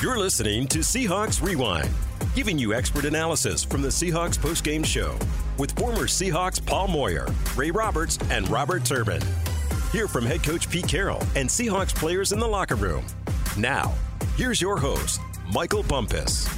You're listening to Seahawks Rewind, giving you expert analysis from the Seahawks postgame show with former Seahawks Paul Moyer, Ray Roberts, and Robert Turbin. Hear from head coach Pete Carroll and Seahawks players in the locker room. Now, here's your host, Michael Bumpus.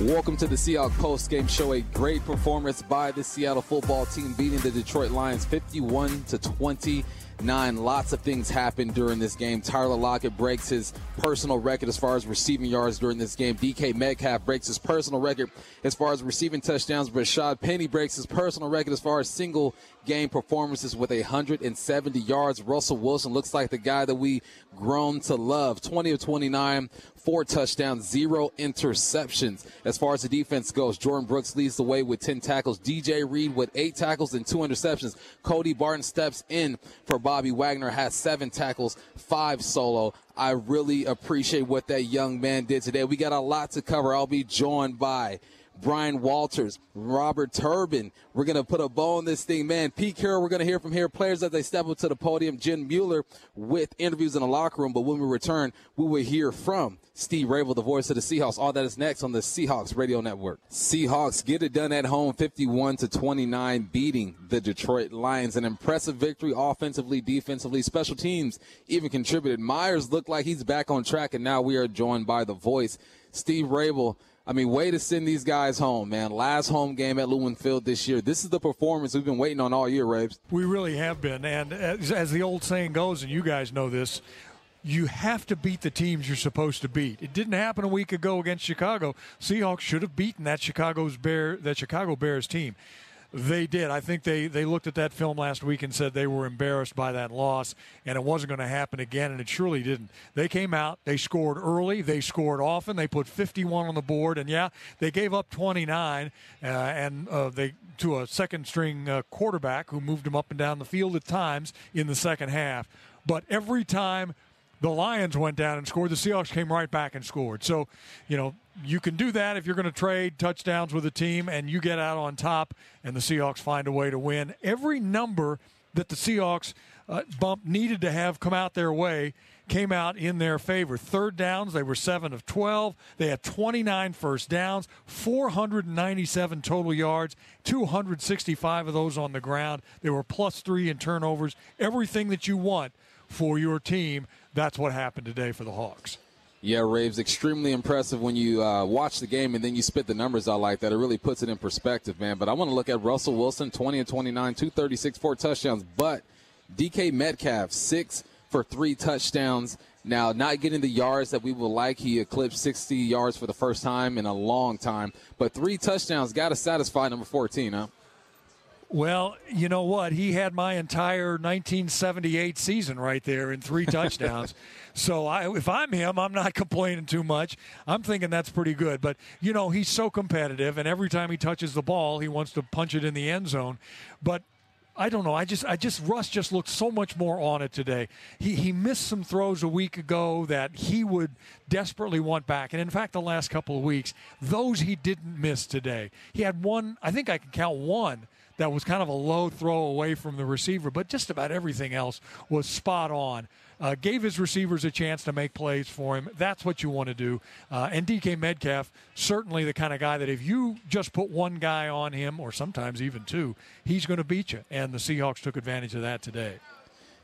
Welcome to the Seahawks post game show. A great performance by the Seattle football team beating the Detroit Lions 51 to 20 nine. Lots of things happened during this game. Tyler Lockett breaks his personal record as far as receiving yards during this game. DK Metcalf breaks his personal record as far as receiving touchdowns. Rashaad Penny breaks his personal record as far as single game performances with 170 yards. Russell Wilson looks like the guy that we grown to love. 20 of 29, four touchdowns, zero interceptions. As far as the defense goes, Jordyn Brooks leads the way with 10 tackles. DJ Reed with eight tackles and two interceptions. Cody Barton steps in for Bobby Wagner, has seven tackles, five solo. I really appreciate what that young man did today. We got a lot to cover. I'll be joined by Bryan Walters, Robert Turbin. We're going to put a bow on this thing, man. Pete Carroll, we're going to hear from here. Players as they step up to the podium. Jen Mueller with interviews in the locker room. But when we return, we will hear from Steve Raible, the voice of the Seahawks. All that is next on the Seahawks Radio Network. Seahawks get it done at home, 51 to 29, beating the Detroit Lions. An impressive victory offensively, defensively. Special teams even contributed. Myers looked like he's back on track, and now we are joined by the voice, Steve Raible. I mean, way to send these guys home, man. Last home game at Lumen Field this year. This is the performance we've been waiting on all year, Raves. We really have been. And as, as the old saying goes, and you guys know this, you have to beat the teams you're supposed to beat. It didn't happen a week ago against Chicago. Seahawks should have beaten that Chicago's Bear that Chicago Bears team. They did. I think they, they looked at that film last week and said they were embarrassed by that loss, and it wasn't going to happen again, and it surely didn't. They came out, they scored early, they scored often, they put 51 on the board, and yeah, they gave up 29, uh, and uh, they to a second string uh, quarterback who moved them up and down the field at times in the second half. But every time the Lions went down and scored, the Seahawks came right back and scored. So, you know, you can do that if you're going to trade touchdowns with a team and you get out on top and the Seahawks find a way to win. Every number that the Seahawks uh, bump needed to have come out their way came out in their favor. Third downs, they were 7 of 12. They had 29 first downs, 497 total yards, 265 of those on the ground. They were plus 3 in turnovers. Everything that you want for your team, that's what happened today for the Hawks. Yeah, Raves, extremely impressive when you uh, watch the game and then you spit the numbers out like that. It really puts it in perspective, man. But I want to look at Russell Wilson, 20 and 29, 236, four touchdowns. But DK Metcalf, six for three touchdowns. Now, not getting the yards that we would like. He eclipsed 60 yards for the first time in a long time. But three touchdowns got to satisfy number 14, huh? Well, you know what? He had my entire 1978 season right there in three touchdowns. So I, if I'm him, I'm not complaining too much. I'm thinking that's pretty good. But, you know, he's so competitive, and every time he touches the ball, he wants to punch it in the end zone. But I don't know. I just, I just, Russ just looked so much more on it today. He he missed some throws a week ago that he would desperately want back, and in fact, the last couple of weeks, those he didn't miss today. He had one. I think I can count one that was kind of a low throw away from the receiver, but just about everything else was spot on. Uh, gave his receivers a chance to make plays for him. That's what you want to do. Uh, and DK Metcalf, certainly the kind of guy that if you just put one guy on him, or sometimes even two, he's going to beat you. And the Seahawks took advantage of that today.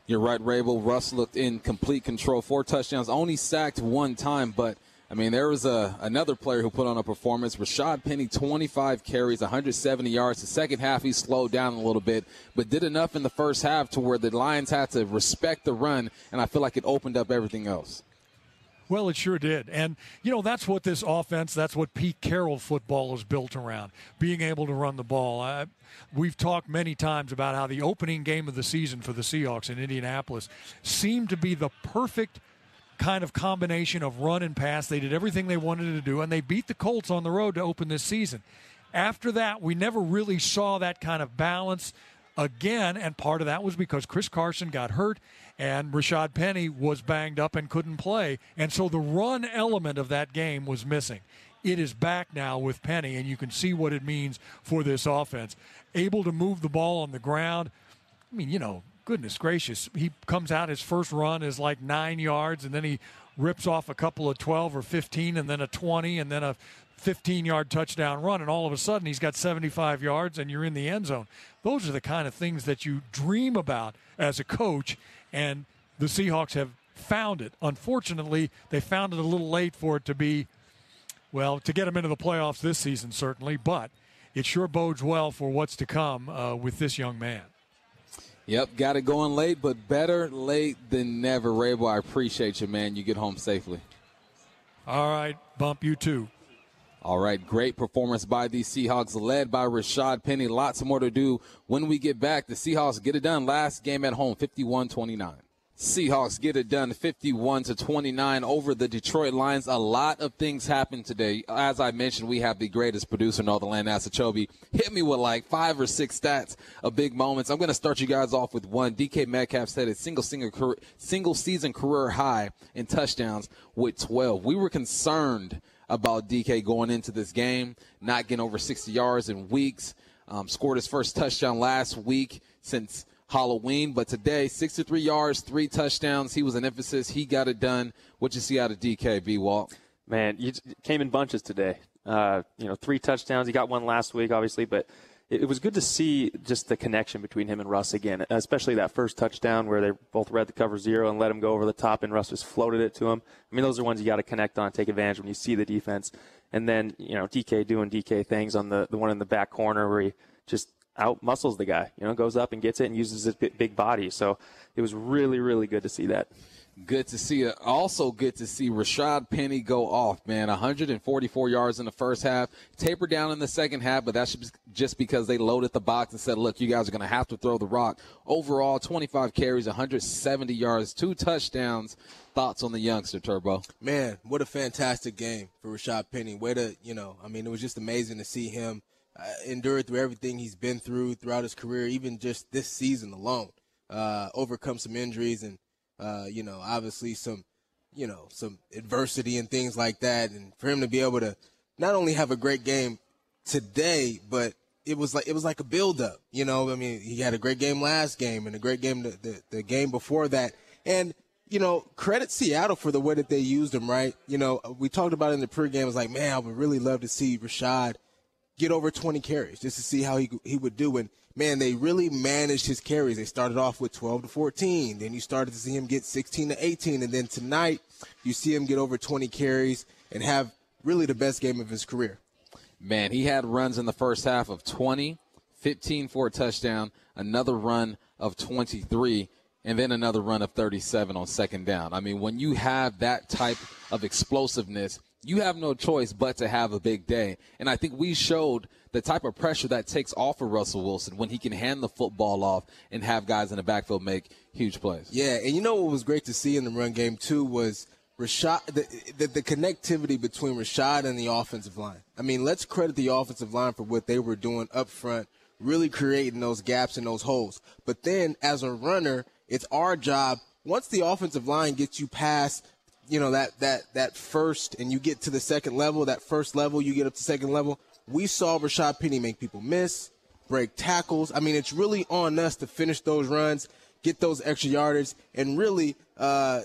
You're right, Raible. Russ looked in complete control. Four touchdowns, only sacked one time, but I mean, there was a, another player who put on a performance. Rashaad Penny, 25 carries, 170 yards. The second half, he slowed down a little bit, but did enough in the first half to where the Lions had to respect the run, and I feel like it opened up everything else. Well, it sure did. And, you know, that's what this offense, that's what Pete Carroll football is built around, being able to run the ball. I, we've talked many times about how the opening game of the season for the Seahawks in Indianapolis seemed to be the perfect – kind of combination of run and pass. They did everything they wanted to do, and they beat the Colts on the road to open this season. After that, we never really saw that kind of balance again, and part of that was because Chris Carson got hurt and Rashaad Penny was banged up and couldn't play. And so the run element of that game was missing. It is back now with Penny, and you can see what it means for this offense. Able to move the ball on the ground. I mean, you know, goodness gracious, he comes out his first run is like nine yards, and then he rips off a couple of 12 or 15, and then a 20, and then a 15 yard touchdown run, and all of a sudden he's got 75 yards and you're in the end zone. Those are the kind of things that you dream about as a coach, and the Seahawks have found it. Unfortunately, they found it a little late for it to be, well, to get them into the playoffs this season, certainly, but it sure bodes well for what's to come uh, with this young man. Yep, got it going late, but better late than never. Raybo, I appreciate you, man. You get home safely. All right, bump you too. All right, great performance by the Seahawks, led by Rashaad Penny. Lots more to do when we get back. The Seahawks get it done last game at home, 51 29. Seahawks get it done 51 to 29 over the Detroit Lions. A lot of things happened today. As I mentioned, we have the greatest producer in all the land, Asachobi. Hit me with like five or six stats of big moments. I'm going to start you guys off with one. DK Metcalf set a single, single, single season career high in touchdowns with 12. We were concerned about DK going into this game, not getting over 60 yards in weeks. Um, scored his first touchdown last week since – Halloween. But today, 63 yards, three touchdowns. He was an emphasis. He got it done. What you see out of DK, B. Walt? Man, you came in bunches today. Uh, you know, three touchdowns. He got one last week, obviously, but it, it was good to see just the connection between him and Russ again, especially that first touchdown where they both read the cover zero and let him go over the top, and Russ just floated it to him. I mean, those are ones you got to connect on, take advantage when you see the defense. And then, you know, DK doing DK things on the, the one in the back corner where he just out muscles the guy. You know, goes up and gets it and uses his big body. So it was really, really good to see that. Good to see it. Also, good to see Rashaad Penny go off, man. 144 yards in the first half, tapered down in the second half, but that's just because they loaded the box and said, look, you guys are going to have to throw the rock. Overall, 25 carries, 170 yards, two touchdowns. Thoughts on the youngster, Turbo? Man, what a fantastic game for Rashaad Penny. Way to, you know, I mean, it was just amazing to see him uh, endured through everything he's been through throughout his career, even just this season alone. Uh, overcome some injuries and, uh, you know, obviously some, you know, some adversity and things like that. And for him to be able to not only have a great game today, but it was like it was like a build up. You know, I mean, he had a great game last game and a great game the, the, the game before that. And you know, credit Seattle for the way that they used him, right? You know, we talked about in the pregame. It was like, man, I would really love to see Rashaad get over 20 carries just to see how he, he would do. And man, they really managed his carries. They started off with 12 to 14. Then you started to see him get 16 to 18. And then tonight, you see him get over 20 carries and have really the best game of his career. Man, he had runs in the first half of 20, 15 for a touchdown, another run of 23, and then another run of 37 on second down. I mean, when you have that type of explosiveness, you have no choice but to have a big day. And I think we showed the type of pressure that takes off of Russell Wilson when he can hand the football off and have guys in the backfield make huge plays. Yeah, and you know what was great to see in the run game too was Rashaad the, the, the connectivity between Rashaad and the offensive line. I mean, let's credit the offensive line for what they were doing up front, really creating those gaps and those holes. But then as a runner, it's our job once the offensive line gets you past you know that that that first and you get to the second level that first level you get up to second level. We saw Rashaad Penny make people miss break tackles. I mean it's really on us to finish those runs get those extra yardage and really uh,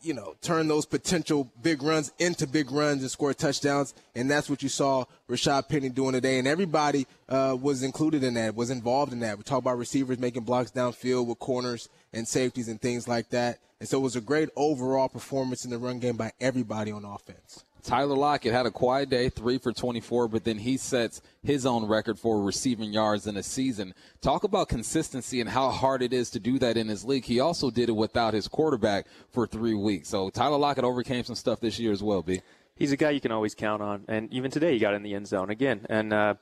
you know turn those potential big runs into big runs and score touchdowns. And that's what you saw Rashaad Penny doing today. And everybody uh, was included in that was involved in that. We talk about receivers making blocks downfield with corners and safeties and things like that and so it was a great overall performance in the run game by everybody on offense. Tyler Lockett had a quiet day, three for 24, but then he sets his own record for receiving yards in a season. Talk about consistency and how hard it is to do that in his league. He also did it without his quarterback for three weeks. So Tyler Lockett overcame some stuff this year as well, B. He's a guy you can always count on. And even today, he got in the end zone again. And uh,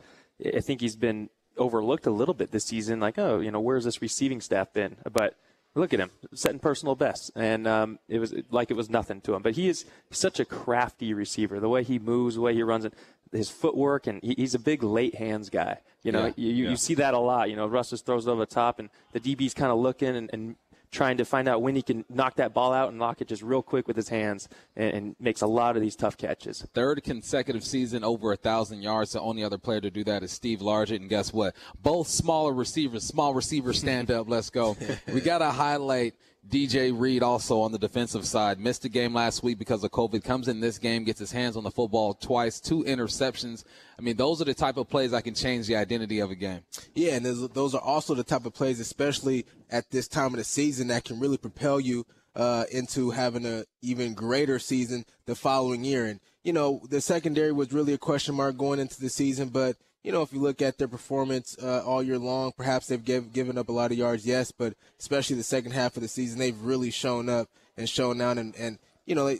I think he's been overlooked a little bit this season. Like, oh, you know, where's this receiving staff been? But Look at him setting personal bests, and um, it was like it was nothing to him. But he is such a crafty receiver. The way he moves, the way he runs it, his footwork, and he, he's a big late hands guy. You know, yeah, you, yeah. you see that a lot. You know, Russ just throws it over the top, and the DB's kind of looking and, and trying to find out when he can knock that ball out and knock it just real quick with his hands and, and makes a lot of these tough catches. Third consecutive season over a thousand yards. The only other player to do that is Steve Largent. And guess what? Both smaller receivers, small receivers stand up. Let's go. We got to highlight DJ Reed also on the defensive side missed a game last week because of COVID. Comes in this game, gets his hands on the football twice, two interceptions. I mean, those are the type of plays that can change the identity of a game. Yeah, and those are also the type of plays, especially at this time of the season, that can really propel you uh, into having an even greater season the following year. And you know, the secondary was really a question mark going into the season, but you know, if you look at their performance uh, all year long, perhaps they've give, given up a lot of yards, yes, but especially the second half of the season, they've really shown up and shown out. And, and you know,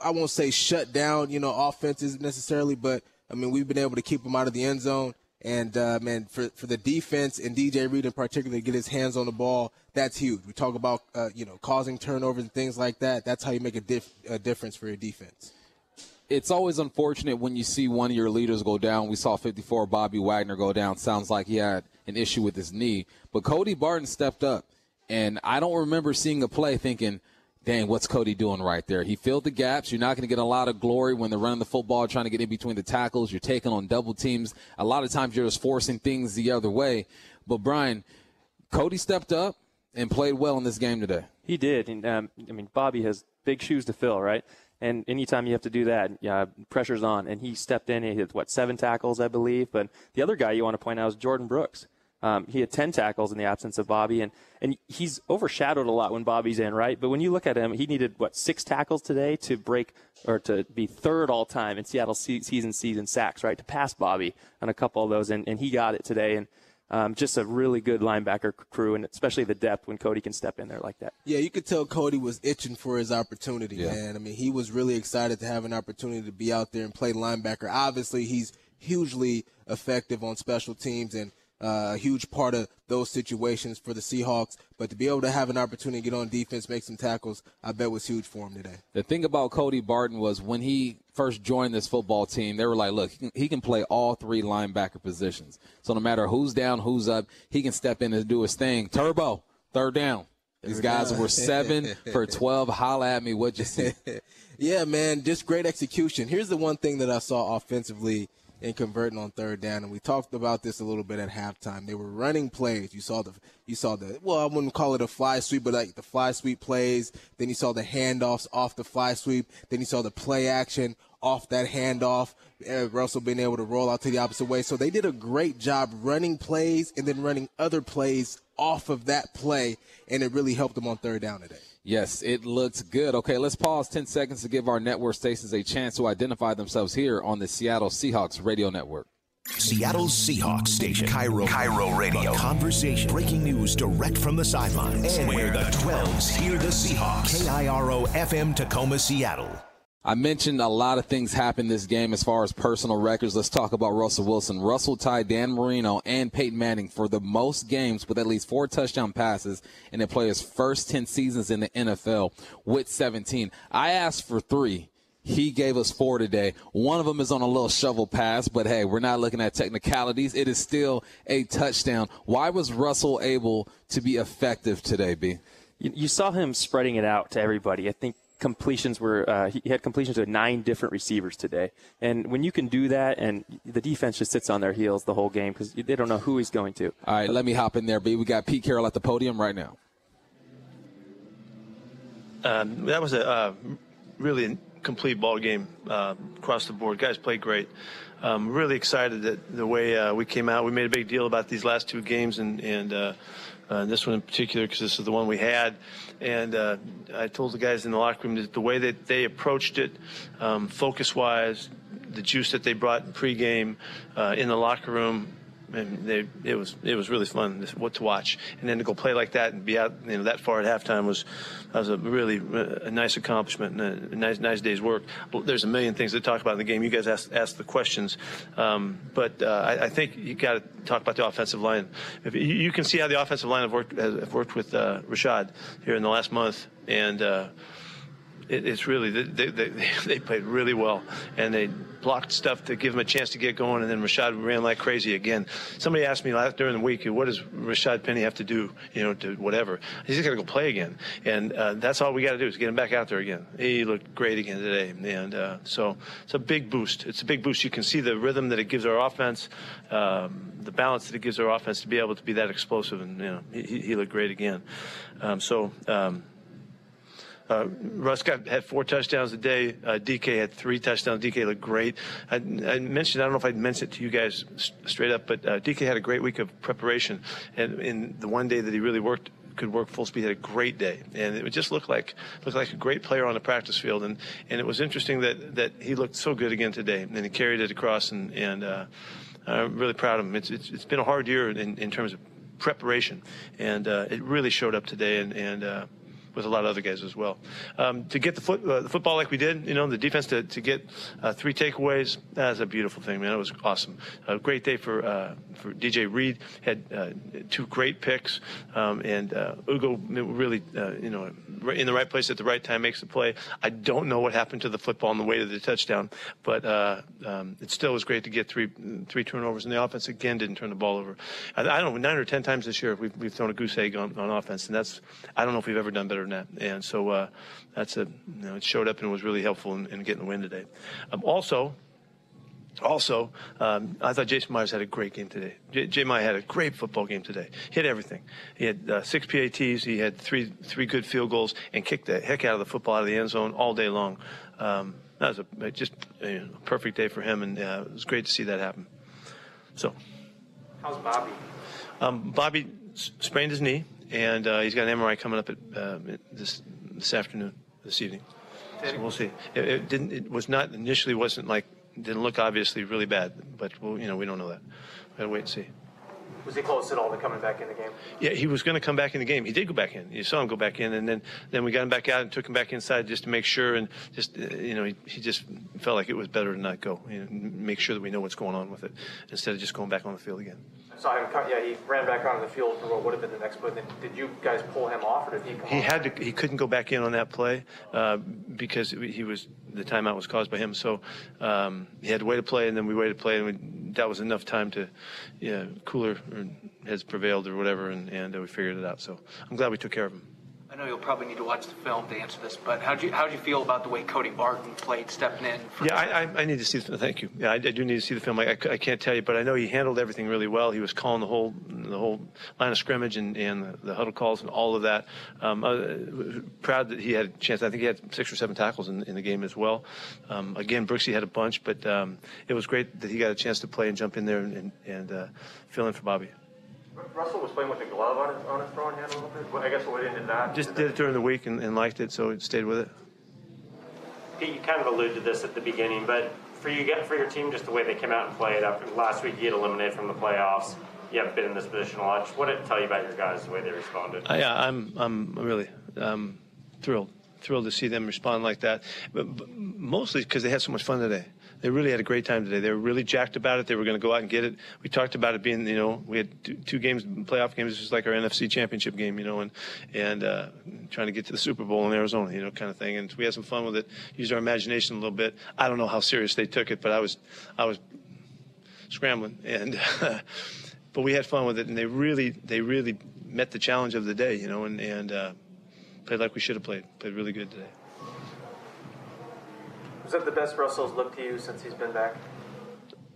I won't say shut down, you know, offenses necessarily, but I mean, we've been able to keep them out of the end zone. And uh, man, for for the defense and DJ Reed in particular, to get his hands on the ball, that's huge. We talk about uh, you know causing turnovers and things like that. That's how you make a, dif- a difference for your defense it's always unfortunate when you see one of your leaders go down. We saw 54 Bobby Wagner go down. Sounds like he had an issue with his knee. But Cody Barton stepped up. And I don't remember seeing a play thinking, dang, what's Cody doing right there? He filled the gaps. You're not going to get a lot of glory when they're running the football, trying to get in between the tackles. You're taking on double teams. A lot of times you're just forcing things the other way. But, Bryan, Cody stepped up and played well in this game today. He did. And, um, I mean, Bobby has big shoes to fill, right? And anytime you have to do that, yeah, pressure's on. And he stepped in. He hit what seven tackles, I believe. But the other guy you want to point out is Jordyn Brooks. Um, he had 10 tackles in the absence of Bobby, and, and he's overshadowed a lot when Bobby's in, right? But when you look at him, he needed, what, six tackles today to break or to be third all time in Seattle season season sacks, right? To pass Bobby on a couple of those, and, and he got it today. And um, just a really good linebacker crew, and especially the depth when Cody can step in there like that. Yeah, you could tell Cody was itching for his opportunity, yeah. man. I mean, he was really excited to have an opportunity to be out there and play linebacker. Obviously, he's hugely effective on special teams, and uh, a huge part of those situations for the Seahawks. But to be able to have an opportunity to get on defense, make some tackles, I bet was huge for him today. The thing about Cody Barton was when he first joined this football team, they were like, look, he can, he can play all three linebacker positions. So no matter who's down, who's up, he can step in and do his thing. Turbo, third down. These guys were seven for 12. Holla at me. What'd you see? yeah, man, just great execution. Here's the one thing that I saw offensively – in converting on third down. And we talked about this a little bit at halftime. They were running plays. You saw the you saw the well, I wouldn't call it a fly sweep, but like the fly sweep plays. Then you saw the handoffs off the fly sweep. Then you saw the play action off that handoff. Uh, Russell being able to roll out to the opposite way. So they did a great job running plays and then running other plays off of that play, and it really helped them on third down today. Yes, it looks good. Okay, let's pause 10 seconds to give our network stations a chance to identify themselves here on the Seattle Seahawks radio network. Seattle Seahawks station, KIRO, KIRO Radio. A conversation, breaking news direct from the sidelines, and where the 12s hear the Seahawks. KIRO FM Tacoma, Seattle. I mentioned a lot of things happened this game as far as personal records. Let's talk about Russell Wilson. Russell tied Dan Marino and Peyton Manning for the most games with at least four touchdown passes in a player's first 10 seasons in the NFL with 17. I asked for three. He gave us four today. One of them is on a little shovel pass, but hey, we're not looking at technicalities. It is still a touchdown. Why was Russell able to be effective today, B? You, saw him spreading it out to everybody. I think completions were uh, he had completions to nine different receivers today. And when you can do that, and the defense just sits on their heels the whole game because they don't know who he's going to. All right, let me hop in there, B. We got Pete Carroll at the podium right now. Um, that was a uh, really complete ball game uh, across the board. Guys played great. Um, really excited that the way uh, we came out. We made a big deal about these last two games, and and uh, this one in particular because this is the one we had. And uh, I told the guys in the locker room that the way that they approached it, um, focus-wise, the juice that they brought pregame uh, in the locker room, and they, it was it was really fun what to watch. And then to go play like that and be out you know that far at halftime was was a really a nice accomplishment and a nice nice day's work. There's a million things to talk about in the game. You guys asked asked the questions, um, but uh, I, I, think you got to talk about the offensive line. If you, you, can see how the offensive line have worked have worked with uh, Rashaad here in the last month and. Uh, it, it's really they, they, they played really well, and they blocked stuff to give him a chance to get going, and then Rashaad ran like crazy again. Somebody asked me last during the week, what does Rashaad Penny have to do, you know, to whatever? He's got to go play again, and uh, that's all we got to do is get him back out there again. He looked great again today, and uh, so it's a big boost. It's a big boost. You can see the rhythm that it gives our offense, um, the balance that it gives our offense to be able to be that explosive, and you know, he, he looked great again. Um, so. Um, uh, Russ got had four touchdowns a day. Uh, DK had three touchdowns. DK looked great. I, I, mentioned I don't know if I mentioned it to you guys straight up, but uh, DK had a great week of preparation, and in the one day that he really worked could work full speed. Had a great day, and it just looked like looked like a great player on the practice field. And and it was interesting that that he looked so good again today, and he carried it across. And and uh, I'm really proud of him. It's, it's it's been a hard year in, in terms of preparation, and uh, it really showed up today. And and uh, with a lot of other guys as well. Um, to get the, foot, uh, the football like we did, you know, the defense to, to get uh, three takeaways, that's a beautiful thing, man. It was awesome. A great day for uh, for DJ Reed. Had uh, two great picks, um, and uh, Ugo really, you know, in the right place at the right time makes the play. I don't know what happened to the football on the way to the touchdown, but um, it still was great to get three three turnovers. And the offense again didn't turn the ball over. I, I don't know, nine or ten times this year we've, we've thrown a goose egg on, on offense, and that's I don't know if we've ever done better than that. And so uh, that's a you know, it showed up and was really helpful in, in getting the win today. Um, also, also, um, I thought Jason Myers had a great game today. J- Jay Meyer had a great football game today. Hit everything. He had uh, six PATs. He had three three good field goals and kicked the heck out of the football out of the end zone all day long. Um, that was a just a perfect day for him, and uh, it was great to see that happen. So, how's Bobby? Um, Bobby sprained his knee and uh, he's got an MRI coming up at uh, this this afternoon, this evening. So we'll see. It, it, didn't. It was not initially wasn't like didn't look obviously really bad, but we'll, you know we don't know that. We gotta wait and see. Was he close at all to coming back in the game? Yeah, he was going to come back in the game. He did go back in. You saw him go back in, and then then we got him back out and took him back inside just to make sure, and just uh, you know he, he just felt like it was better to not go. You know, make sure that we know what's going on with it instead of just going back on the field again saw him. Yeah, he ran back onto the field for what would have been the next play. Did you guys pull him off, or did he come? He off? had to. He couldn't go back in on that play uh, because he was the timeout was caused by him. So um, he had to wait to play, and then we waited to play, and we, that was enough time to, yeah, cooler has prevailed or whatever, and, and uh, we figured it out. So I'm glad we took care of him. I know you'll probably need to watch the film to answer this, but how do you how do you feel about the way Cody Barton played, stepping in? yeah, I, I, I, need to see. Thank you. Yeah, I, I, do need to see the film. I, I, can't tell you, but I know he handled everything really well. He was calling the whole the whole line of scrimmage and, and the, huddle calls and all of that. Um, proud that he had a chance. I think he had six or seven tackles in, in the game as well. Um, again, Brooksy had a bunch, but um, it was great that he got a chance to play and jump in there and, and uh, fill in for Bobby. Russell was playing with a glove on his, on his throwing hand a little bit. I guess what did that? Just did it during the week and, and liked it, so it stayed with it. Pete, you kind of alluded to this at the beginning, but for you get for your team, just the way they came out and played after last week, you get eliminated from the playoffs. You haven't been in this position a lot. What did it tell you about your guys, the way they responded? Uh, yeah, I'm I'm really um, thrilled thrilled to see them respond like that, but, but mostly because they had so much fun today they really had a great time today. They were really jacked about it. They were going to go out and get it. We talked about it being, you know, we had two, games, playoff games, just like our NFC Championship game, you know, and and uh, trying to get to the Super Bowl in Arizona, you know, kind of thing. And we had some fun with it. Used our imagination a little bit. I don't know how serious they took it, but I was, I was scrambling, and but we had fun with it. And they really, they really met the challenge of the day, you know, and and uh, played like we should have played. Played really good today. Was that the best Russell's looked to you since he's been back?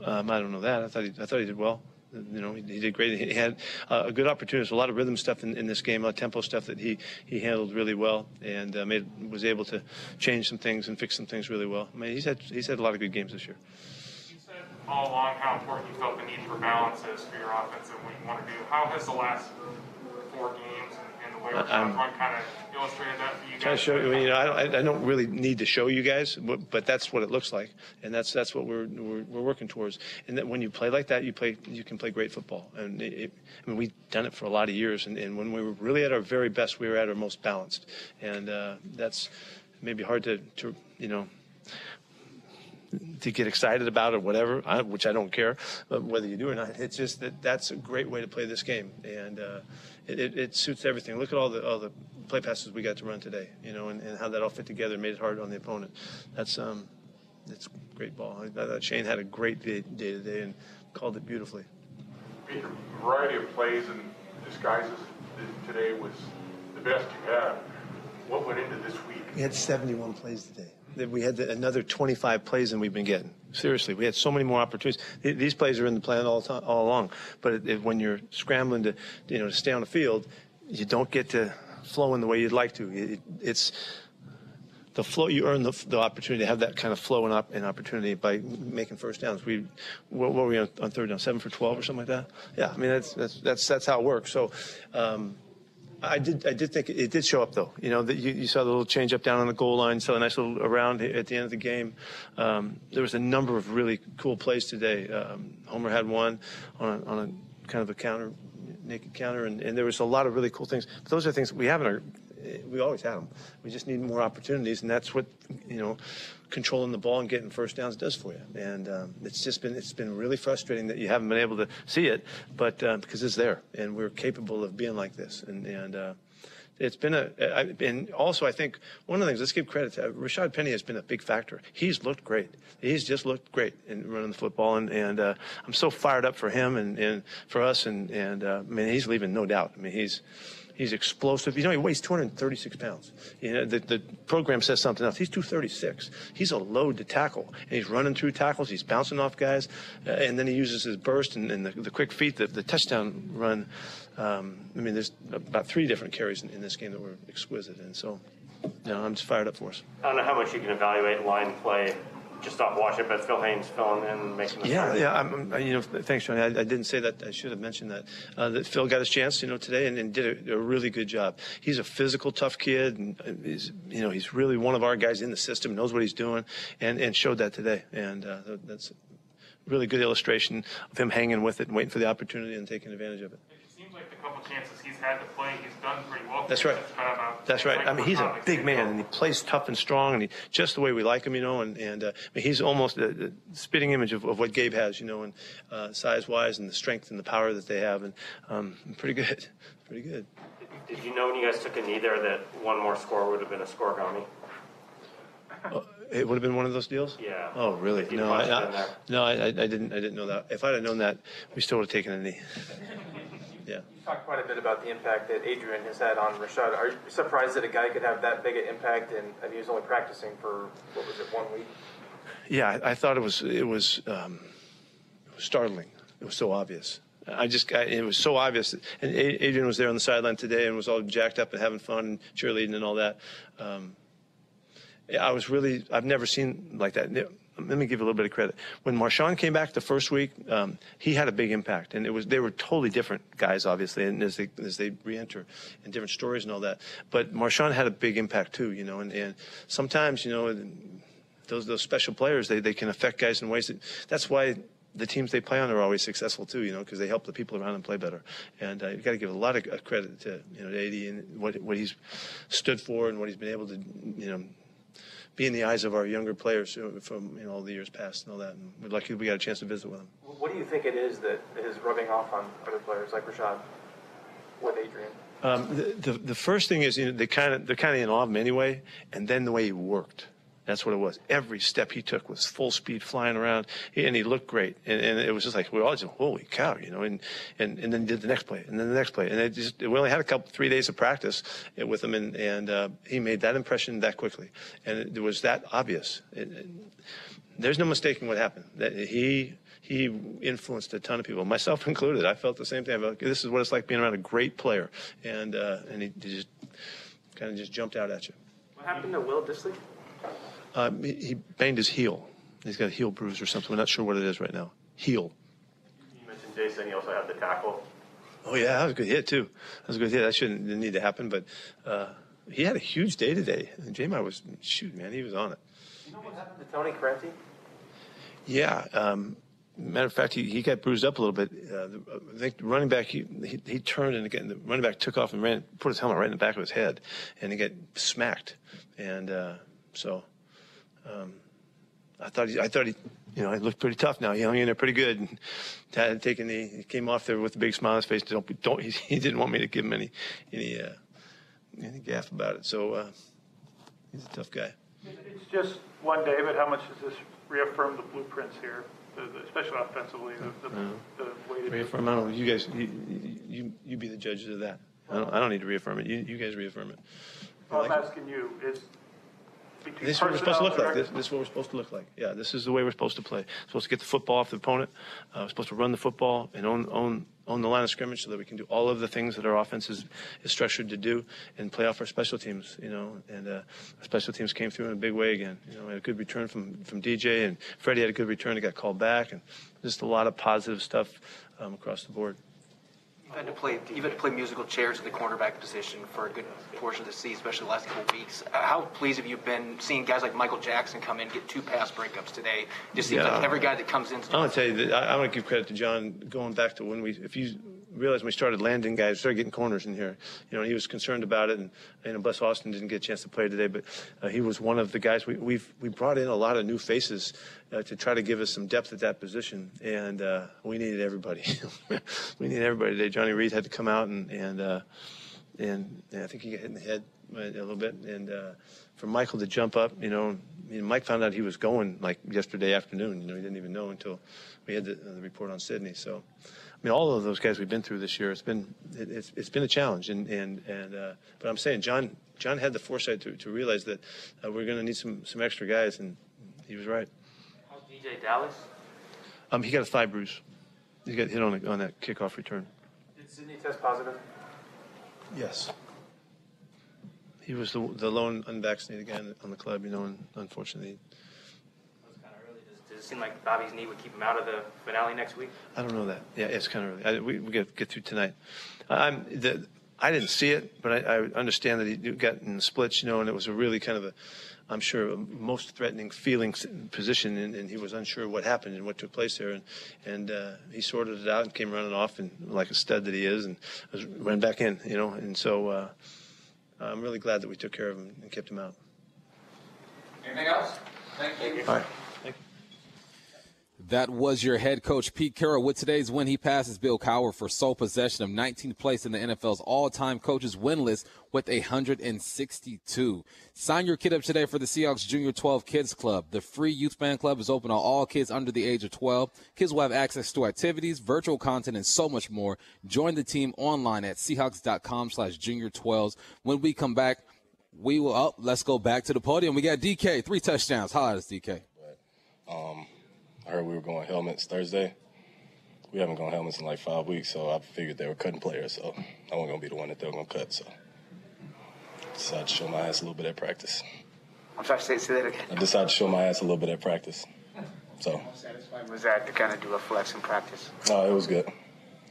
Um, I don't know that. I thought he, I thought he did well. You know, he, he did great. He had uh, a good opportunity. a lot of rhythm stuff in, in, this game, a lot of tempo stuff that he, he handled really well, and uh, made was able to change some things and fix some things really well. I mean, he's had he's had a lot of good games this year. You said all along how important you felt the need for balance is for your offense and what you want to do. How has the last four games and, and the way we're um, kind of illustrated that for you guys? Trying to show you, you know, I don't, I don't really need to show you guys, but, but that's what it looks like, and that's that's what we're, we're, we're working towards. And that when you play like that, you play you can play great football. And it, it, I mean, we've done it for a lot of years, and, and when we were really at our very best, we were at our most balanced, and uh, that's maybe hard to, to you know to get excited about or whatever, I, which I don't care whether you do or not. It's just that that's a great way to play this game, and uh, it, it, it, suits everything. Look at all the all the play passes we got to run today, you know, and, and how that all fit together made it hard on the opponent. That's um, that's great ball. I thought Shane had a great day, day today and called it beautifully. A variety of plays and disguises today was the best you had. What went into this week? We had 71 plays today. That we had another 25 plays than we've been getting. Seriously, we had so many more opportunities. These plays are in the plan all, time, all along. But it, it, when you're scrambling to, you know, to stay on the field, you don't get to flow in the way you'd like to. It, it's the flow. You earn the, the, opportunity to have that kind of flow and, op, and opportunity by making first downs. We, what, what were we on, on, third down? Seven for 12 or something like that. Yeah, I mean that's that's that's, that's how it works. So. Um, I did. I did think it did show up, though. You know, that you, you, saw the little change up down on the goal line. Saw a nice little around at the end of the game. Um, there was a number of really cool plays today. Um, Homer had one on a, on a kind of a counter, naked counter, and, and, there was a lot of really cool things. But those are things we haven't. We always have them. We just need more opportunities, and that's what you know controlling the ball and getting first downs does for you. And um, it's just been it's been really frustrating that you haven't been able to see it, but uh, because it's there and we're capable of being like this. And and uh, it's been a and also I think one of the things let's give credit to Rashaad Penny has been a big factor. He's looked great. He's just looked great in running the football, and and uh, I'm so fired up for him and, and for us. And and uh, I mean he's leaving no doubt. I mean he's He's explosive. You know, he weighs 236 pounds. You know, the, the program says something else. He's 236. He's a load to tackle. And he's running through tackles. He's bouncing off guys. Uh, and then he uses his burst and, and the, the, quick feet, the, the touchdown run. Um, I mean, there's about three different carries in, in, this game that were exquisite. And so, you know, I'm just fired up for us. I don't know how much you can evaluate line play just stop watching, but Phil Haynes filling in, making the Yeah, start. yeah. I'm, you know, thanks, Johnny. I, I, didn't say that. I should have mentioned that. Uh, that Phil got his chance, you know, today and, and did a, a, really good job. He's a physical, tough kid, and he's, you know, he's really one of our guys in the system, knows what he's doing, and and showed that today. And uh, that's a really good illustration of him hanging with it and waiting for the opportunity and taking advantage of it couple chances he's had to play, he's done pretty well. That's right. That's right. I mean, he's a big man, and he plays tough and strong, and he just the way we like him, you know. And and uh, I mean, he's almost a, spitting image of, of, what Gabe has, you know, and uh, size-wise, and the strength and the power that they have, and um, pretty good, pretty good. Did you know when you guys took a knee there that one more score would have been a scorigami? Uh, it would have been one of those deals. Yeah. Oh, really? No, I, I, no, I, I, didn't. I didn't know that. If I'd have known that, we still would have taken a knee. Yeah. You talked quite a bit about the impact that Adrian has had on Rashaad. Are you surprised that a guy could have that big an impact and, and he was only practicing for what was it, one week? Yeah, I, I thought it was it was, um, it was startling. It was so obvious. I just I, it was so obvious. And Adrian was there on the sideline today and was all jacked up and having fun and cheerleading and all that. Um, I was really I've never seen like that let me give you a little bit of credit. When Marshawn came back the first week, um, he had a big impact, and it was they were totally different guys, obviously, and as they as they reenter and different stories and all that. But Marshawn had a big impact too, you know, and, and sometimes you know those those special players they, they can affect guys in ways that that's why the teams they play on are always successful too, you know, because they help the people around them play better. And uh, you've got to give a lot of credit to you know AD and what what he's stood for and what he's been able to you know be in the eyes of our younger players from you know all the years past and all that. And we're lucky we got a chance to visit with them. What do you think it is that is rubbing off on other players like Rashaad with Adrian? Um, the, the, the first thing is you know they kind of they're kind of in awe of him anyway, and then the way he worked. That's what it was. Every step he took was full speed flying around, and he looked great. And, and it was just like we all just, holy cow, you know. And, and and then he did the next play, and then the next play, and just we only had a couple three days of practice with him, and and uh, he made that impression that quickly, and it, was that obvious. It, it, there's no mistaking what happened. That he he influenced a ton of people, myself included. I felt the same thing. Like, this is what it's like being around a great player, and uh, and he, he just kind of just jumped out at you. What happened to Will Dissly? Uh, he, he banged his heel. He's got a heel bruise or something. We're not sure what it is right now. Heel. You mentioned Jason. He also had the tackle. Oh yeah, that was a good hit too. That was a good hit. That shouldn't didn't need to happen, but uh, he had a huge day today. And Jamar was shoot, man, he was on it. You know what happened to Tony Corrente? Yeah. Um, matter of fact, he, he got bruised up a little bit. Uh, I think the running back he, he, he turned and again the running back took off and ran put his helmet right in the back of his head, and he got smacked. And uh, so um, I thought he, I thought he, you know, he looked pretty tough now. He hung in there pretty good. And had taken the, he came off there with a big smile on his face. Don't, don't. He, he didn't want me to give him any, any, uh, any gaff about it. So uh, he's a tough guy. It's just one day, but how much does this reaffirm the blueprints here, especially offensively? The, the, the way to reaffirm. I don't know. You guys, you, you, you be the judges of that. I don't, I don't need to reaffirm it. You, you guys reaffirm it. Well, I'm asking you, is this is what we're supposed to look like. This, this, is what we're supposed to look like. Yeah, this is the way we're supposed to play. We're supposed to get the football off the opponent. Uh, we're supposed to run the football and own, own, own the line of scrimmage so that we can do all of the things that our offense is, is structured to do and play off our special teams, you know. And uh, our special teams came through in a big way again. You know, we had a good return from, from DJ and Freddie had a good return. He got called back and just a lot of positive stuff um, across the board. You've had to play. You've had to play musical chairs at the cornerback position for a good portion of the season, especially the last couple weeks. How pleased have you been seeing guys like Michael Jackson come in, get two pass breakups today? Just seems yeah. like every guy that comes in. I'm gonna tell you that I, I want to give credit to John. Going back to when we, if you realized when we started landing guys, started getting corners in here. You know, he was concerned about it, and you know, Bless Austin didn't get a chance to play today, but uh, he was one of the guys. We, we've we brought in a lot of new faces uh, to try to give us some depth at that position, and uh, we needed everybody. we needed everybody today. Johnny Reid had to come out, and and uh, and, I think he got hit in the head a little bit, and uh, for Michael to jump up, you know, Mike found out he was going like yesterday afternoon. You know, he didn't even know until we had the, the report on Sidney. So. I mean, all of those guys we've been through this year, it's been it, it's, it's been a challenge, and and and uh, but I'm saying John John had the foresight to, to realize that uh, we're going to need some some extra guys, and he was right. How's DeeJay Dallas? Um, he got a thigh bruise. He got hit on a, on that kickoff return. Did Sidney test positive? Yes. He was the the lone unvaccinated guy on the club, you know, and unfortunately it seem like Bobby's knee would keep him out of the finale next week? I don't know that. Yeah, it's kind of early. I, we we get get through tonight. I'm the. I didn't see it, but I, I understand that he got in the splits, you know, and it was a really kind of a, I'm sure, a most threatening feeling position, and, and he was unsure what happened and what took place there, and and uh, he sorted it out and came running off, and like a stud that he is, and was, ran back in, you know, and so uh, I'm really glad that we took care of him and kept him out. Anything else? Thank you. All right. That was your head coach, Pete Carroll. With today's win, he passes Bill Cowher for sole possession of 19th place in the NFL's all-time coaches win list with 162. Sign your kid up today for the Seahawks Junior 12 Kids Club. The free youth fan club is open to all kids under the age of 12. Kids will have access to activities, virtual content, and so much more. Join the team online at Seahawks.com slash junior 12s. When we come back, we will, oh, let's go back to the podium. We got DK, three touchdowns. Holla at us, DK. Um, I heard we were going helmets Thursday. We haven't gone helmets in like five weeks, so I figured they were cutting players, so I wasn't gonna be the one that they were gonna cut. So I decided to show my ass a little bit at practice. I'm sorry, say, say that again. I decided to show my ass a little bit at practice. So. Was that to kind of do a flex in practice? No, it was good.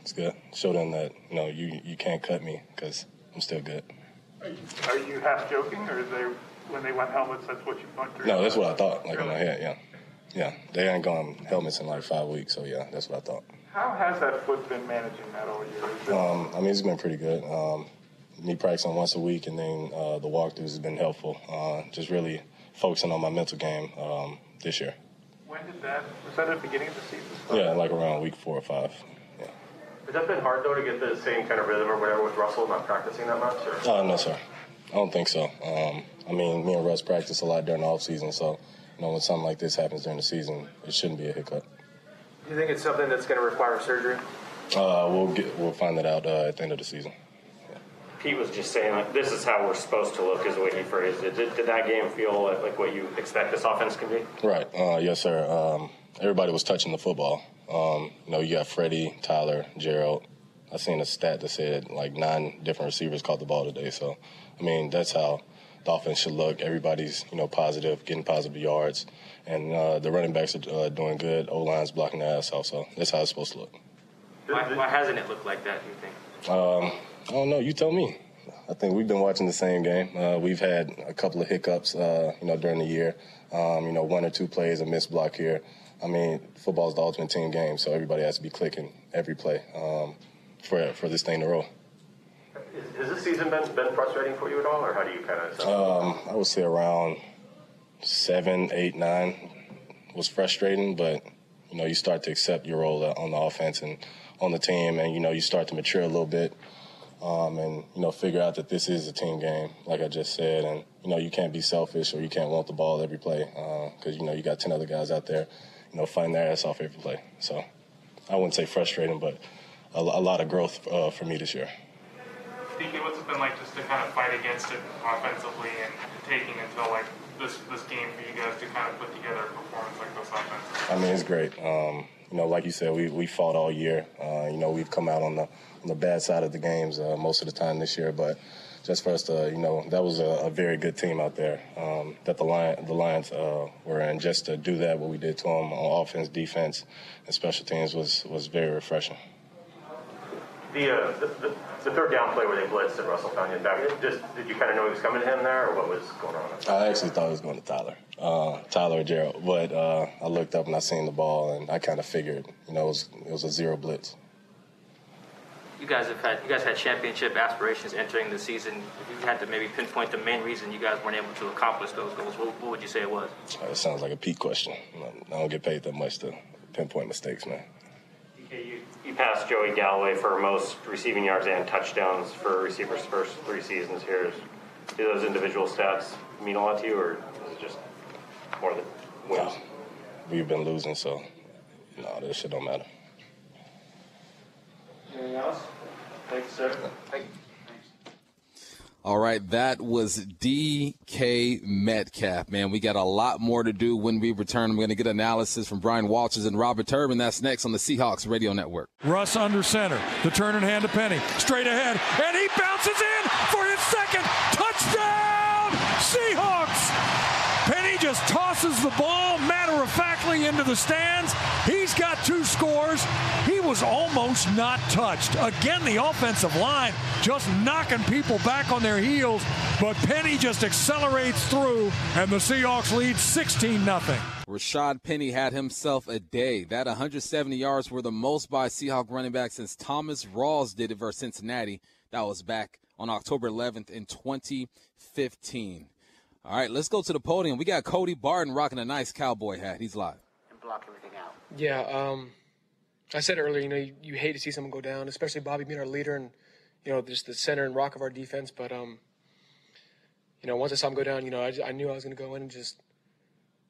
It's good. Show them that you know you you can't cut me because I'm still good. Are you, are you half joking, or is they when they went helmets? That's what you went through? No, that's what I thought. Like really? in my head, yeah. Yeah, they ain't gone helmets in like five weeks, so yeah, that's what I thought. How has that foot been managing that all year? Um, I mean, it's been pretty good. Um, me practicing once a week, and then uh, the walkthroughs has been helpful. Uh, just really focusing on my mental game um, this year. When did that? Was that at the beginning of the season? Yeah, like around week four or five. Yeah. Has that been hard though to get the same kind of rhythm or whatever with Russell not practicing that much? Or? Uh, no, sir. I don't think so. Um, I mean, me and Russ practice a lot during the off season, so you know, when something like this happens during the season, it shouldn't be a hiccup. Do you think it's something that's going to require surgery? Uh, we'll get we'll find that out uh, at the end of the season. Pete was just saying like this is how we're supposed to look, is the way he phrased it. Did, did that game feel like, like, what you expect this offense can be? Right. Uh, yes, sir. Um, everybody was touching the football. Um, you know, you got Freddie, Tyler, Gerald. I seen a stat that said like nine different receivers caught the ball today. So, I mean, that's how the offense should look. Everybody's you know positive, getting positive yards, and uh, the running backs are uh, doing good. O line's blocking the ass off, so that's how it's supposed to look. Why, why hasn't it looked like that? Do you think? Um, I don't know. You tell me. I think we've been watching the same game. Uh, we've had a couple of hiccups, uh, you know, during the year. Um, you know, one or two plays, a missed block here. I mean, football is the ultimate team game, so everybody has to be clicking every play um, for for this thing to roll. Has this season been, been frustrating for you at all, or how do you kind of? Um, I would say around seven, eight, nine. was frustrating, but you know, you start to accept your role on the offense and on the team, and you know, you start to mature a little bit, um, and you know, figure out that this is a team game, like I just said, and you know, you can't be selfish or you can't want the ball every play because uh, you know you got ten other guys out there, you know, fighting their ass off every play. So, I wouldn't say frustrating, but a, a lot of growth uh, for me this year. DK, what's it been like just to kind of fight against it offensively and taking until like this this game for you guys to kind of put together a performance like this offensively? I mean, it's great. Um, you know, like you said, we, we fought all year. Uh, you know, we've come out on the on the bad side of the games uh, most of the time this year, but just for us to, you know, that was a, a very good team out there um, that the Lion, the Lions uh, were in. Just to do that, what we did to them on offense, defense, and special teams was was very refreshing. The, uh, the, the, the, third down play where they blitzed and Russell found you back, just, did you kind of know he was coming to him there, or what was going on? I actually thought he was going to Tyler, uh, Tyler or Gerald. But uh, I looked up and I seen the ball, and I kind of figured, you know, it was, it was a zero blitz. You guys have had you guys had championship aspirations entering the season. If you had to maybe pinpoint the main reason you guys weren't able to accomplish those goals, what, what would you say it was? Uh, it sounds like a Pete question. I don't get paid that much to pinpoint mistakes, man. You, you passed Joey Galloway for most receiving yards and touchdowns for receivers' first three seasons here. Do those individual stats mean a lot to you, or is it just more the wins? No. We've been losing, so no, this shit don't matter. Anything else? Thanks, sir. Thank you. All right, that was DK Metcalf. Man, we got a lot more to do when we return. I'm going to get analysis from Bryan Walters and Robert Turbin. That's next on the Seahawks Radio Network. Russ under center. The turn and hand to Penny. Straight ahead. And he bounces in for his second touchdown. Seahawks. Just tosses the ball matter of factly into the stands. He's got two scores. He was almost not touched. Again, the offensive line just knocking people back on their heels, but Penny just accelerates through, and the Seahawks lead 16 0. Rashaad Penny had himself a day. That 170 yards were the most by Seahawk running back since Thomas Rawls did it versus Cincinnati. That was back on October 11th in 2015. All right, let's go to the podium. We got Cody Barton rocking a nice cowboy hat. He's live. And block everything out. Yeah, um, I said earlier, you know, you, you, hate to see someone go down, especially Bobby being our leader and, you know, just the center and rock of our defense. But, um, you know, once I saw him go down, you know, I, I knew I was going to go in and just,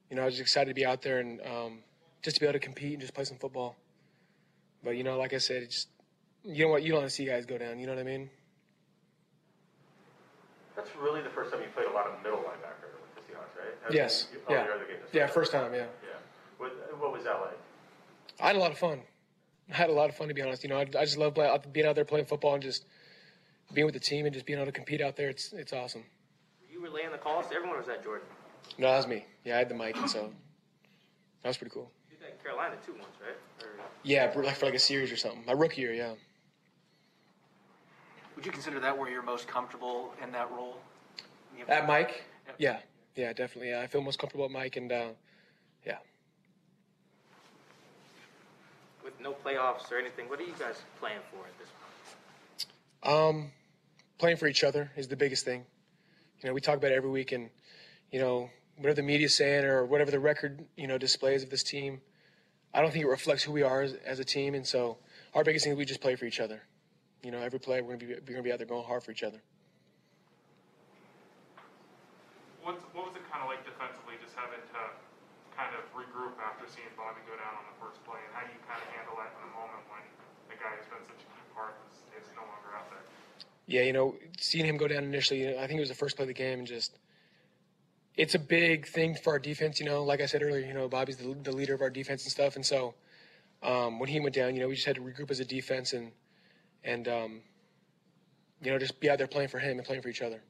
you know, I was just excited to be out there and um, just to be able to compete and just play some football. But, you know, like I said, it's, you know what, you don't want to see guys go down, you know what I mean? That's really the first time you played a lot of middle linebacker with the Seahawks, right? yes. yeah. Yeah, first time, yeah. Yeah. What, what was that like? I had a lot of fun. I had a lot of fun, to be honest. You know, I, I just love play, uh, being out there playing football and just being with the team and just being able to compete out there. It's it's awesome. You relaying the calls to everyone, or was that Jordyn? No, that was me. Yeah, I had the mic, and so that was pretty cool. You did that in Carolina too once, right? Or... Yeah, like for like a series or something. My rookie year, yeah. Would you consider that where you're most comfortable in that role? At Mike? Yep. Yeah, yeah, definitely. I feel most comfortable at Mike, and uh, yeah. With no playoffs or anything, what are you guys playing for at this point? Um, playing for each other is the biggest thing. You know, we talk about it every week, and you know, whatever the media's saying or whatever the record you know displays of this team, I don't think it reflects who we are as, as a team. And so, our biggest thing is we just play for each other. You know, every play we're gonna be we're gonna be out there going hard for each other. What's, what was it kind of like defensively, just having to kind of regroup after seeing Bobby go down on the first play, and how do you kind of handle that in a moment when the guy who's been such a key part is, is no longer out there? Yeah, you know, seeing him go down initially, I think it was the first play of the game, and just it's a big thing for our defense. You know, like I said earlier, you know, Bobby's the, the leader of our defense and stuff, and so um, when he went down, you know, we just had to regroup as a defense and and um, you know just be out there playing for him and playing for each other.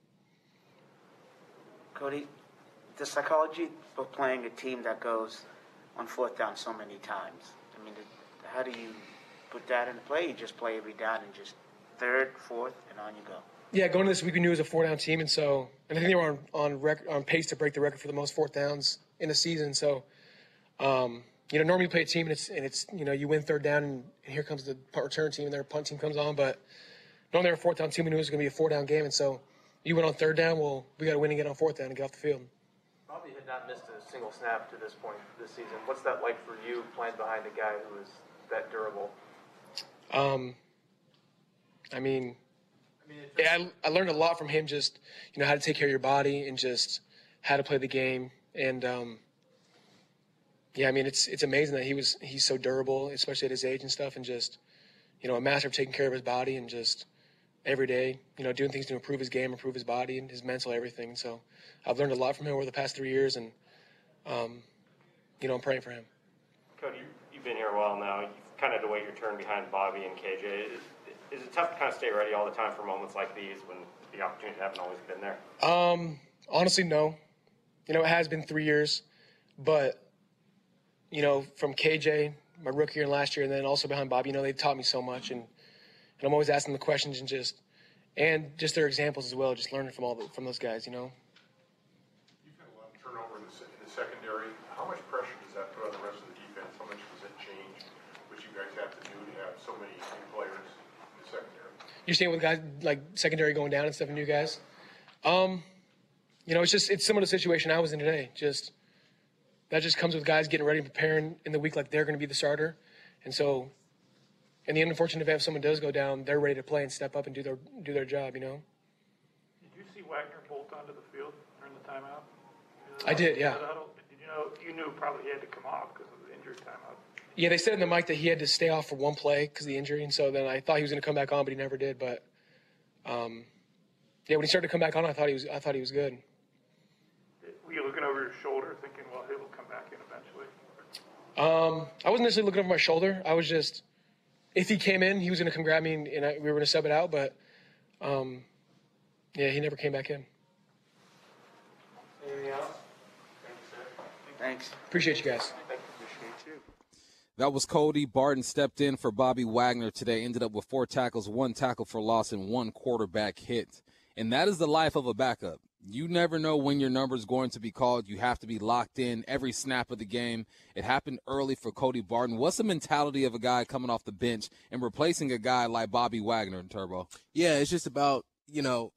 Cody, the psychology of playing a team that goes on fourth down so many times. I mean, how do you put that into play? You just play every down and just third, fourth, and on you go. Yeah, going to this week we knew it was a four down team, and so and I think they were on on, rec- on pace to break the record for the most fourth downs in a season. So, um, you know, normally you play a team and it's and it's you know you win third down and, and here comes the punt return team and their punt team comes on, but normally they're a fourth down team. We knew it was going to be a four down game, and so you went on third down. Well, we got to win and get on fourth down and get off the field. Bobby had not missed a single snap to this point this season. What's that like for you playing behind a guy who is that durable? Um, I mean, yeah, I, I learned a lot from him. Just you know how to take care of your body and just how to play the game. And um, yeah, I mean it's it's amazing that he was he's so durable, especially at his age and stuff, and just you know a master of taking care of his body and just every day, you know, doing things to improve his game, improve his body and his mental, everything. So I've learned a lot from him over the past three years, and um, you know I'm praying for him. Cody, you've been here a while now. You've kind of to wait your turn behind Bobby and KJ. Is, is it tough to kind of stay ready all the time for moments like these when the opportunities haven't always been there? Um, honestly, no. You know, it has been three years, but you know, from KJ, my rookie year and last year, and then also behind Bob, you know, they've taught me so much, and and I'm always asking the questions and just and just their examples as well, just learning from all the, from those guys, you know. You've had a lot of turnover in the, in the secondary. How much pressure does that put on the rest of the defense? How much does it change what you guys have to do to have so many new players in the secondary? You're seeing with guys like secondary going down instead of new guys. Um, you know, it's just it's similar to the situation I was in today. Just that just comes with guys getting ready and preparing in the week like they're going to be the starter, and so in the unfortunate event if someone does go down, they're ready to play and step up and do their do their job. You know. Did you see Wagner bolt onto the field during the timeout? I did, yeah. Did you know? You knew probably he had to come off because of the injury timeout. Yeah, they said in the mic that he had to stay off for one play because of the injury, and so then I thought he was going to come back on, but he never did. But um, yeah, when he started to come back on, I thought he was I thought he was good. Were you looking over your shoulder, thinking, "Well, he'll come back in eventually"? Um, I wasn't necessarily looking over my shoulder. I was just, if he came in, he was going to come grab me and, and I, we were going to sub it out. But um, yeah, he never came back in. Anything else? Thanks. Appreciate you guys. That was Cody. Barton stepped in for Bobby Wagner today, ended up with four tackles, one tackle for loss, and one quarterback hit. And that is the life of a backup. You never know when your number is going to be called. You have to be locked in every snap of the game. It happened early for Cody Barton. What's the mentality of a guy coming off the bench and replacing a guy like Bobby Wagner in Turbo? Yeah, it's just about, you know,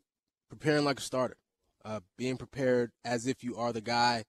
preparing like a starter, uh, being prepared as if you are the guy.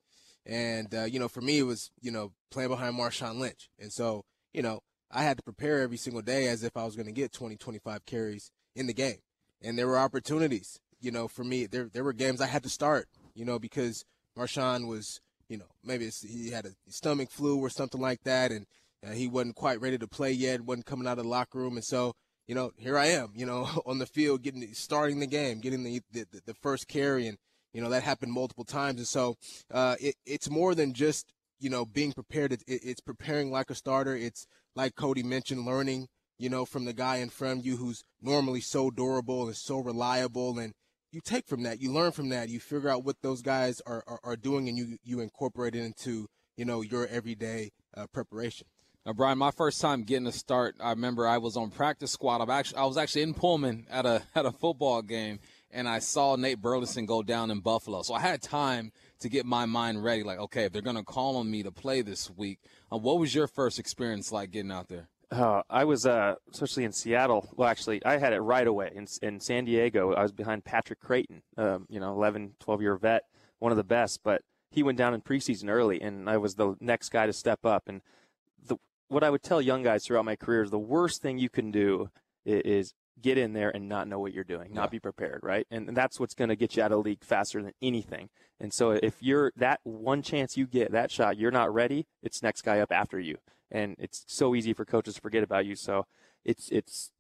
And, uh, you know, for me, it was, you know, playing behind Marshawn Lynch. And so, you know, I had to prepare every single day as if I was going to get 20, 25 carries in the game. And there were opportunities, you know, for me. There, there were games I had to start, you know, because Marshawn was, you know, maybe he had a stomach flu or something like that. And uh, he wasn't quite ready to play yet, wasn't coming out of the locker room. And so, you know, here I am, you know, on the field, getting starting the game, getting the the, the first carry, and you know that happened multiple times. And so, uh, it, it's more than just you know being prepared. It, it, it's preparing like a starter. It's like Cody mentioned, learning, you know, from the guy in front of you who's normally so durable and so reliable, and you take from that, you learn from that, you figure out what those guys are are, are doing, and you you incorporate it into you know your everyday uh, preparation. Now, Bryan, my first time getting a start, I remember I was on practice squad. I actually, I was actually in Pullman at a at a football game, and I saw Nate Burleson go down in Buffalo. So I had time to get my mind ready. Like, okay, if they're gonna call on me to play this week, uh, what was your first experience like getting out there? Uh, I was, uh, especially in Seattle. Well, actually, I had it right away. In, in San Diego, I was behind Patrick Crayton, um, you know, 11, 12 year vet, one of the best. But he went down in preseason early, and I was the next guy to step up. And the, what I would tell young guys throughout my career is the worst thing you can do is, is get in there and not know what you're doing, not be prepared, right? And, and that's what's going to get you out of the league faster than anything. And so if you're that one chance you get, that shot, you're not ready, it's next guy up after you. And it's so easy for coaches to forget about you. So it's it's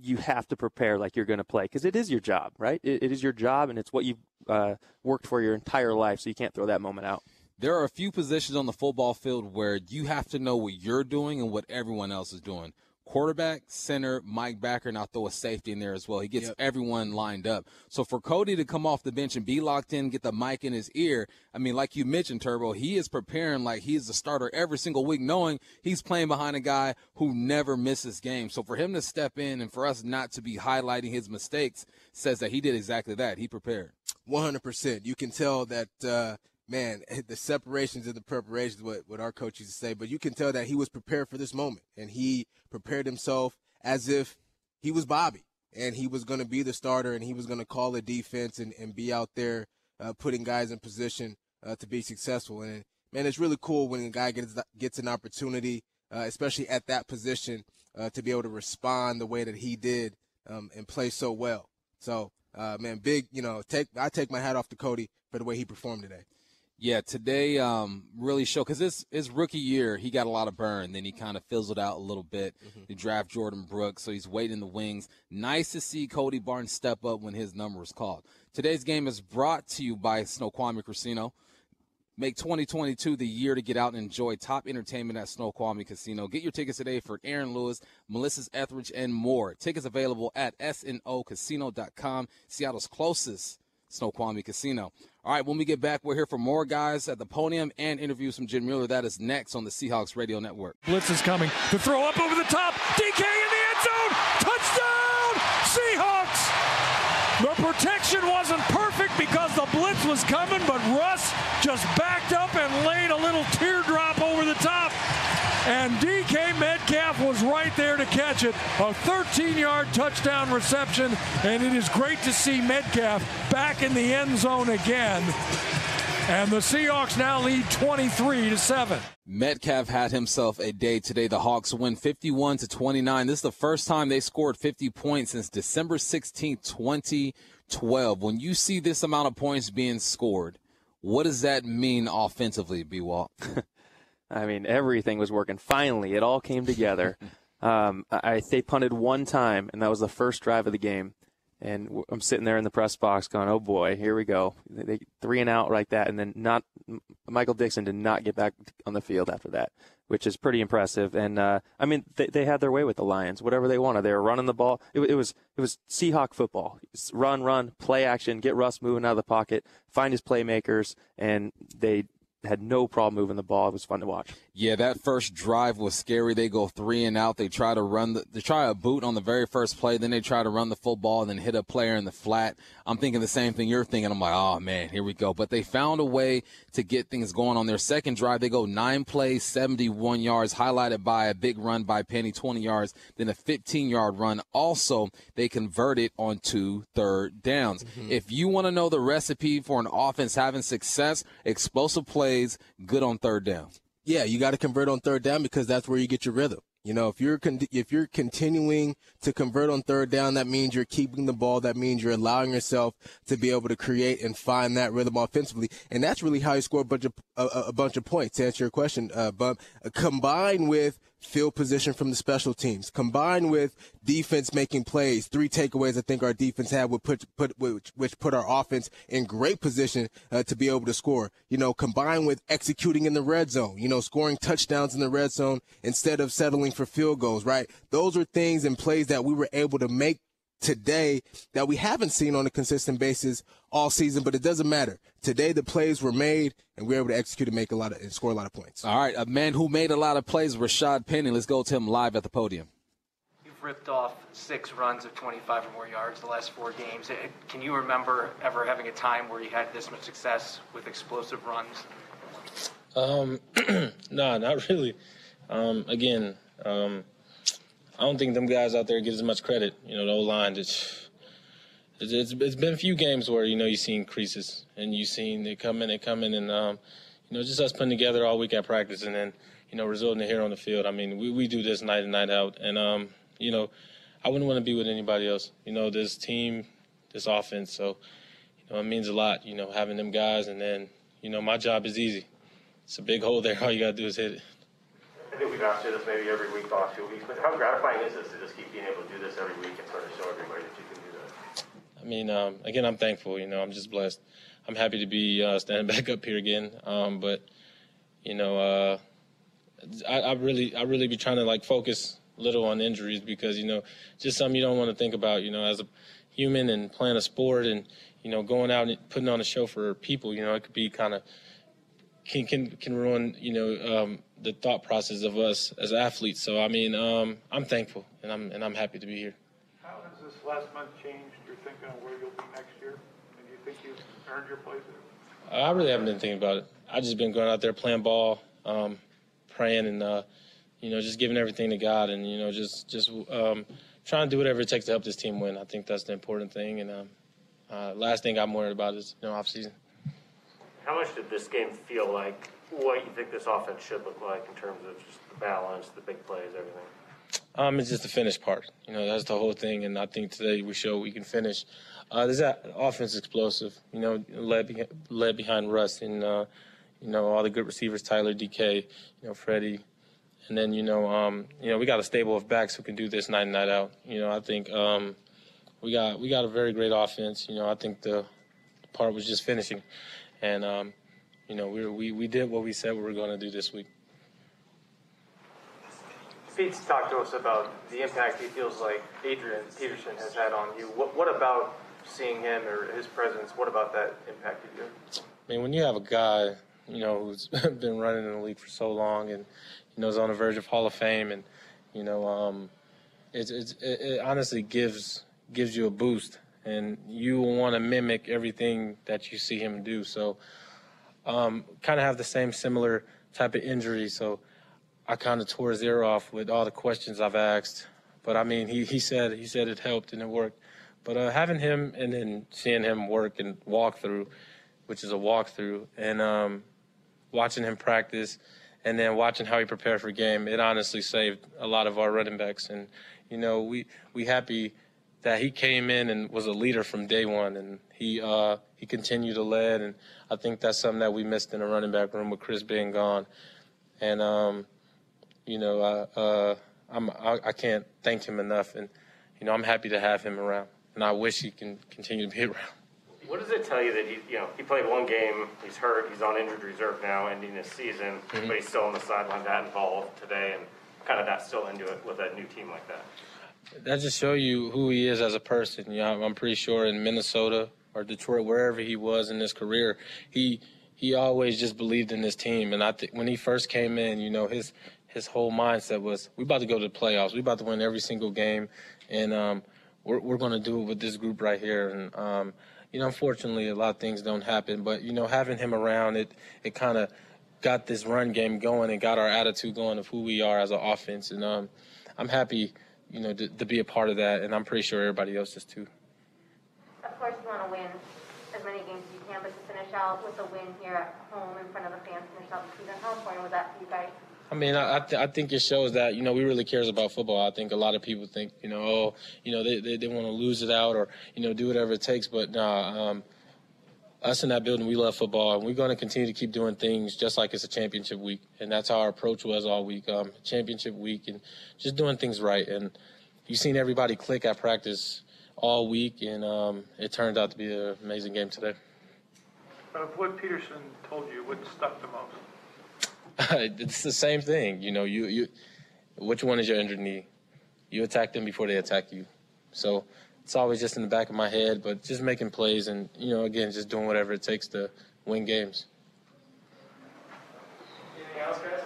you have to prepare like you're going to play because it is your job, right? It, it is your job, and it's what you've uh, worked for your entire life. So you can't throw that moment out. There are a few positions on the football field where you have to know what you're doing and what everyone else is doing. Quarterback, center, Mike Backer, and I'll throw a safety in there as well. He gets Yep. everyone lined up. So for Cody to come off the bench and be locked in, get the mic in his ear, I mean, like you mentioned, Turbo, he is preparing like he is the starter every single week, knowing he's playing behind a guy who never misses games. So for him to step in and for us not to be highlighting his mistakes says that he did exactly that. He prepared. 100%. You can tell that, uh, man, the separations and the preparations, what, what our coach used to say, but you can tell that he was prepared for this moment and he prepared himself as if he was Bobby and he was going to be the starter and he was going to call the defense and, and be out there uh, putting guys in position uh, to be successful. And man, it's really cool when a guy gets gets an opportunity, uh, especially at that position, uh, to be able to respond the way that he did um, and play so well. So, uh, man, big, you know, take I take my hat off to Cody for the way he performed today. Yeah, today um, really showed because his his rookie year he got a lot of burn. Then he kind of fizzled out a little bit. Mm-hmm. He draft Jordyn Brooks, so he's waiting in the wings. Nice to see Cody Barnes step up when his number is called. Today's game is brought to you by Snoqualmie Casino. Make 2022 the year to get out and enjoy top entertainment at Snoqualmie Casino. Get your tickets today for Aaron Lewis, Melissa's Etheridge, and more. Tickets available at snocasino.com, Seattle's closest Snoqualmie Casino. All right, when we get back, we're here for more guys at the podium and interviews from Jen Mueller. That is next on the Seahawks Radio Network. Blitz is coming. The throw up over the top. DK in the end zone. Touchdown, Seahawks. The protection wasn't perfect because the blitz was coming, but Russ just backed up and laid a little teardrop over the top. And DK Metcalf was right there to catch it. A 13 yard touchdown reception. And it is great to see Metcalf back in the end zone again. And the Seahawks now lead 23 to 7. Metcalf had himself a day today. The Hawks win 51 to 29. This is the first time they scored 50 points since December 16, 2012. When you see this amount of points being scored, what does that mean offensively, B Walt? I mean, everything was working. Finally, it all came together. um, I, they punted one time, and that was the first drive of the game. And I'm sitting there in the press box going, "Oh boy, here we go." They, three and out like that, and then not Michael Dickson did not get back on the field after that, which is pretty impressive. And uh, I mean, they, they had their way with the Lions, whatever they wanted. They were running the ball. It, it was it was Seahawk football: run, run, play action, get Russ moving out of the pocket, find his playmakers, and they had no problem moving the ball. It was fun to watch. Yeah, that first drive was scary. They go three and out. They try to run the, they try a boot on the very first play. Then they try to run the full ball and then hit a player in the flat. I'm thinking the same thing you're thinking. I'm like, oh man, here we go. But they found a way to get things going on their second drive. They go nine plays, 71 yards, highlighted by a big run by Penny, 20 yards, then a 15 yard run. Also, they converted on two third downs. Mm-hmm. If you want to know the recipe for an offense having success, explosive plays, good on third down yeah, you got to convert on third down because that's where you get your rhythm. You know, if you're con- if you're continuing to convert on third down, that means you're keeping the ball. That means you're allowing yourself to be able to create and find that rhythm offensively, and that's really how you score a bunch of a, a bunch of points. To answer your question, uh, Bump, combined with field position from the special teams, combined with defense making plays. Three takeaways I think our defense had would put put which, which put our offense in great position uh, to be able to score. You know, combined with executing in the red zone. You know, scoring touchdowns in the red zone instead of settling for field goals. Right? Those are things and plays that we were able to make today that we haven't seen on a consistent basis all season, but it doesn't matter. Today the plays were made and we were able to execute and make a lot of and score a lot of points. All right, a man who made a lot of plays, Rashaad Penny. Let's go to him live at the podium. You've ripped off six runs of 25 or more yards the last four games. Can you remember ever having a time where you had this much success with explosive runs? Um, no, not really. Um, again, um, I don't think them guys out there get as much credit. You know, the O line. It's, it's it's been a few games where you know you see creases and you've seen they come in, they come in, and um, you know just us putting together all week at practice and then you know resulting here on the field. I mean, we, we do this night and night out, and um, you know I wouldn't want to be with anybody else. You know, this team, this offense. So you know it means a lot. You know, having them guys, and then you know my job is easy. It's a big hole there. All you gotta do is hit it. I think we've asked you this maybe every week, last few weeks, but how gratifying is this to just keep being able to do this every week and sort of show everybody that you can do that? I mean, um, again, I'm thankful. You know, I'm just blessed. I'm happy to be uh, standing back up here again. Um, but you know, uh, I, I, really, I really be trying to like focus little on injuries because you know, just something you don't want to think about. You know, as a human and playing a sport and you know, going out and putting on a show for people. You know, it could be kind of can can can ruin you know um, the thought process of us as athletes. So I mean, um, I'm thankful and I'm and I'm happy to be here. How has this last month changed your thinking of where you'll be next year? And do you think you've earned your place there? I really haven't been thinking about it. I just been going out there playing ball, um, praying, and uh, you know just giving everything to God, and you know just just um, trying to do whatever it takes to help this team win. I think that's the important thing. And um, uh, last thing I'm worried about is you know off season how much did this game feel like what you think this offense should look like in terms of just the balance, the big plays, everything? Um, it's just the finish part. You know, that's the whole thing. And I think today we show we can finish. Uh, this offense explosive. You know, led, be- led behind Russ and uh, you know all the good receivers, Tyler, DK, you know, Freddie, and then you know, um, you know, we got a stable of backs who can do this night and night out. You know, I think um, we got we got a very great offense. You know, I think the part was just finishing, and um, you know, we, we we did what we said we were going to do this week. Pete's talked to us about the impact he feels like Adrian Peterson has had on you. What, what about seeing him or his presence? What about that impacted you? I mean, when you have a guy, you know, who's been running in the league for so long and you know is on the verge of Hall of Fame, and you know, um, it, it, it honestly gives gives you a boost, and you want to mimic everything that you see him do. So, um, kind of have the same similar type of injury. So I kind of tore his ear off with all the questions I've asked. But I mean, he, he said he said it helped and it worked. But uh, having him and then seeing him work and walk through, which is a walkthrough, and um, watching him practice, and then watching how he prepared for game, it honestly saved a lot of our running backs. And you know, we we happy that he came in and was a leader from day one, and he uh, he continued to lead. And I think that's something that we missed in the running back room with Chris being gone. And um, you know, uh, uh, I'm, I, I, can't thank him enough. And, you know, I'm happy to have him around. And I wish he can continue to be around. What does it tell you that he, you know, he played one game, he's hurt, he's on injured reserve now, ending his season, mm-hmm. but he's still on the sideline, that involved today, and kind of that still into it with a new team like that? That just show you who he is as a person. You know, I'm pretty sure in Minnesota or Detroit, wherever he was in his career, he he always just believed in his team. And I think when he first came in, you know, his his whole mindset was, we about to go to the playoffs. We about to win every single game, and um, we're we're going to do it with this group right here. And um, you know, unfortunately, a lot of things don't happen. But you know, having him around, it it kind of got this run game going and got our attitude going of who we are as an offense. And um, I'm happy, you know, to, to be a part of that, and I'm pretty sure everybody else is too. Course, you want to win as many games as you can, but to finish out with a win here at home in front of the fans, finish out the season, how important was that for you guys? I mean, I, th- I think it shows that, you know, we really cares about football. I think a lot of people think, you know, oh, you know, they, they, they want to lose it out or, you know, do whatever it takes. But nah, um, us in that building, we love football, and we're going to continue to keep doing things just like it's a championship week. And that's how our approach was all week, um, championship week, and just doing things right. And you've seen everybody click at practice all week, and um, it turned out to be an amazing game today. Of what Peterson told you, what stuck the most? it's the same thing. You know, you you which one is your injured knee? You attack them before they attack you. So it's always just in the back of my head, but just making plays and you know, again, just doing whatever it takes to win games. Anything else, guys?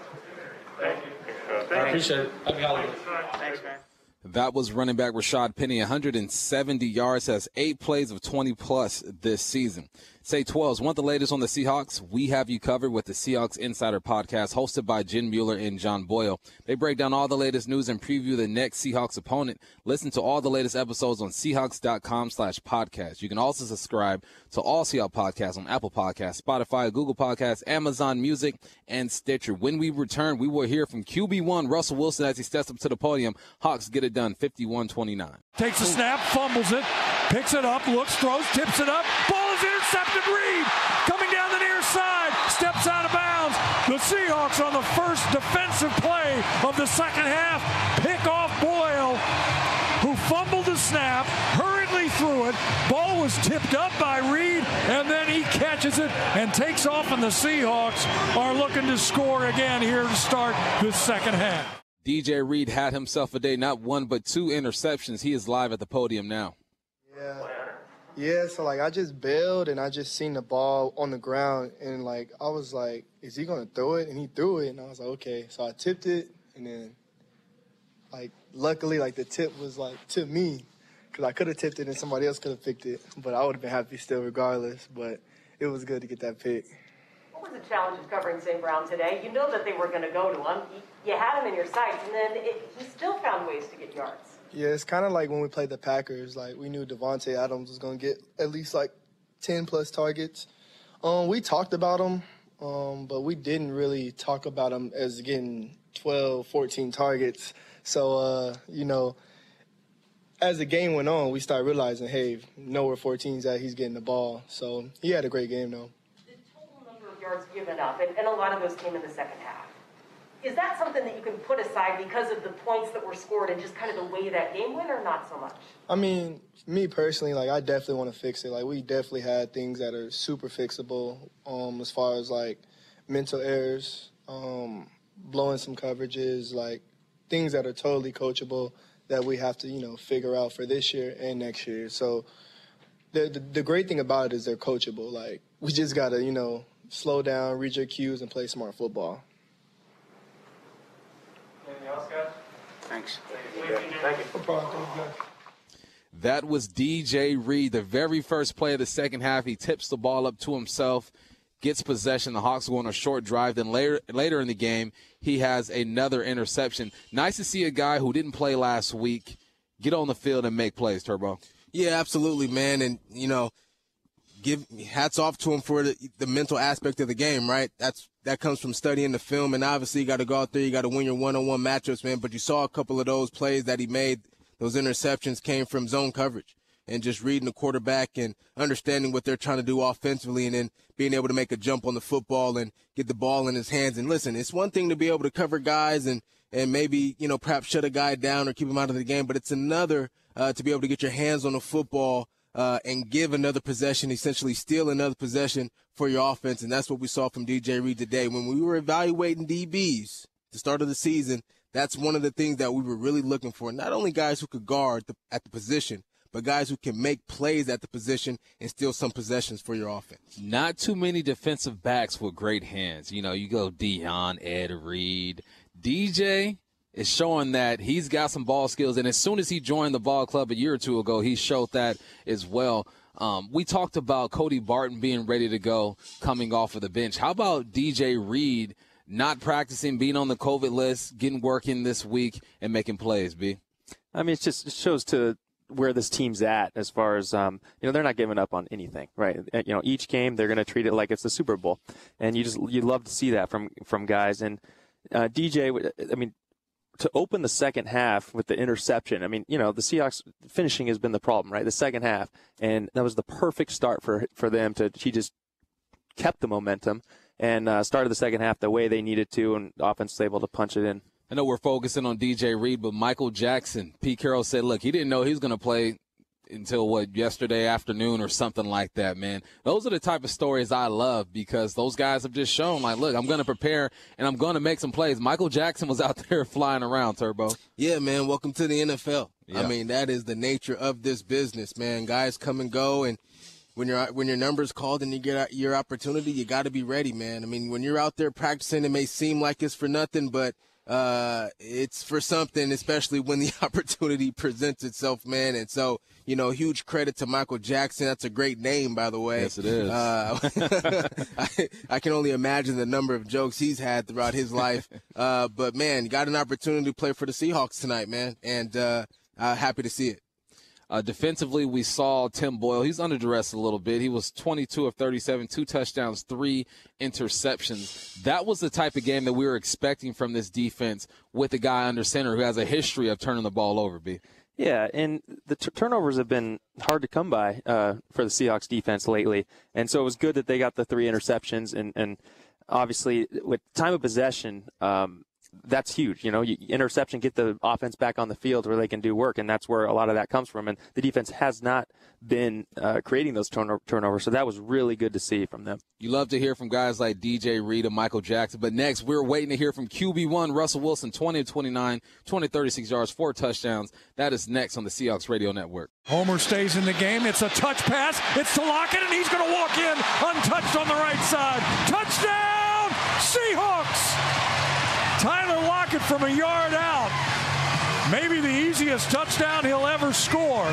Thank you. I appreciate it. Happy holidays. Thanks, man. That was running back Rashaad Penny, 170 yards, has eight plays of 20 plus this season. Say 12s. Want the latest on the Seahawks? We have you covered with the Seahawks Insider podcast hosted by Jen Mueller and John Boyle. They break down all the latest news and preview the next Seahawks opponent. Listen to all the latest episodes on Seahawks.com slash podcast. You can also subscribe to all Seahawks podcasts on Apple Podcasts, Spotify, Google Podcasts, Amazon Music, and Stitcher. When we return, we will hear from QB1 Russell Wilson as he steps up to the podium. Hawks get it done 51 29. Takes a snap, fumbles it, picks it up, looks, throws, tips it up. Ball is intercepted. Reed coming down the near side, steps out of bounds. The Seahawks on the first defensive play of the second half pick off Boyle, who fumbled the snap, hurriedly threw it. Ball was tipped up by Reed, and then he catches it and takes off, and the Seahawks are looking to score again here to start the second half. DJ Reed had himself a day, not one but two interceptions. He is live at the podium now. Yeah. Yeah, so like I just bailed and I just seen the ball on the ground and like I was like, is he gonna throw it? And he threw it and I was like, okay. So I tipped it and then like luckily like the tip was like to me because I could have tipped it and somebody else could have picked it, but I would have been happy still regardless. But it was good to get that pick. What was the challenge of covering St. Brown today? You know that they were going to go to him. You had him in your sights, and then it, he still found ways to get yards. Yeah, it's kind of like when we played the Packers. Like we knew Davante Adams was going to get at least like ten plus targets. Um, we talked about him, um, but we didn't really talk about him as getting 12, 14 targets. So, uh, you know, as the game went on, we started realizing, hey, know where 14's at, he's getting the ball. So he had a great game, though. The total number of yards given up, and, and a lot of those came in the second half. Is that something that you can put aside because of the points that were scored and just kind of the way that game went, or not so much? I mean, me personally, like I definitely want to fix it. Like we definitely had things that are super fixable, um, as far as like mental errors, um, blowing some coverages, like things that are totally coachable that we have to, you know, figure out for this year and next year. So the, the, the great thing about it is they're coachable. Like we just gotta, you know, slow down, read your cues, and play smart football. Anything else, guys? Thanks. Thank you. That was DJ Reed, the very first play of the second half. He tips the ball up to himself, gets possession. The Hawks go on a short drive. Then later, later in the game, he has another interception. Nice to see a guy who didn't play last week get on the field and make plays, Turbo. Yeah, absolutely, man. And, you know, give hats off to him for the, the mental aspect of the game, right? That's that comes from studying the film, and obviously you got to go out there, you got to win your one-on-one matchups, man. But you saw a couple of those plays that he made; those interceptions came from zone coverage and just reading the quarterback and understanding what they're trying to do offensively, and then being able to make a jump on the football and get the ball in his hands. And listen, it's one thing to be able to cover guys and and maybe you know perhaps shut a guy down or keep him out of the game, but it's another uh, to be able to get your hands on the football uh, and give another possession, essentially steal another possession for your offense. And that's what we saw from DJ Reed today. When we were evaluating DBs the start of the season, that's one of the things that we were really looking for. Not only guys who could guard the, at the position, but guys who can make plays at the position and steal some possessions for your offense. Not too many defensive backs with great hands. You know, you go Deion, Ed Reed, DJ is showing that he's got some ball skills. And as soon as he joined the ball club a year or two ago, he showed that as well. Um, we talked about Cody Barton being ready to go coming off of the bench. How about DJ Reed not practicing, being on the COVID list, getting working this week, and making plays, B? I mean, it just shows to where this team's at as far as um, you know they're not giving up on anything right you know each game they're going to treat it like it's the super bowl and you just you love to see that from from guys and uh, dj i mean to open the second half with the interception i mean you know the seahawks finishing has been the problem right? The second half. And that was the perfect start for for them to he just kept the momentum and uh, started the second half the way they needed to and offense was able to punch it in. I know we're focusing on DJ Reed, but Michael Jackson, Pete Carroll said, look, he didn't know he was going to play until what yesterday afternoon or something like that, man. Those are the type of stories I love because those guys have just shown, like, look, I'm going to prepare and I'm going to make some plays. Michael Jackson was out there flying around, Turbo. Yeah, man. Welcome to the NFL. Yeah. I mean, that is the nature of this business, man. Guys come and go, and when your when your number's called and you get your opportunity, you got to be ready, man. I mean, when you're out there practicing, it may seem like it's for nothing, but uh, it's for something, especially when the opportunity presents itself, man. And so, you know, huge credit to Michael Jackson. That's a great name, by the way. Yes, it is. Uh, I, I, can only imagine the number of jokes he's had throughout his life. Uh, but man, got an opportunity to play for the Seahawks tonight, man, and uh, happy to see it. Uh, defensively, we saw Tim Boyle. He's under duress a little bit. He was 22 of 37, two touchdowns, three interceptions. That was the type of game that we were expecting from this defense with a guy under center who has a history of turning the ball over, B. Yeah, and the t- turnovers have been hard to come by uh, for the Seahawks defense lately. And so it was good that they got the three interceptions. And, and obviously, with time of possession, um, that's huge. You know, you, interception, get the offense back on the field where they can do work, and that's where a lot of that comes from. And the defense has not been uh, creating those turn- turnovers, so that was really good to see from them. You love to hear from guys like DJ Reed and Michael Jackson, but next we're waiting to hear from QB1 Russell Wilson, 20 of 29, 20 36 yards, four touchdowns. That is next on the Seahawks Radio Network. Homer stays in the game. It's a touch pass. It's to Lockett, and he's going to walk in untouched on the right side. Touchdown, Seahawks! Tyler from a yard out. Maybe the easiest touchdown he'll ever score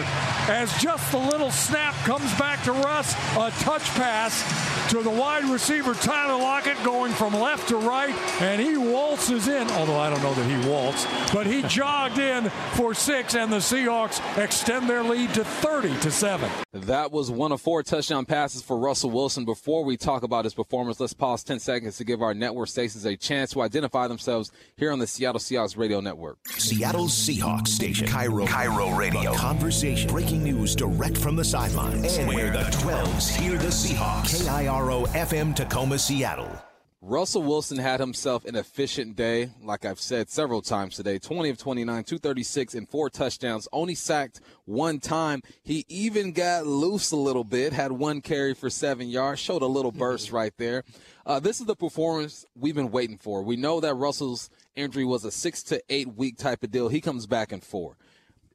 as just the little snap comes back to Russ. A touch pass to the wide receiver Tyler Lockett going from left to right, and he waltzes in. Although I don't know that he waltzed, but he jogged in for six, and the Seahawks extend their lead to 30 to seven. That was one of four touchdown passes for Russell Wilson. Before we talk about his performance, let's pause 10 seconds to give our network stations a chance to identify themselves here on the Seattle Seahawks radio network. Seattle's Seahawks station, KIRO, KIRO Radio. Conversation, breaking news direct from the sidelines, and where the 12s hear the Seahawks. KIRO FM Tacoma, Seattle. Russell Wilson had himself an efficient day, like I've said several times today 20 of 29, 236, and four touchdowns. Only sacked one time. He even got loose a little bit, had one carry for seven yards, showed a little burst right there. Uh, this is the performance we've been waiting for. We know that Russell's injury was a six to eight week type of deal. He comes back in four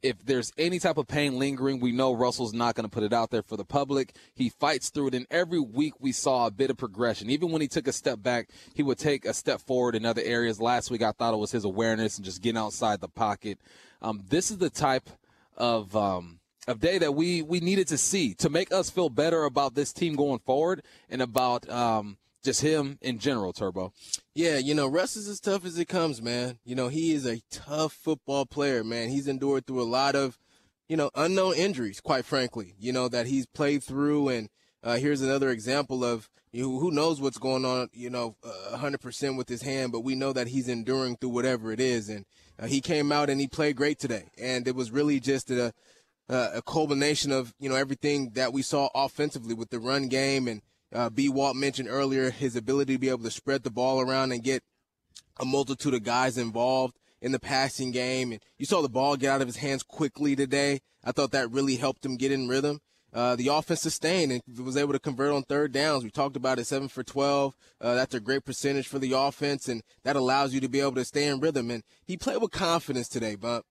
if there's any type of pain lingering, we know Russell's not going to put it out there for the public. He fights through it, and every week we saw a bit of progression. Even when he took a step back, he would take a step forward in other areas. Last week, I thought it was his awareness and just getting outside the pocket. Um, this is the type of um, of day that we we needed to see to make us feel better about this team going forward and about um, just him in general, Turbo. Yeah, you know, Russ is as tough as it comes, man. You know, he is a tough football player, man. He's endured through a lot of, you know, unknown injuries, quite frankly, you know, that he's played through. And uh, here's another example of you know, who knows what's going on, you know, uh, 100% with his hand, but we know that he's enduring through whatever it is. And uh, he came out and he played great today. And it was really just a, a culmination of, you know, everything that we saw offensively with the run game and, uh, B. Walt mentioned earlier his ability to be able to spread the ball around and get a multitude of guys involved in the passing game. And you saw the ball get out of his hands quickly today. I thought that really helped him get in rhythm. Uh, the offense sustained and was able to convert on third downs. We talked about it, seven for 12. Uh, that's a great percentage for the offense, and that allows you to be able to stay in rhythm. And he played with confidence today, but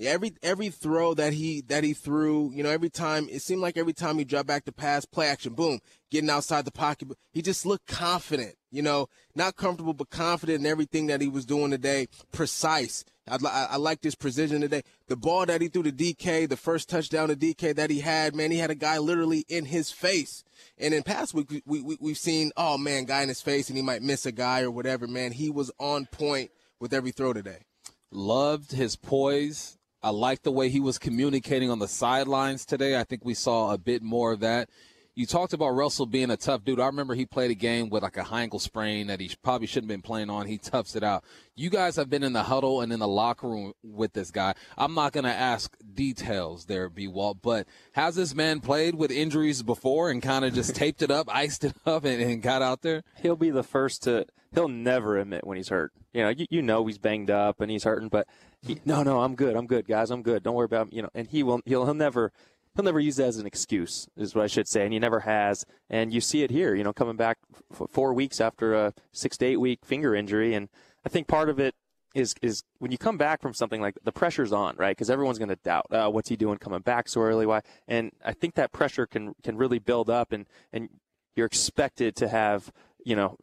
every every throw that he that he threw, you know, every time it seemed like every time he dropped back to pass, play action, boom, getting outside the pocket, he just looked confident, you know, not comfortable but confident in everything that he was doing today, precise. I, I, I like this precision today. The ball that he threw to DK, the first touchdown to DK that he had, man, he had a guy literally in his face. And in past week, we, we, we've seen, oh man, guy in his face and he might miss a guy or whatever, man. He was on point with every throw today. Loved his poise I like the way he was communicating on the sidelines today. I think we saw a bit more of that. You talked about Russell being a tough dude. I remember he played a game with like a high ankle sprain that he probably shouldn't have been playing on. He toughs it out. You guys have been in the huddle and in the locker room with this guy. I'm not going to ask details there, B. Walt, but has this man played with injuries before and kind of just taped it up, iced it up, and, and got out there? He'll be the first to. He'll never admit when he's hurt. You know, you, you know he's banged up and he's hurting, but no, no, I'm good. I'm good, guys. I'm good. Don't worry about you know. And he will. He'll. He'll never. He'll never use that as an excuse, is what I should say, and he never has. And you see it here, you know, coming back f- four weeks after a six to eight week finger injury, and I think part of it is is when you come back from something like the pressure's on, right? Because everyone's going to doubt uh, what's he doing coming back so early. Why? And I think that pressure can can really build up, and and you're expected to have you know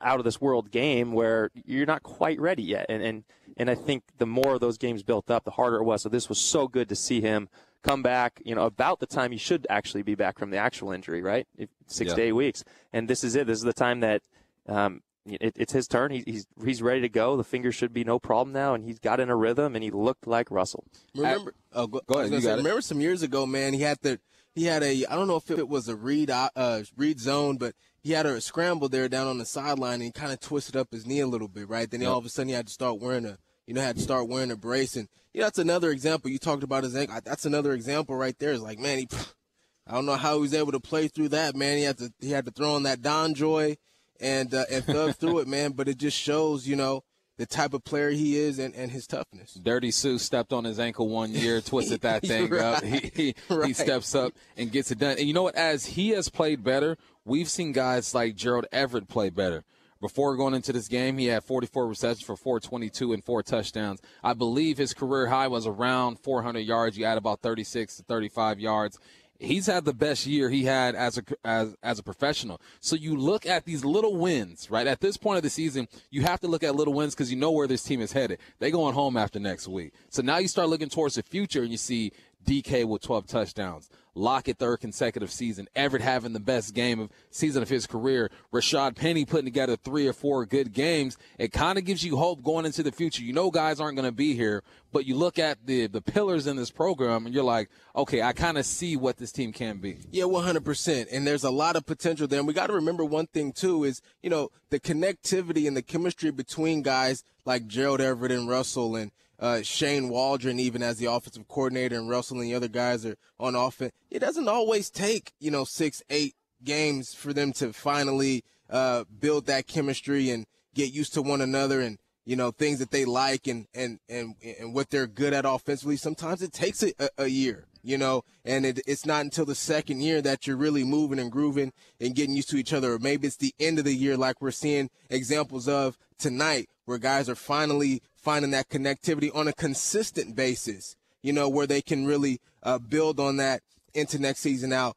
out of this world game where you're not quite ready yet. And, and, and I think the more of those games built up, the harder it was. So this was so good to see him come back, you know, about the time he should actually be back from the actual injury, right? Six yeah. to eight weeks. And this is it. This is the time that, um, it, it's his turn. He, he's he's ready to go. The fingers should be no problem now, and he's got in a rhythm, and he looked like Russell. Remember? oh, go, go ahead. Say, remember some years ago, man. He had the he had a I don't know if it was a read uh, read zone, but he had a scramble there down on the sideline and he kind of twisted up his knee a little bit, right? Then yep. all of a sudden he had to start wearing a, you know, had to start wearing a brace. And yeah, that's another example. You talked about his ankle. That's another example right there. It's like, man, he, I don't know how he was able to play through that, man. He had to, he had to throw on that DonJoy and, uh, and thug through it, man. But it just shows, you know, the type of player he is and, and his toughness. Dirty Suh stepped on his ankle one year, twisted that thing right. up. He he, right. he, steps up and gets it done. And you know what? As he has played better, we've seen guys like Gerald Everett play better. Before going into this game, he had 44 receptions for 422 and four touchdowns. I believe his career high was around 400 yards. You add about 36 to 35 yards he's had the best year he had as a as as a professional. So you look at these little wins, right? At this point of the season, you have to look at little wins because you know where this team is headed. They going home after next week. So now you start looking towards the future and you see DK with 12 touchdowns. Lockett third consecutive season, Everett having the best game of season of his career, Rashaad Penny putting together three or four good games. It kind of gives you hope going into the future. You know, guys aren't going to be here, but you look at the the pillars in this program, and you're like, okay, I kind of see what this team can be. Yeah, 100%. And there's a lot of potential there. And we got to remember one thing too is you know the connectivity and the chemistry between guys like Gerald Everett and Russell and uh, Shane Waldron, even as the offensive coordinator, and Russell and the other guys are on offense. It doesn't always take, you know, six, eight games for them to finally uh, build that chemistry and get used to one another and, you know, things that they like and, and, and, and what they're good at offensively. Sometimes it takes a, a year, you know, and it, it's not until the second year that you're really moving and grooving and getting used to each other. Or maybe it's the end of the year, like we're seeing examples of tonight, where guys are finally finding that connectivity on a consistent basis, you know, where they can really uh, build on that into next season. Now,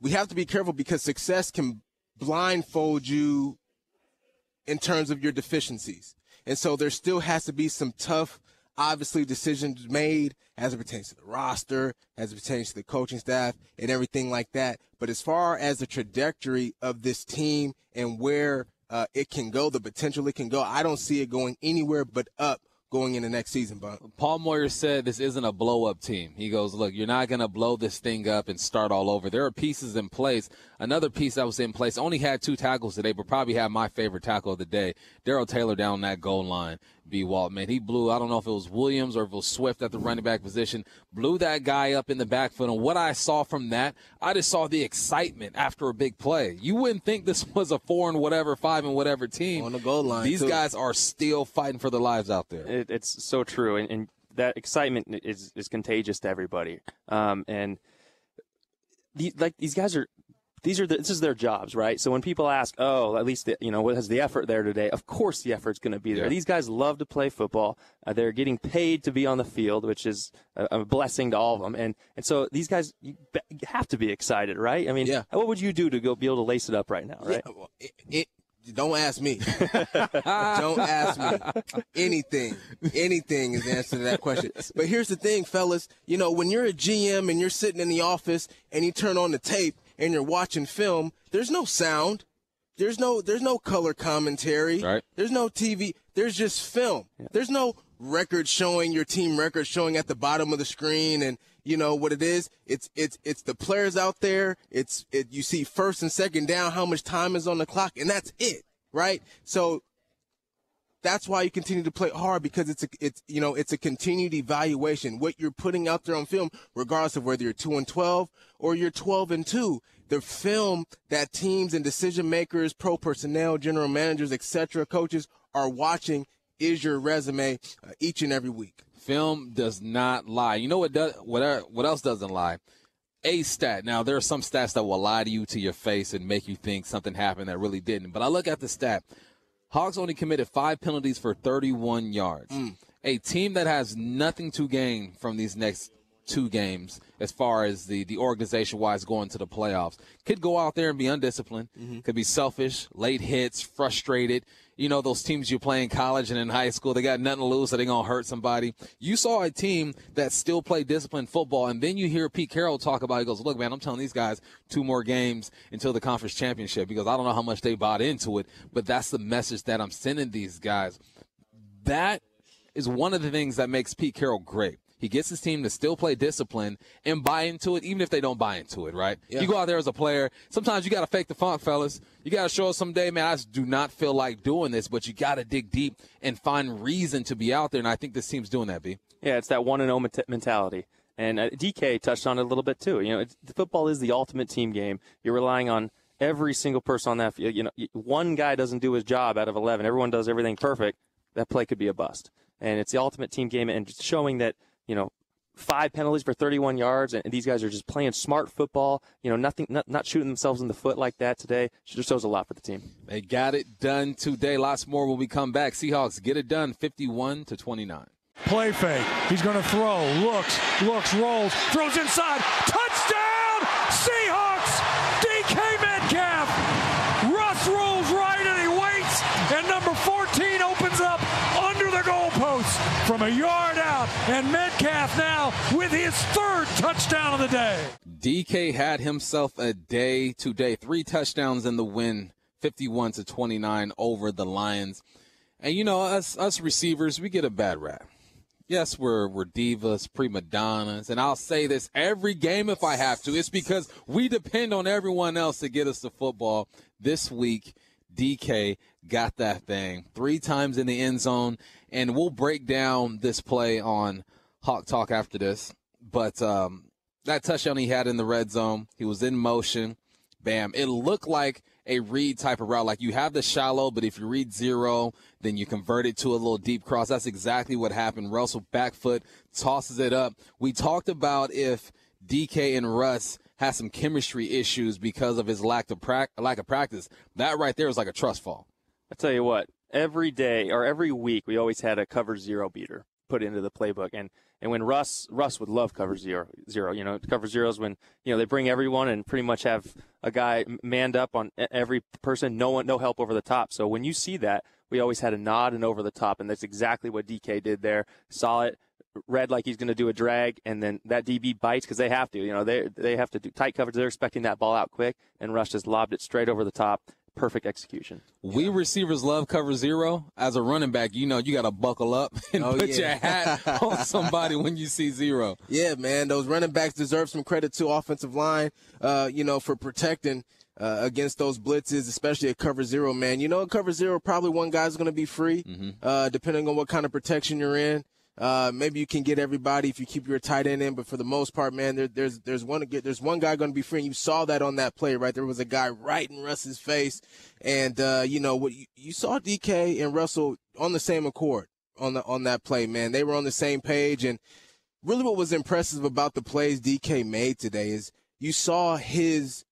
we have to be careful because success can blindfold you in terms of your deficiencies. And so there still has to be some tough, obviously, decisions made as it pertains to the roster, as it pertains to the coaching staff, and everything like that. But as far as the trajectory of this team and where uh, it can go, the potential it can go. I don't see it going anywhere but up going into next season, but Paul Moyer said this isn't a blow up team. He goes, Look, you're not going to blow this thing up and start all over. There are pieces in place. Another piece that was in place only had two tackles today, but probably had my favorite tackle of the day. Darrell Taylor down that goal line. B. Walt, man. He blew, I don't know if it was Williams or if it was Swift at the running back position, blew that guy up in the backfield. And what I saw from that, I just saw the excitement after a big play. You wouldn't think this was a four and whatever, five and whatever team. On the goal line. These too. guys are still fighting for their lives out there. It, it's so true. And, and, that excitement is, is contagious to everybody. Um, and the, like these guys are these are the, this is their jobs, right? So when people ask, oh, at least the, you know what has the effort there today? Of course, the effort's going to be there. Yeah. These guys love to play football. Uh, they're getting paid to be on the field, which is a, a blessing to all of them. And and so these guys you, have to be excited, right? I mean, Yeah. what would you do to go be able to lace it up right now, right? Yeah, well, it, it, don't ask me. don't ask me. Anything, anything is the answer to that question. But here's the thing, fellas. You know, when you're a GM and you're sitting in the office and you turn on the tape and you're watching film, there's no sound. There's no there's no color commentary. Right. There's no TV. There's just film. There's no record showing your team record showing at the bottom of the screen and you know what it is it's it's it's the players out there it's it you see first and second down how much time is on the clock and that's it right so that's why you continue to play hard because it's a it's you know it's a continued evaluation what you're putting out there on film regardless of whether you're 2 and 12 or you're 12 and 2 the film that teams and decision makers pro personnel general managers etc coaches are watching is your resume uh, each and every week Film does not lie. You know what does what what else doesn't lie? A stat. Now there are some stats that will lie to you to your face and make you think something happened that really didn't. But I look at the stat. Hawks only committed five penalties for 31 yards. Mm. A team that has nothing to gain from these next two games, as far as the the organization wise going to the playoffs, could go out there and be undisciplined. Mm-hmm. Could be selfish, late hits, frustrated. You know those teams you play in college and in high school, they got nothing to lose, so they're gonna hurt somebody. You saw a team that still played disciplined football, and then you hear Pete Carroll talk about. He goes, "Look, man, I'm telling these guys two more games until the conference championship because I don't know how much they bought into it, but that's the message that I'm sending these guys." That is one of the things that makes Pete Carroll great. He gets his team to still play discipline and buy into it, even if they don't buy into it, right? Yeah. You go out there as a player, sometimes you got to fake the funk, fellas. You got to show us someday, man, I just do not feel like doing this, but you got to dig deep and find reason to be out there. And I think this team's doing that, B. Yeah, it's that one and zero mentality. And uh, DK touched on it a little bit too. You know, football is the ultimate team game. You're relying on every single person on that. field. You know, one guy doesn't do his job out of eleven. Everyone does everything perfect. That play could be a bust. And it's the ultimate team game, and showing that you know. Five penalties for 31 yards, and these guys are just playing smart football. You know, nothing, not, not shooting themselves in the foot like that today. It just shows a lot for the team. They got it done today. Lots more when we come back. Seahawks get it done 51 to 29. Play fake. He's going to throw. Looks, looks, rolls, throws inside. Touchdown! Seahawks! DK Metcalf. Russ rolls right and he waits, and number 14 opens up under the goalpost from a yard out. And Metcalf now with his third touchdown of the day. DK had himself a day today. Three touchdowns in the win, 51 to 29 over the Lions. And you know, us us receivers, we get a bad rap. Yes, we're we're divas, prima donnas, and I'll say this every game if I have to. It's because we depend on everyone else to get us the football. This week, DK got that thing three times in the end zone, and we'll break down this play on Hawk Talk after this. But um, that touchdown he had in the red zone, he was in motion. Bam! It looked like a read type of route. Like you have the shallow, but if you read zero, then you convert it to a little deep cross. That's exactly what happened. Russell back foot tosses it up. We talked about if DK and Russ has some chemistry issues because of his lack of pra- lack of practice. That right there is like a trust fall. I tell you what, every day or every week we always had a cover zero beater put into the playbook, and and when Russ Russ would love cover zero zero, you know, cover zeros when you know they bring everyone and pretty much have a guy manned up on every person, no one, no help over the top. So when you see that, we always had a nod and over the top, and that's exactly what DK did there. Saw it, read like he's going to do a drag, and then that DB bites because they have to. You know, they they have to do tight coverage. They're expecting that ball out quick, and Russ just lobbed it straight over the top. Perfect execution. We receivers love cover zero. As a running back, you know you got to buckle up and Oh, put yeah. your hat on somebody when you see zero. Yeah, man, those running backs deserve some credit to offensive line. Uh, you know, for protecting uh, against those blitzes, especially at cover zero. Man, you know, at cover zero, probably one guy's going to be free, uh, depending on what kind of protection you're in. Uh, maybe you can get everybody if you keep your tight end in, but for the most part, man, there, there's there's one there's one guy going to be free. And you saw that on that play, right? There was a guy right in Russ's face, and uh, you know what? You, you saw DK and Russell on the same accord on the on that play, man. They were on the same page, and really what was impressive about the plays DK made today is you saw his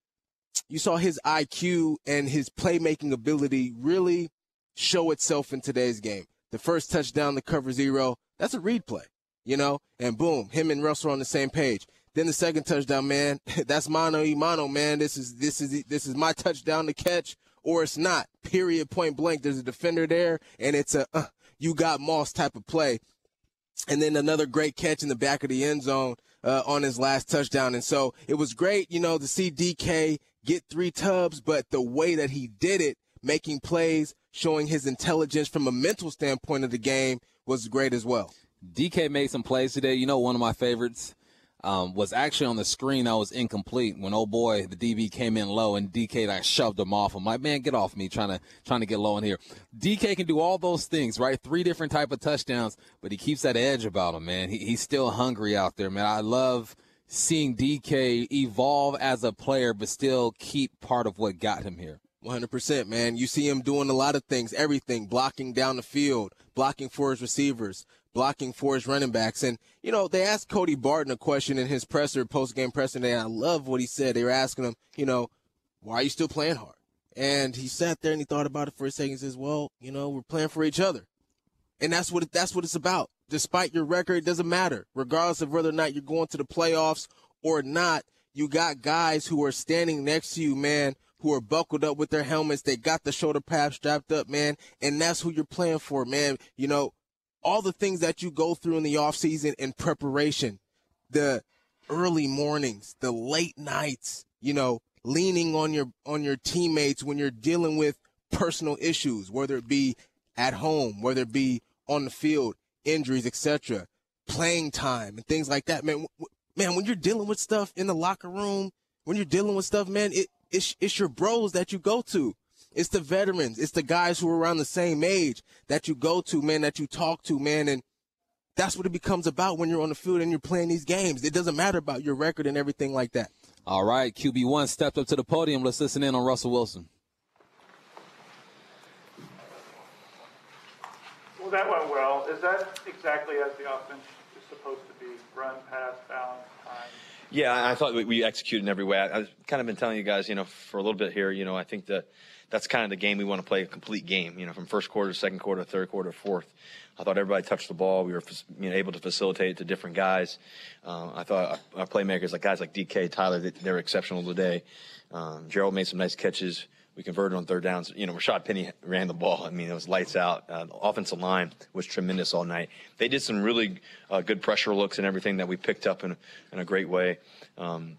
you saw his IQ and his playmaking ability really show itself in today's game. The first touchdown, the cover zero, that's a read play, you know, and boom, him and Russell on the same page. Then the second touchdown, man, that's mano y mano, man. This is this is this is my touchdown to catch, or it's not. Period, point blank. There's a defender there, and it's a uh, you got Moss type of play and then another great catch in the back of the end zone uh, on his last touchdown. And so it was great, you know, to see DK get three tubs, but the way that he did it, making plays, showing his intelligence from a mental standpoint of the game, was great as well. DK made some plays today. You know, one of my favorites um, was actually on the screen that was incomplete when oh boy the DB came in low and DK like shoved him off. I'm like, man, get off me, trying to trying to get low in here. DK can do all those things, right? Three different type of touchdowns, but he keeps that edge about him, man. He, he's still hungry out there, man. I love seeing DK evolve as a player, but still keep part of what got him here. 100%, man. You see him doing a lot of things, everything, blocking down the field, blocking for his receivers, blocking for his running backs. And, you know, they asked Cody Barton a question in his presser, post game presser, and I love what he said. They were asking him, you know, why are you still playing hard? And he sat there and he thought about it for a second and says, well, you know, we're playing for each other. And that's what it, that's what it's about. Despite your record, it doesn't matter. Regardless of whether or not you're going to the playoffs or not, you got guys who are standing next to you, man, who are buckled up with their helmets. They got the shoulder pads strapped up, man. And that's who you're playing for, man. You know, all the things that you go through in the offseason in preparation, the early mornings, the late nights, you know, leaning on your on your teammates when you're dealing with personal issues, whether it be at home, whether it be on the field, injuries, etc., playing time and things like that, man. Man, when you're dealing with stuff in the locker room, when you're dealing with stuff, man, it, it's it's your bros that you go to. It's the veterans. It's the guys who are around the same age that you go to, man, that you talk to, man, and that's what it becomes about when you're on the field and you're playing these games. It doesn't matter about your record and everything like that. All right, QB1 stepped up to the podium. Let's listen in on Russell Wilson. Well, that went well. Is that exactly as the offense is supposed to be? Run, pass, balance, time? Yeah, I thought we- executed in every way. I've kind of been telling you guys, you know, for a little bit here, you know, I think that that's kind of the game we want to play, a complete game, you know, from first quarter, second quarter, third quarter, fourth. I thought everybody touched the ball. We were you know, able to facilitate it to different guys. Uh, I thought our, our playmakers, like guys like DK, Tyler, they, they were exceptional today. Um, Gerald made some nice catches. We converted on third downs. You know, Rashaad Penny ran the ball. I mean, it was lights out. Uh, offensive line was tremendous all night. They did some really uh, good pressure looks and everything that we picked up in, in a great way. Um,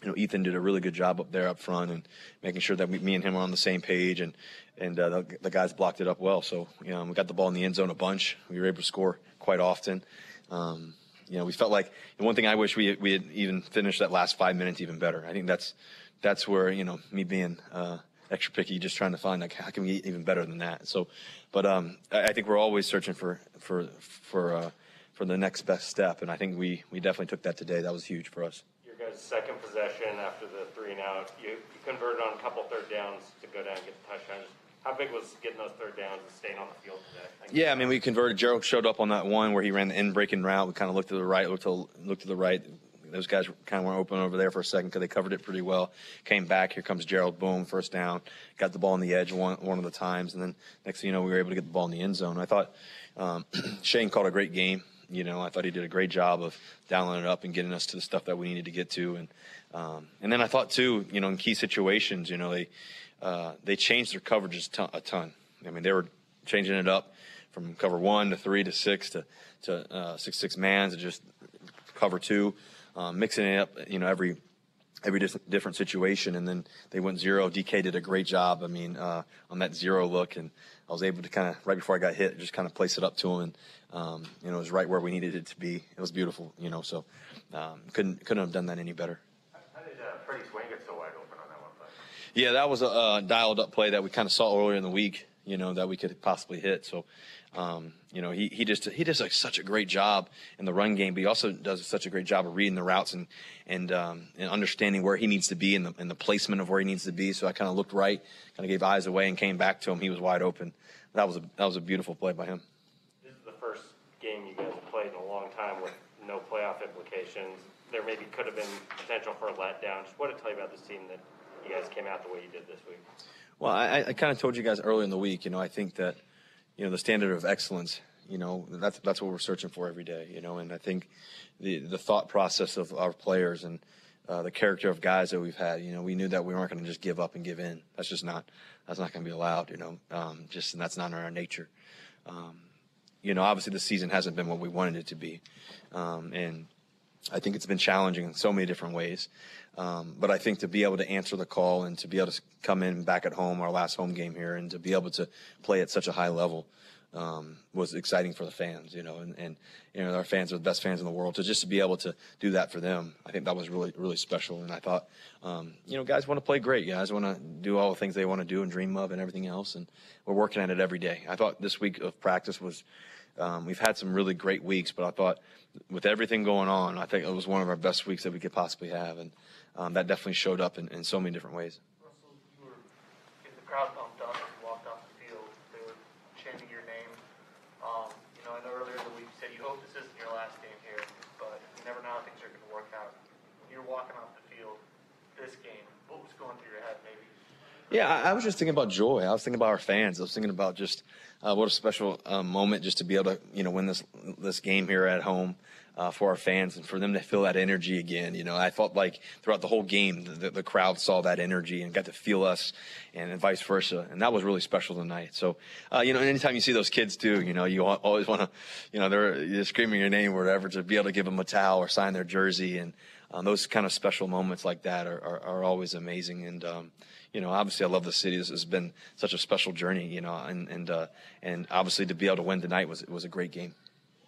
you know, Ethan did a really good job up there up front and making sure that we, me and him are on the same page, and and uh, the, the, guys blocked it up well. So you know, we got the ball in the end zone a bunch. We were able to score quite often. Um, you know, we felt like the one thing I wish we we had even finished that last five minutes even better. I think that's that's where you know me being uh, extra picky, just trying to find like how can we get even better than that. So, but um, I, I think we're always searching for for for uh, for the next best step, and I think we we definitely took that today. That was huge for us Your guys' second possession after the three and out, you, you converted on a couple third downs to go down and get the touchdown. How big was getting those third downs and staying on the field today? Yeah, I mean, we converted. Gerald showed up on that one where he ran the in breaking route. We kind of looked to the right, looked to looked to the right. Those guys kind of went open over there for a second because they covered it pretty well. Came back. Here comes Gerald. Boom, first down. Got the ball on the edge one one of the times, and then next thing you know, we were able to get the ball in the end zone. I thought um, Shane called a great game. You know, I thought he did a great job of dialing it up and getting us to the stuff that we needed to get to. And um, and then I thought too, you know, in key situations, you know, they uh, they changed their coverages a ton. I mean, they were changing it up from cover one to three to six to to uh, six six man to just cover two, um, mixing it up, you know, every every different situation. And then they went zero. DK did a great job. I mean, uh, on that zero look, and I was able to kind of right before I got hit, just kind of place it up to him, and um, you know, it was right where we needed it to be. It was beautiful, you know. So um, couldn't couldn't have done that any better. How did uh, Freddie Swain get so wide open on that one play? Yeah, that was a uh, dialed up play that we kind of saw earlier in the week. You know that we could possibly hit. So, um, you know, he, he just he does like such a great job in the run game, but he also does such a great job of reading the routes and and um, and understanding where he needs to be and the and the placement of where he needs to be. So I kind of looked right, kind of gave eyes away, and came back to him. He was wide open. That was a that was a beautiful play by him This is the first game you guys have played in a long time with no playoff implications. There maybe could have been potential for a letdown. Just what to tell you about this team that you guys came out the way you did this week? Well, I, I kind of told you guys earlier in the week. You know, I think that you know the standard of excellence. You know, that's that's what we're searching for every day. You know, and I think the the thought process of our players and uh, the character of guys that we've had. You know, we knew that we weren't going to just give up and give in. That's just not that's not going to be allowed. You know, um, just and that's not in our nature. Um, you know, obviously the season hasn't been what we wanted it to be, um, and I think it's been challenging in so many different ways. Um, but I think to be able to answer the call and to be able to come in back at home, our last home game here, and to be able to play at such a high level um, was exciting for the fans, you know, and, and, you know, our fans are the best fans in the world. So just to be able to do that for them, I think that was really, really special. And I thought, um, you know, guys want to play great. Guys want to do all the things they want to do and dream of and everything else. And we're working at it every day. I thought this week of practice was um, we've had some really great weeks, but I thought with everything going on, I think it was one of our best weeks that we could possibly have, and um, that definitely showed up in, in so many different ways. Russell, you were getting the crowd pumped up as you walked off the field. They were chanting your name. Um, you know, I know earlier in the week you said you hope this isn't your last game here, but you never know how things are going to work out. When you're walking off the field, this game, what was going through your head, maybe? Yeah, I, was just thinking about joy. I was thinking about our fans. I was thinking about just uh, what a special um, moment just to be able to you know win this this game here at home uh, for our fans and for them to feel that energy again. You know, I felt like throughout the whole game the, the crowd saw that energy and got to feel us, and, and vice versa, and that was really special tonight. So, uh, you know, anytime you see those kids too, you know, you always want to, you know, they're screaming your name or whatever to be able to give them a towel or sign their jersey, and um, those kind of special moments like that are, are, are always amazing. And um, you know, obviously I love the city. This has been such a special journey, you know, and and uh, and obviously to be able to win tonight was was a great game.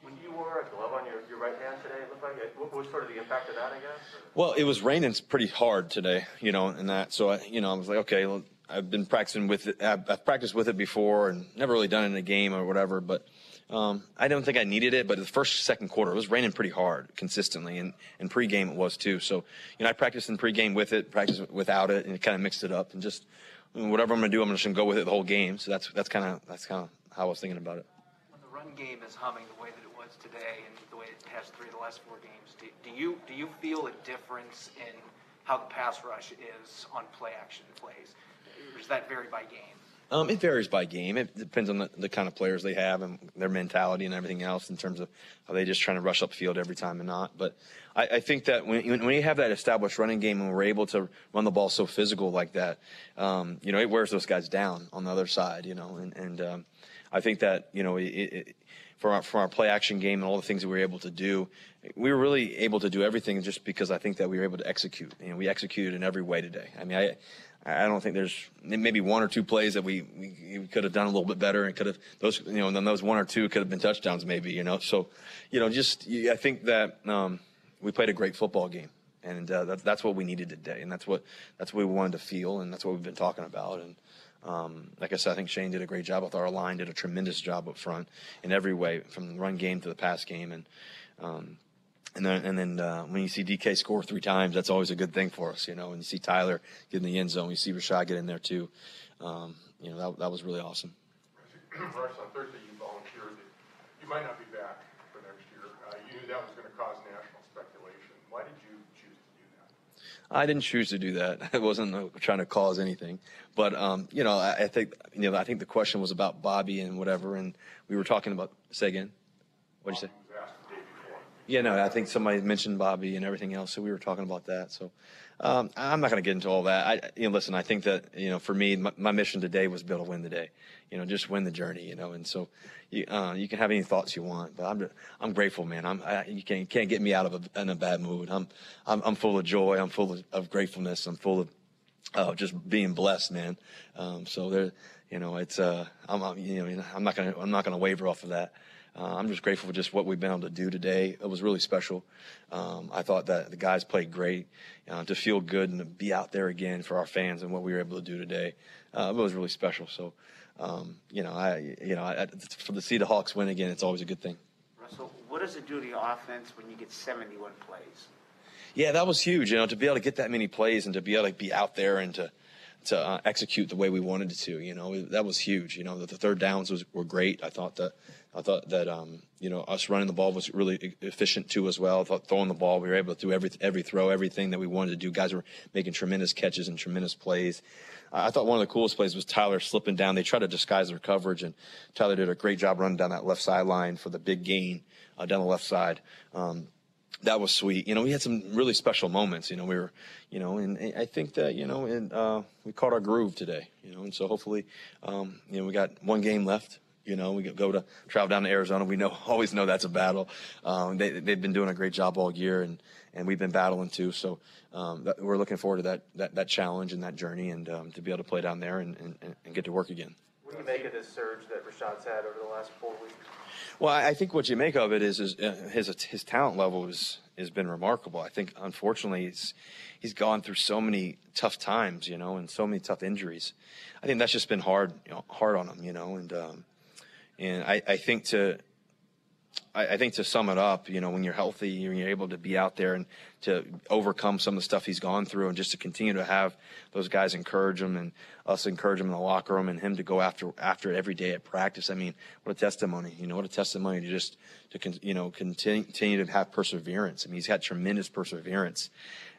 When you wore a glove on your, your right hand today, it looked like it, what was sort of the impact of that, I guess? Well, it was raining pretty hard today, you know, and that. So I, you know, I was like, okay, well, I've been practicing with it. I've, I've practiced with it before, and never really done it in a game or whatever, but um, I don't think I needed it, but the first, second quarter, it was raining pretty hard consistently, and, and pregame it was too. So, you know, I practiced in pregame with it, practiced without it, and it kind of mixed it up, and just whatever I'm going to do, I'm just going to go with it the whole game. So that's that's kind of that's kind of how I was thinking about it. When the run game is humming the way that it was today, and the way it has three of the last four games, do, do you do you feel a difference in how the pass rush is on play action plays? Or does that vary by game? Um, it varies by game. It depends on the, the, kind of players they have and their mentality and everything else in terms of are they just trying to rush up field every time or not. But I, I think that when, when you have that established running game and we're able to run the ball so physical like that, um, you know, it wears those guys down on the other side, you know, and, and um, I think that you know it, it, from our, from our play action game and all the things that we were able to do, we were really able to do everything just because I think that we were able to execute. You know, we executed in every way today. I mean, I I don't think there's maybe one or two plays that we, we, we could have done a little bit better and could have those you know and then those one or two could have been touchdowns maybe you know so you know just I think that um, we played a great football game and uh, that, that's what we needed today and that's what that's what we wanted to feel and that's what we've been talking about and um, like I said I think Shane did a great job with our line did a tremendous job up front in every way from the run game to the pass game and um, and then, and then uh, when you see DK score three times, that's always a good thing for us, you know. And you see Tyler get in the end zone, you see Rashaad get in there too. Um, you know, that, that was really awesome. Russ, on Thursday you volunteered that you might not be back for next year. Uh, you knew that was going to cause national speculation. Why did you choose to do that? I didn't choose to do that. I wasn't uh, trying to cause anything, but um, you know, I, I think you know, I think the question was about Bobby and whatever, and we were talking about. Say again. What did you say? Yeah, no, I think somebody mentioned Bobby and everything else, so we were talking about that. So um, I'm not going to get into all that. I, you know, listen, I think that you know, for me, my, my, mission today was able to win the day. You know, just win the journey. You know, and so you, uh, you can have any thoughts you want, but I'm I'm grateful, man. I'm I, you can't can't get me out of a, in a bad mood. I'm I'm, I'm full of joy. I'm full of, of gratefulness. I'm full of just being blessed, man. Um, so there, you know, it's uh, I'm, you know, I'm not gonna I'm not gonna waver off of that. Uh, I'm just grateful for just what we've been able to do today. It was really special. Um, I thought that the guys played great. Uh, to feel good and to be out there again for our fans and what we were able to do today, uh, it was really special. So, um, you know, I, you know, I, for the see the Hawks win again, it's always a good thing. Russell, what does it do to your offense when you get 71 plays? Yeah, that was huge. You know, to be able to get that many plays and to be able to be out there and to to uh, execute the way we wanted it to. You know, that was huge. You know, the, the third downs was, were great. I thought that I thought that um, you know us running the ball was really efficient too as well. I thought throwing the ball, we were able to do every every throw, everything that we wanted to do. Guys were making tremendous catches and tremendous plays. I thought one of the coolest plays was Tyler slipping down. They tried to disguise their coverage, and Tyler did a great job running down that left sideline for the big gain uh, down the left side. Um, that was sweet. You know, we had some really special moments. You know, we were, you know, and, I think that you know, and uh, we caught our groove today. You know, and so hopefully, um, you know, we got one game left. You know, we go to travel down to Arizona. We know always know that's a battle. Um, they they've been doing a great job all year, and and we've been battling too. So um, that, we're looking forward to that, that that challenge and that journey, and um, to be able to play down there and, and, and get to work again. What do you make of this surge that Rashaad's had over the last four weeks? Well, I think what you make of it is, is uh, his his talent level is has been remarkable. I think unfortunately he's he's gone through so many tough times, you know, and so many tough injuries. I think that's just been hard, you know, hard on him, you know, and um, and I, I think to I, I, think to sum it up, you know, when you're healthy, when you're able to be out there and to overcome some of the stuff he's gone through, and just to continue to have those guys encourage him and us encourage him in the locker room, and him to go after after it every day at practice. I mean, what a testimony! You know, what a testimony to just to you know continue, continue to have perseverance. I mean, he's had tremendous perseverance.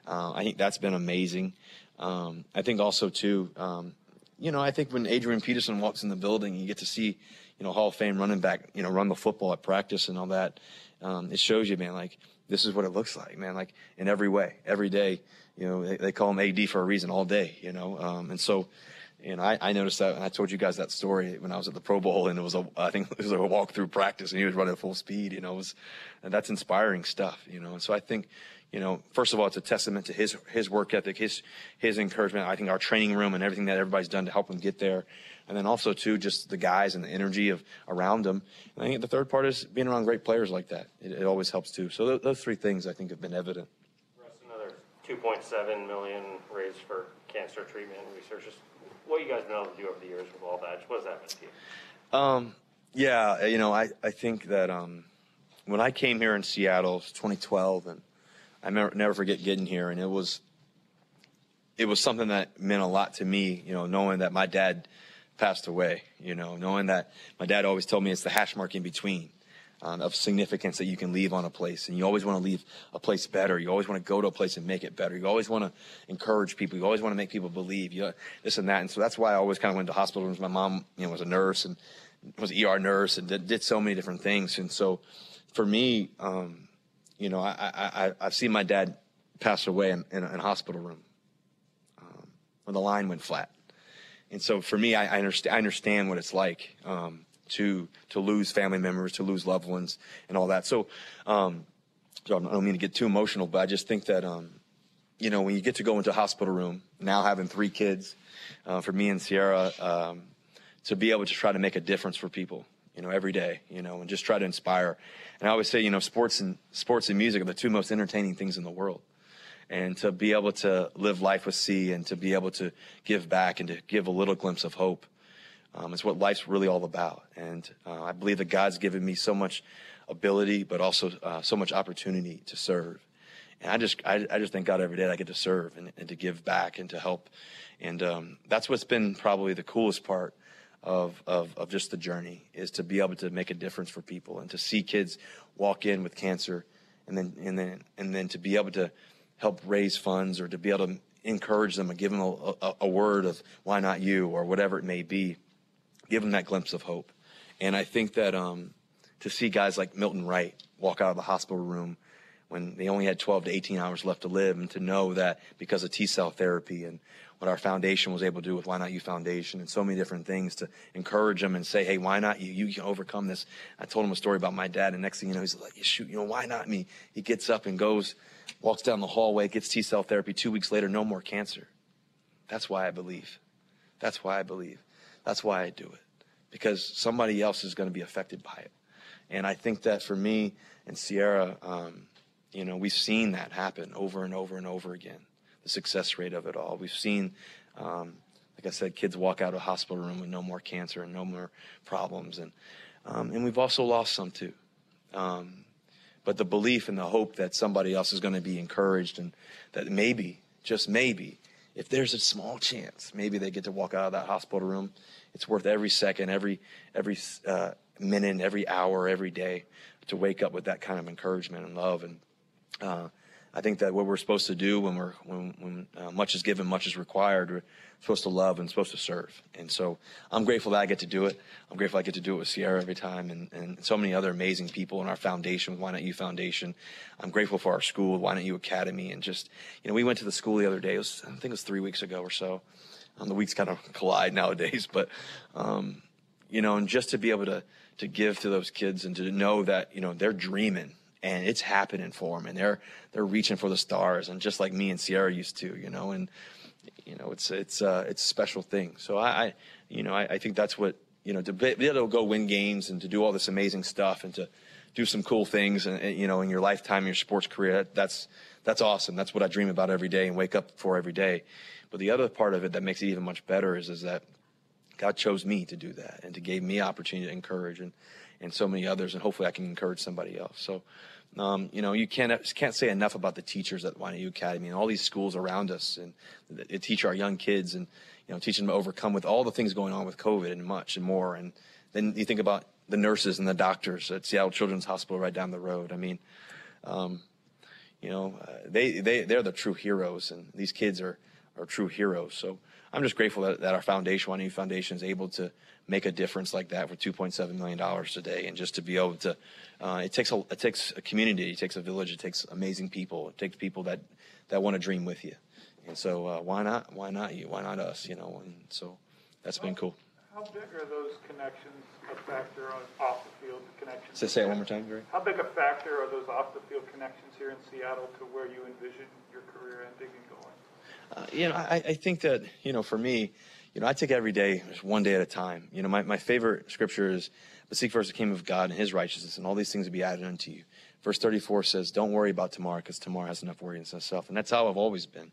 Uh, I think that's been amazing. Um, I think also too, um, you know, I think when Adrian Peterson walks in the building, you get to see you know, Hall of Fame running back, you know, run the football at practice and all that. Um, it shows you, man, like this is what it looks like, man, like in every way, every day. You know, they, they call him AD for a reason all day, you know. Um, and so, you know, I, I noticed that, and I told you guys that story when I was at the Pro Bowl, and it was a, I think it was a walk through practice, and he was running at full speed. You know, it was, and that's inspiring stuff. You know, and so I think, you know, first of all, it's a testament to his his work ethic, his his encouragement. I think our training room and everything that everybody's done to help him get there and then also too just the guys and the energy of around them. And I think the third part is being around great players like that. It, it always helps too. So th- those three things I think have been evident. Another 2.7 million raised for cancer treatment research. Just what you guys been able to do over the years with all that? What does that mean to you? Um, yeah, you know, I, I think that um, when I came here in Seattle, it was 2012, and I never, never forget getting here, and it was it was something that meant a lot to me, you know, knowing that my dad passed away, you know, knowing that my dad always told me it's the hash mark in between um, of significance that you can leave on a place. And you always want to leave a place better. You always want to go to a place and make it better. You always want to encourage people. You always want to make people believe you know, this and that. And so that's why I always kind of went to hospital rooms. My mom, you know, was a nurse and was an ER nurse and did, did so many different things. And so for me, um, you know, I, I, I've seen my dad pass away in, in, a, in a hospital room um, when the line went flat and so for me, I, I, understand, I understand what it's like um, to to lose family members, to lose loved ones, and all that. So, um, so I don't mean to get too emotional, but I just think that um, you know when you get to go into a hospital room now, having three kids, uh, for me and Ciara, um, to be able to try to make a difference for people, you know, every day, you know, and just try to inspire. And I always say, you know, sports and sports and music are the two most entertaining things in the world and to be able to live life with C and to be able to give back and to give a little glimpse of hope um, is what life's really all about. And uh, I believe that God's given me so much ability, but also uh, so much opportunity to serve. And I just, I, I, just thank God every day that I get to serve and, and to give back and to help. And um, that's what's been probably the coolest part of, of, of just the journey is to be able to make a difference for people and to see kids walk in with cancer and then, and then, and then to be able to help raise funds or to be able to encourage them and give them a, a, a word of why not you or whatever it may be, give them that glimpse of hope. And I think that um, to see guys like Milton Wright walk out of the hospital room when they only had 12 to 18 hours left to live, and to know that because of T cell therapy and what our foundation was able to do with Why Not You Foundation and so many different things to encourage them and say, hey, why not you? You can overcome this. I told him a story about my dad, and next thing you know, he's like, shoot, you know, why not me? He gets up and goes walks down the hallway, gets T cell therapy. Two weeks later, no more cancer. That's why I believe. That's why I believe. That's why I do it. Because somebody else is going to be affected by it. And I think that for me and Ciara, um, you know, we've seen that happen over and over and over again. The success rate of it all. We've seen, um, like I said, kids walk out of a hospital room with no more cancer and no more problems. And, um, and we've also lost some too. Um, but the belief and the hope that somebody else is going to be encouraged and that maybe, just maybe, if there's a small chance, maybe they get to walk out of that hospital room. It's worth every second, every every uh, minute, every hour, every day to wake up with that kind of encouragement and love. And uh, I think that what we're supposed to do when we're when, when uh, much is given, much is required. We're supposed to love and supposed to serve. And so I'm grateful that I get to do it. I'm grateful I get to do it with Ciara every time, and, and so many other amazing people in our foundation, Why Not You Foundation. I'm grateful for our school, Why Not You Academy, and just you know we went to the school the other day. Was I think it was three weeks ago or so. Um, the weeks kind of collide nowadays, but um, you know, and just to be able to to give to those kids and to know that you know they're dreaming and it's happening for them and they're they're reaching for the stars and just like me and Ciara used to you know and you know it's it's uh, it's a special thing. So I, I you know I, I, think that's what you know to be able to go win games and to do all this amazing stuff and to do some cool things and, and you know in your lifetime your sports career that's that's awesome. That's what I dream about every day and wake up for every day. But the other part of it that makes it even much better is is that God chose me to do that and to give me opportunity to encourage and and so many others, and hopefully I can encourage somebody else. So, um, you know, you can't can't say enough about the teachers at YNU Academy and all these schools around us, and they teach our young kids and you know teaching them to overcome with all the things going on with COVID and much and more. And then you think about the nurses and the doctors at Seattle Children's Hospital right down the road. I mean, um, you know, uh, they they they're the true heroes, and these kids are are true heroes. So I'm just grateful that, that our foundation, YNU Foundation, is able to make a difference like that for 2.7 million dollars today, and just to be able to, uh, it takes a it takes a community, it takes a village, it takes amazing people, it takes people that that want to dream with you, and so uh, why not why not you why not us you know and so that's been cool. How big are those connections a factor on off the field connections? So say it one more time, Gary. How big a factor are those off the field connections here in Seattle to where you envision your career ending and going? Uh, you know, I, I think that you know, for me, you know, I take every day just one day at a time. You know, my, my favorite scripture is, but seek first the kingdom of God and his righteousness, and all these things will be added unto you. Verse 34 says, Don't worry about tomorrow because tomorrow has enough worry in itself. And that's how I've always been.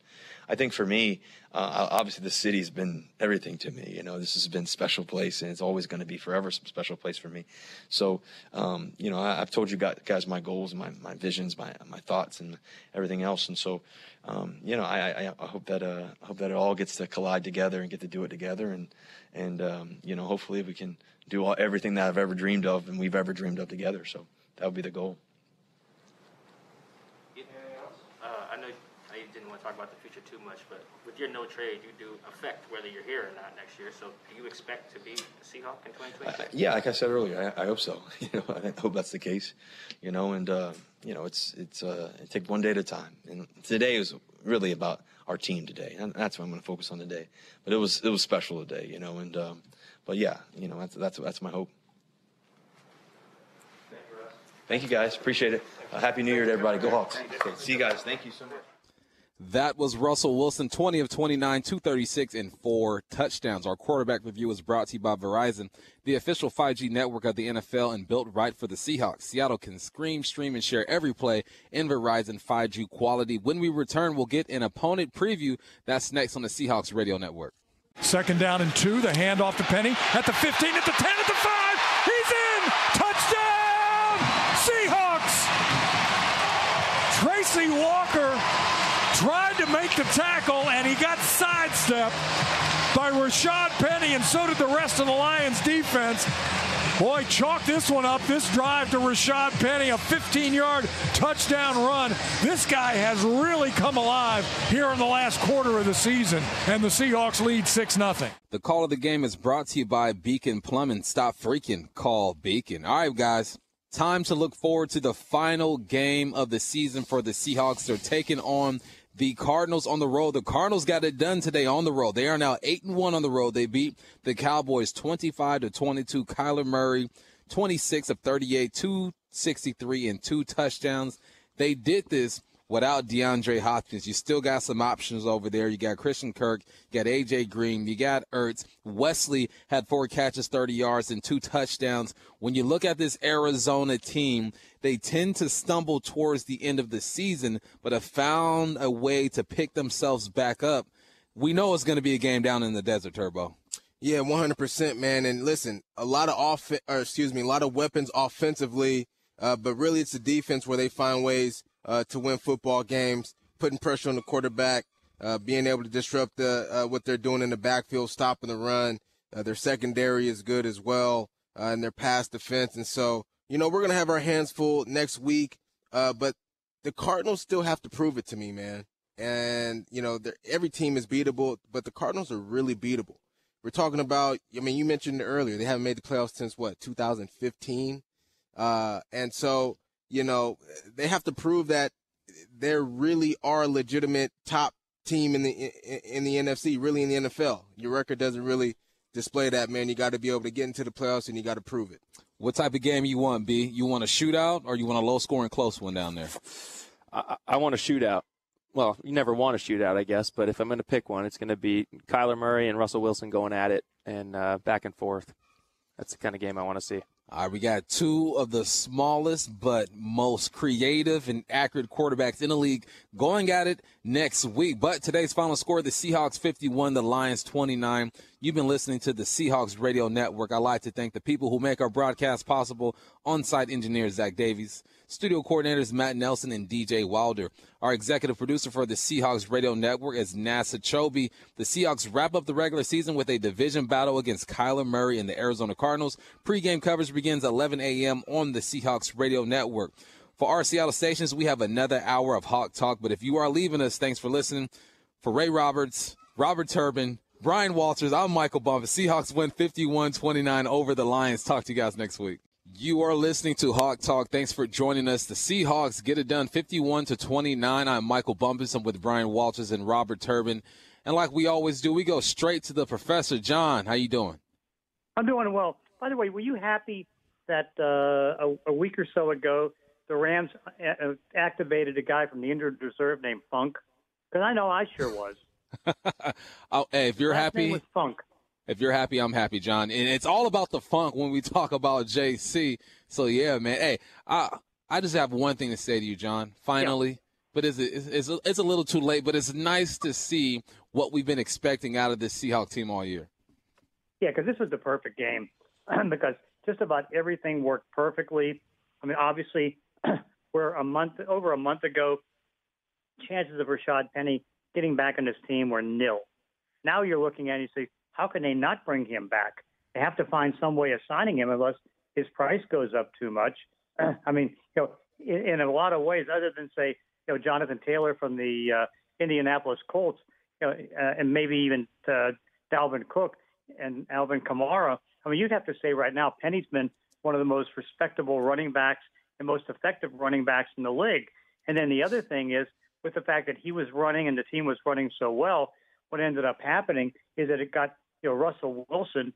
I think for me, uh, obviously the city has been everything to me. You know, this has been special place and it's always going to be forever a special place for me. So, um, you know, I, have told you guys my goals, my, my visions, my, my thoughts and everything else. And so, um, you know, I, I, I, hope that, uh, I hope that it all gets to collide together and get to do it together. And, and, um, you know, hopefully we can do all, everything that I've ever dreamed of and we've ever dreamed of together. So that would be the goal. Talk about the future too much, but with your no trade, you do affect whether you're here or not next year. So do you expect to be a Seahawk in 2026? Uh, yeah, like I said earlier, I, I, hope so. You know, I hope that's the case. You know, and uh, you know, it's it's uh, it take one day at a time. And today was really about our team today, and that's what I'm going to focus on today. But it was it was special today, you know. And um, but yeah, you know, that's that's that's my hope. Thank you guys. Appreciate it. Uh, Happy New Year to everybody. Go Hawks. Okay, see you guys. Thank you so much. That was Russell Wilson, 20 of 29, 236, and four touchdowns. Our quarterback review is brought to you by Verizon, the official 5G network of the NFL and built right for the Seahawks. Seattle can scream, stream, and share every play in Verizon 5G quality. When we return, we'll get an opponent preview. That's next on the Seahawks Radio Network. Second down and two. The handoff to Penny at the 15, at the 10, at the 5. He's in! Touchdown! Seahawks! Tracy Walker tried to make the tackle, and he got sidestepped by Rashaad Penny, and so did the rest of the Lions defense. Boy, chalk this one up. This drive to Rashaad Penny, a 15 yard touchdown run. This guy has really come alive here in the last quarter of the season, and the Seahawks lead 6 0. The call of the game is brought to you by Beacon Plumbing. Stop freaking. Call Beacon. All right, guys. Time to look forward to the final game of the season for the Seahawks. They're taking on the Cardinals on the road. The Cardinals got it done today on the road. They are now 8 and 1 on the road. They beat the Cowboys 25 to 22. Kyler Murray 26 of 38, 263 and two touchdowns. They did this without DeAndre Hopkins. You still got some options over there. You got Christian Kirk, you got AJ Green, you got Ertz. Wesley had four catches, 30 yards, and two touchdowns. When you look at this Arizona team, they tend to stumble towards the end of the season, but have found a way to pick themselves back up. We know it's going to be a game down in the desert, Turbo. Yeah, 100%, man. And listen, a lot of off, or excuse me, a lot of weapons offensively, uh, but really it's the defense where they find ways uh, to win football games, putting pressure on the quarterback, uh, being able to disrupt the, uh, what they're doing in the backfield, stopping the run. Uh, their secondary is good as well, uh, and their pass defense. And so, you know, we're going to have our hands full next week, but the Cardinals still have to prove it to me, man. And, you know, every team is beatable, but the Cardinals are really beatable. We're talking about, I mean, you mentioned earlier, they haven't made the playoffs since what, 2015? Uh, and so, you know, they have to prove that they really are a legitimate top team in the in the NFC, really in the NFL. Your record doesn't really display that, man. You got to be able to get into the playoffs and you got to prove it. What type of game you want, B? You want a shootout or you want a low scoring close one down there? I, I want a shootout. Well, you never want a shootout, I guess, but if I'm going to pick one, it's going to be Kyler Murray and Russell Wilson going at it and uh, back and forth. That's the kind of game I want to see. All right, we got two of the smallest but most creative and accurate quarterbacks in the league going at it next week. But today's final score the Seahawks 51, the Lions 29. You've been listening to the Seahawks Radio Network. I'd like to thank the people who make our broadcast possible on site engineer Zach Davies. Studio coordinators Matt Nelson and DJ Wilder. Our executive producer for the Seahawks Radio Network is NASA Chobe. The Seahawks wrap up the regular season with a division battle against Kyler Murray and the Arizona Cardinals. Pre-game coverage begins 11 a.m. on the Seahawks Radio Network. For our Seattle stations, we have another hour of Hawk Talk. But if you are leaving us, thanks for listening. For Ray Roberts, Robert Turbin, Bryan Walters, I'm Michael Bumpus. Seahawks win 51 29 over the Lions. Talk to you guys next week. You are listening to Hawk Talk. Thanks for joining us. The Seahawks get it done 51 to 29. I'm Michael Bumpus. I'm with Bryan Walters and Robert Turbin. And like we always do, we go straight to the professor. John, how you doing? I'm doing well. By the way, were you happy that uh, a, a, week or so ago the Rams a- uh, activated a guy from the injured reserve named Funk? Because I know I sure was. oh, hey, if you're Last happy, Funk. If you're happy, I'm happy, John. And it's all about the funk when we talk about JC. So yeah, man. Hey, I I just have one thing to say to you, John. Finally, yeah. but it's it's, it's a, little too late. But it's nice to see what we've been expecting out of this Seahawk team all year. Yeah, because this was the perfect game because just about everything worked perfectly. I mean, obviously, we're a month over a month ago. Chances of Rashaad Penny getting back on this team were nil. Now you're looking at it and you say, how can they not bring him back? They have to find some way of signing him unless his price goes up too much. I mean, you know, in, in a lot of ways, other than say, you know, Jonathan Taylor from the uh, Indianapolis Colts, you know, uh, and maybe even uh, Dalvin Cook and Alvin Kamara. I mean, you'd have to say right now, Penny's been one of the most respectable running backs and most effective running backs in the league. And then the other thing is, with the fact that he was running and the team was running so well, what ended up happening is that it got you know Russell Wilson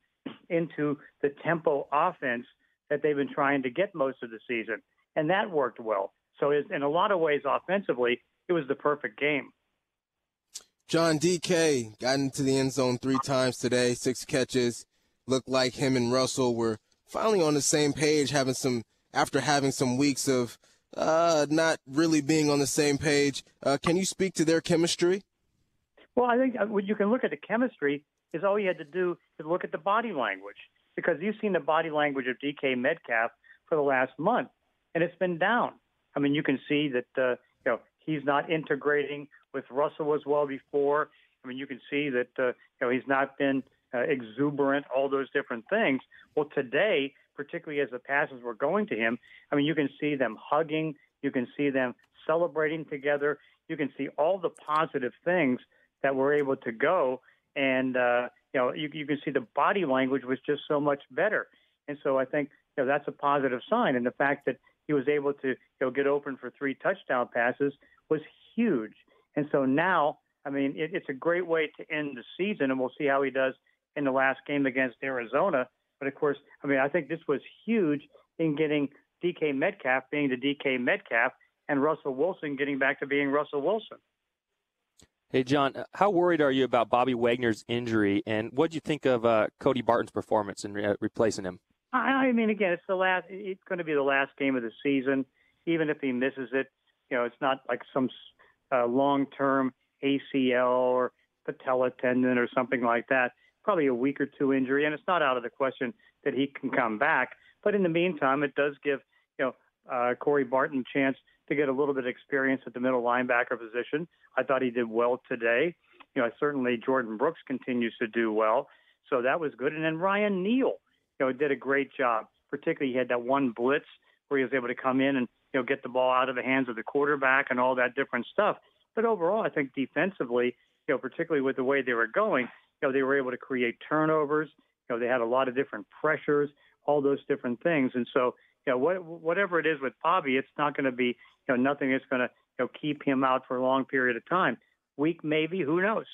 into the tempo offense that they've been trying to get most of the season, and that worked well. So, in a lot of ways, offensively, it was the perfect game. John DK got into the end zone three times today, six catches. Looked like him and Russell were finally on the same page, having some after having some weeks of uh, not really being on the same page. Uh, can you speak to their chemistry? Well, I think uh, you can look at the chemistry is all you had to do is look at the body language because you've seen the body language of DK Metcalf for the last month, and it's been down. I mean, you can see that uh, you know he's not integrating with Russell as well before. I mean, you can see that uh, you know he's not been uh, exuberant, all those different things. Well, today, particularly as the passes were going to him, I mean, you can see them hugging, you can see them celebrating together, you can see all the positive things that were able to go, and uh, you know, you, you can see the body language was just so much better. And so I think you know, that's a positive sign, and the fact that he was able to you know, get open for three touchdown passes was huge. And so now, I mean, it, it's a great way to end the season, and we'll see how he does in the last game against Arizona. But of course, I mean, I think this was huge in getting DK Metcalf being the DK Metcalf and Russell Wilson getting back to being Russell Wilson. Hey, John, how worried are you about Bobby Wagner's injury, and what do you think of uh, Cody Barton's performance in re- replacing him? I, I mean, again, it's the last. It's going to be the last game of the season. Even if he misses it, you know, it's not like some uh, long-term ACL or patella tendon or something like that. Probably a week or two injury, and it's not out of the question that he can come back. But in the meantime, it does give you know uh, Corey Barton a chance to get a little bit of experience at the middle linebacker position. I thought he did well today. You know, certainly Jordyn Brooks continues to do well, so that was good. And then Ryan Neal, you know, did a great job. Particularly, he had that one blitz where he was able to come in and you know get the ball out of the hands of the quarterback and all that different stuff. But overall, I think defensively, you know, particularly with the way they were going, you know, they were able to create turnovers. You know, they had a lot of different pressures, all those different things, and so you know, what, whatever it is with Bobby, it's not going to be, you know, nothing that's going to, you know, keep him out for a long period of time. Week maybe, who knows?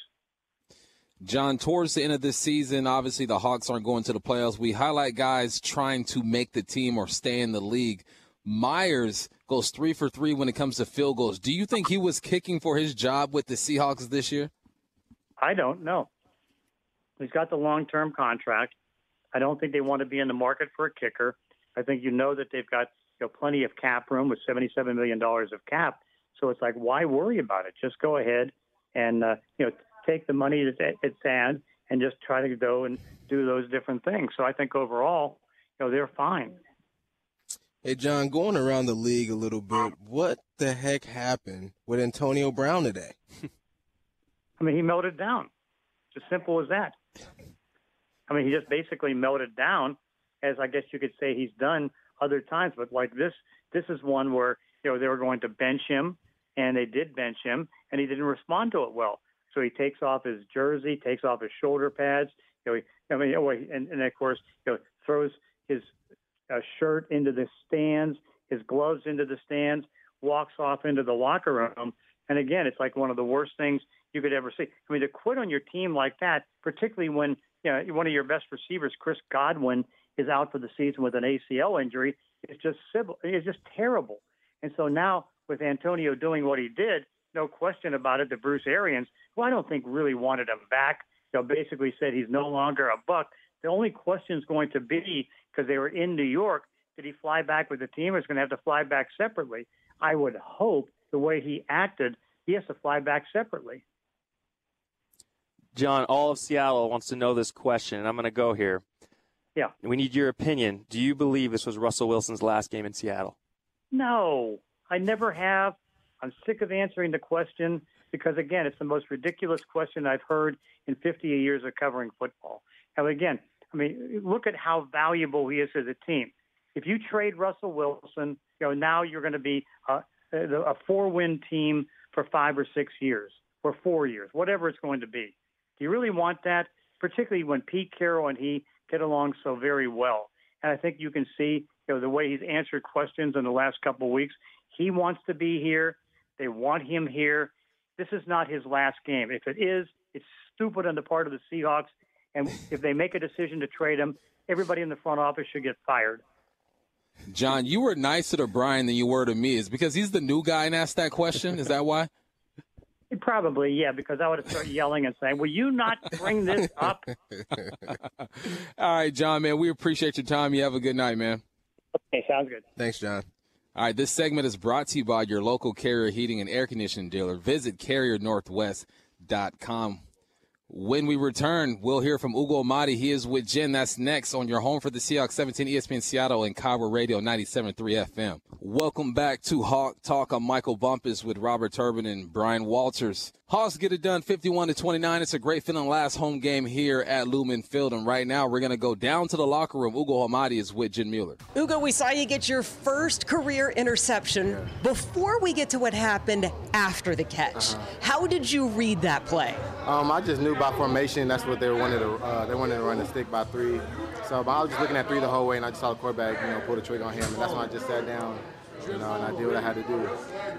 John, towards the end of this season, obviously the Hawks aren't going to the playoffs. We highlight guys trying to make the team or stay in the league. Myers goes three for three when it comes to field goals. Do you think he was kicking for his job with the Seahawks this year? I don't know. He's got the long term contract. I don't think they want to be in the market for a kicker. I think you know that they've got you know, plenty of cap room with $77 million of cap. So it's like, why worry about it? Just go ahead and, uh, you know, take the money that's at hand and just try to go and do those different things. So I think overall, you know, they're fine. Hey, John, going around the league a little bit, what the heck happened with Antonio Brown today? I mean, he melted down. It's as simple as that. I mean, he just basically melted down as I guess you could say he's done other times. But like this, this is one where you know they were going to bench him, and they did bench him, and he didn't respond to it well. So he takes off his jersey, takes off his shoulder pads. You know, he, I mean, oh, and, and of course, you know, throws his uh, shirt into the stands, his gloves into the stands, walks off into the locker room. And again, it's like one of the worst things you could ever see. I mean, to quit on your team like that, particularly when you know one of your best receivers, Chris Godwin, is out for the season with an ACL injury is just is just terrible. And so now with Antonio doing what he did, no question about it, the Bruce Arians, who I don't think really wanted him back, you know, basically said he's no longer a buck. The only question is going to be because they were in New York, did he fly back with the team or is going to have to fly back separately? I would hope the way he acted, he has to fly back separately. John, all of Seattle wants to know this question, and I'm going to go here. Yeah. We need your opinion. Do you believe this was Russell Wilson's last game in Seattle? No, I never have. I'm sick of answering the question because, again, it's the most ridiculous question I've heard in 50 years of covering football. And again, I mean, look at how valuable he is to the team. If you trade Russell Wilson, you know, now you're going to be uh, a, a four-win team for five or six years or four years, whatever it's going to be. Do you really want that? Particularly when Pete Carroll and he get along so very well. And I think you can see, you know, the way he's answered questions in the last couple of weeks. He wants to be here. They want him here. This is not his last game. If it is, it's stupid on the part of the Seahawks. And if they make a decision to trade him, everybody in the front office should get fired. John, you were nicer to Bryan than you were to me. Is because he's the new guy and asked that question? Is that why? Probably, yeah, because I would have started yelling and saying, "Will you not bring this up?" All right, John, man, we appreciate your time. You have a good night, man. Okay, sounds good. Thanks, John. All right, this segment is brought to you by your local carrier heating and air conditioning dealer. Visit carriernorthwest.com. When we return, we'll hear from Ugo Amadi. He is with Jen. That's next on your home for the Seahawks 17 ESPN Seattle and KIRO Radio 97.3 FM. Welcome back to Hawk Talk. I'm Michael Bumpus with Robert Turbin and Bryan Walters. Hawks get it done 51 to 29. It's a great feeling last home game here at Lumen Field. And right now we're going to go down to the locker room. Ugo Amadi is with Jen Mueller. Ugo, we saw you get your first career interception. Before we get to what happened after the catch, Uh-huh. how did you read that play? Um, I just knew by formation that's what they wanted to. Uh, they wanted to run the stick by three. So but I was just looking at three the whole way, and I just saw the quarterback, you know, pull the trigger on him, and that's when I just sat down, you know, and I did what I had to do.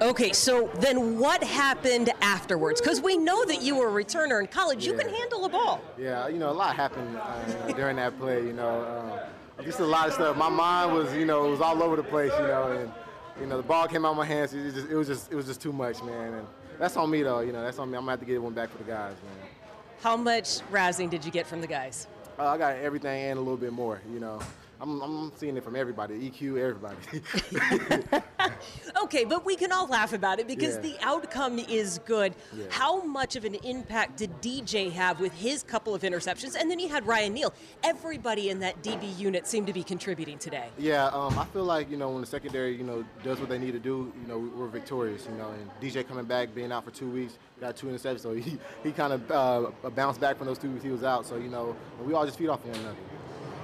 Okay, so then what happened afterwards? Because we know that you were a returner in college. You can handle a ball. Yeah, you know, a lot happened uh, during that play. You know, um, just a lot of stuff. My mind was, you know, it was all over the place. You know, and you know, the ball came out of my hands. It, just, it was just, it was just too much, man. And that's on me, though. You know, that's on me. I'm gonna have to get one back for the guys, man. How much razzing did you get from the guys? Uh, I got everything and a little bit more. You know, I'm, I'm seeing it from everybody. EQ, everybody. Okay, but we can all laugh about it because Yeah. the outcome is good. Yeah. How much of an impact did DJ have with his couple of interceptions? And then he had Ryan Neal. Everybody in that DB unit seemed to be contributing today. Yeah, um, I feel like you know when the secondary you know does what they need to do, you know we're victorious. You know, and DJ coming back, being out for two weeks, got two interceptions, so he he kind of uh, bounced back from those two weeks he was out. So you know we all just feed off one another.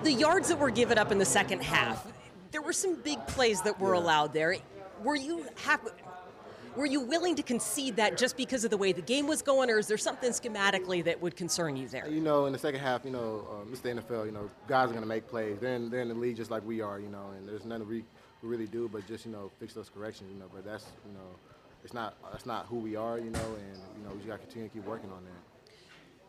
The yards that were given up in the second half, there were some big plays that were allowed there. Were you happy? Were you willing to concede that just because of the way the game was going, or is there something schematically that would concern you there? You know, in the second half, you know, um, it's the NFL. You know, guys are gonna make plays. They're in, they're in the league just like we are. You know, and there's nothing we, we really do but just you know fix those corrections. You know, but that's you know, it's not that's not who we are. You know, and you know we just got to continue to keep working on that.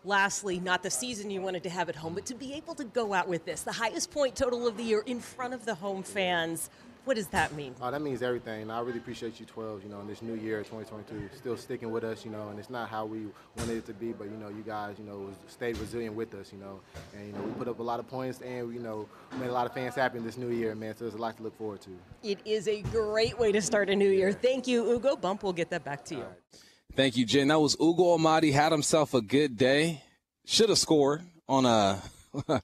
Lastly, not the season you wanted to have at home, but to be able to go out with this, the highest point total of the year in front of the home fans. What does that mean? Uh, that means everything. I really appreciate you 12, you know, in this new year, 2022, still sticking with us, you know, and it's not how we wanted it to be, but, you know, you guys, you know, stayed resilient with us, you know, and, you know, we put up a lot of points and, you know, made a lot of fans happy in this new year, man, so there's a lot to look forward to. It is a great way to start a new year. Thank you, Ugo. Bump, we'll get that back to you. Thank you, Jen. That was Ugo Amadi. Had himself a good day. Should have scored on a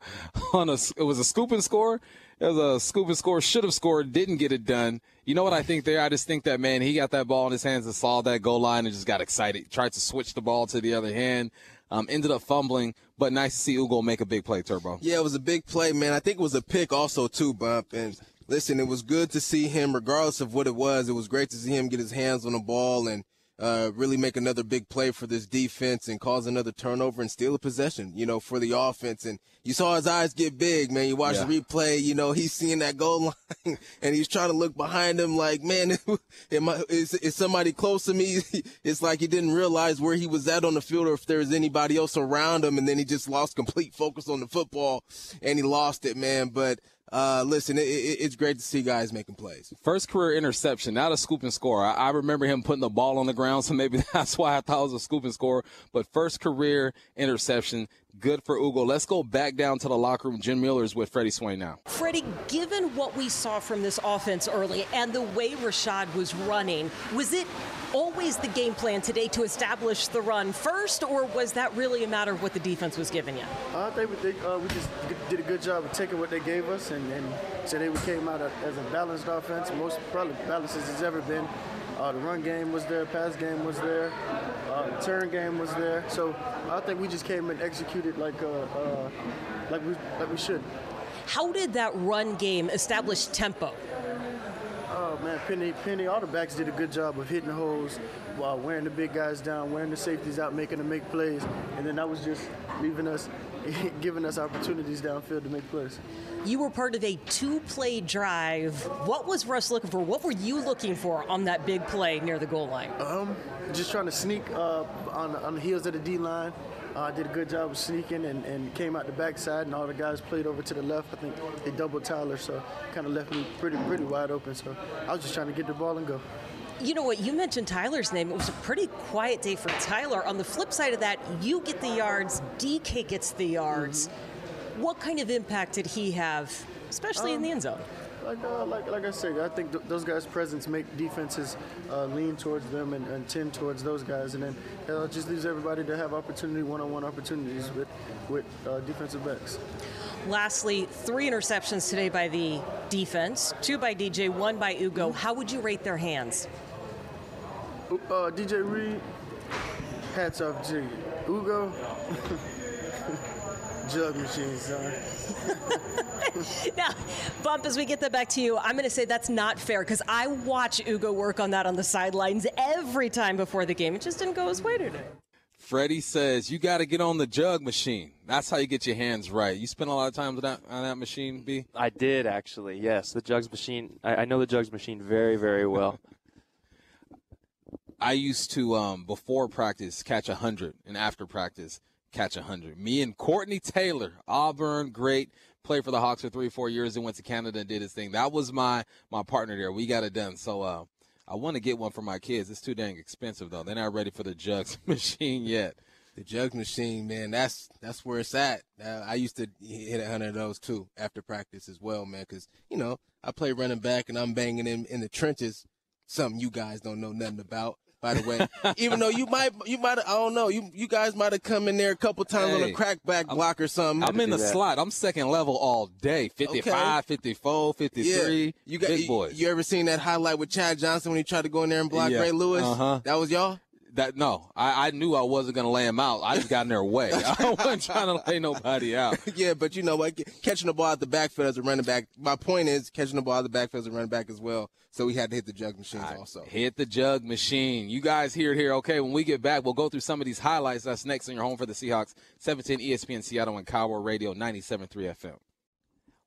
on a. It was a scoop and score. It was a scoop and score. Should have scored. Didn't get it done. You know what I think there? I just think that man, he got that ball in his hands and saw that goal line and just got excited. Tried to switch the ball to the other hand. Um, ended up fumbling, but nice to see Ugo make a big play, Turbo. Yeah, it was a big play, man. I think it was a pick also too, Bump. And listen, it was good to see him, regardless of what it was. It was great to see him get his hands on the ball and uh, really make another big play for this defense and cause another turnover and steal a possession, you know, for the offense. And you saw his eyes get big, man. You watch Yeah. the replay, you know, he's seeing that goal line and he's trying to look behind him like, man, am I, is, is somebody close to me? It's like he didn't realize where he was at on the field or if there was anybody else around him. And then he just lost complete focus on the football and he lost it, man. But, uh, listen, it, it, it's great to see guys making plays. First career interception, not a scoop and score. I, I remember him putting the ball on the ground, so maybe that's why I thought it was a scoop and score. But first career interception, good for Ugo. Let's go back down to the locker room. Jen Mueller's with Freddie Swain now. Freddie, given what we saw from this offense early and the way Rashaad was running, was it always the game plan today to establish the run first, or was that really a matter of what the defense was giving you? I think we, uh, we just did a good job of taking what they gave us, and, and today we came out as a balanced offense, most probably balanced as it's ever been. Uh, the run game was there, pass game was there, uh, turn game was there. So I think we just came and executed like uh, uh, like we like we should. How did that run game establish tempo? Oh man, Penny, Penny, all the backs did a good job of hitting the holes while wearing the big guys down, wearing the safeties out, making them make plays, and then that was just leaving us, giving us opportunities downfield to make plays. You were part of a two play drive. What was Russ looking for? What were you looking for on that big play near the goal line? Um, just trying to sneak uh, on, on the heels of the D line, uh, I did a good job of sneaking and, and came out the backside, and all the guys played over to the left. I think they doubled Tyler, so kind of left me pretty pretty wide open. So I was just trying to get the ball and go. You know what? You mentioned Tyler's name. It was a pretty quiet day for Tyler. On the flip side of that, you get the yards, DK gets the yards. Mm-hmm. What kind of impact did he have, especially um, in the end zone? Like, uh, like, like I said, I think th- those guys' presence make defenses uh, lean towards them and, and, tend towards those guys, and then uh, just leaves everybody to have opportunity, one-on-one opportunities with with uh, defensive backs. Lastly, three interceptions today by the defense, two by DJ, one by Ugo. How would you rate their hands? Uh, DJ Reed, hats off to you. Ugo, jug machine, son. now, Bump, as we get that back to you, I'm going to say that's not fair because I watch Ugo work on that on the sidelines every time before the game. It just didn't go his way today. Freddie says you got to get on the jug machine. That's how you get your hands right. You spent a lot of time on that, on that machine, B. I did actually. Yes, the jugs machine. I, I know the jugs machine very, very well. I used to um, before practice catch a hundred, and after practice catch a hundred. Me and Courtney Taylor, Auburn, great played for the Hawks for three, four years, and went to Canada and did his thing. That was my my partner there. We got it done. So uh, I want to get one for my kids. It's too dang expensive though. They're not ready for the jugs machine yet. The jugs machine, man, that's that's where it's at. Uh, I used to hit a hundred of those too after practice as well, man. Because you know I play running back and I'm banging in in the trenches. Something you guys don't know nothing about by the way. Even though you might, you might, I don't know, you you guys might have come in there a couple times hey, on a crackback block or something. I'm in the that. slot. I'm second level all day. 55, okay. 54, 53. Yeah. You got, big boys. You, you, ever seen that highlight with Chad Johnson when he tried to go in there and block yeah. Ray Lewis? Uh-huh. That was y'all? That no, I, I knew I wasn't gonna lay him out. I just got in their way. I wasn't trying to lay nobody out. yeah, but you know what? Catching the ball out the backfield as a running back. My point is catching the ball out the backfield as a running back as well. So we had to hit the jug machines right, also. Hit the jug machine. You guys hear it here. Okay, when we get back, we'll go through some of these highlights. That's next on your home for the Seahawks. 17 ESPN Seattle and KIRO Radio 97.3 FM.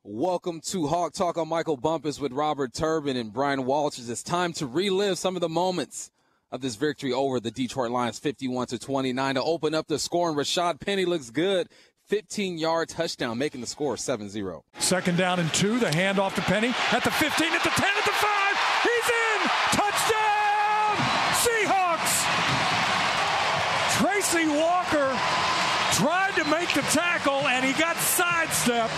Welcome to Hawk Talk. I'm Michael Bumpus with Robert Turbin and Bryan Walters. It's time to relive some of the moments of this victory over the Detroit Lions 51 to 29 to open up the score. And Rashaad Penny looks good. 15 yard touchdown, making the score 7 0. Second down and two. The handoff to Penny at the 15, at the 10, at the 5. He's in! Touchdown! Seahawks! Tracy Walker tried to make the tackle and he got sidestepped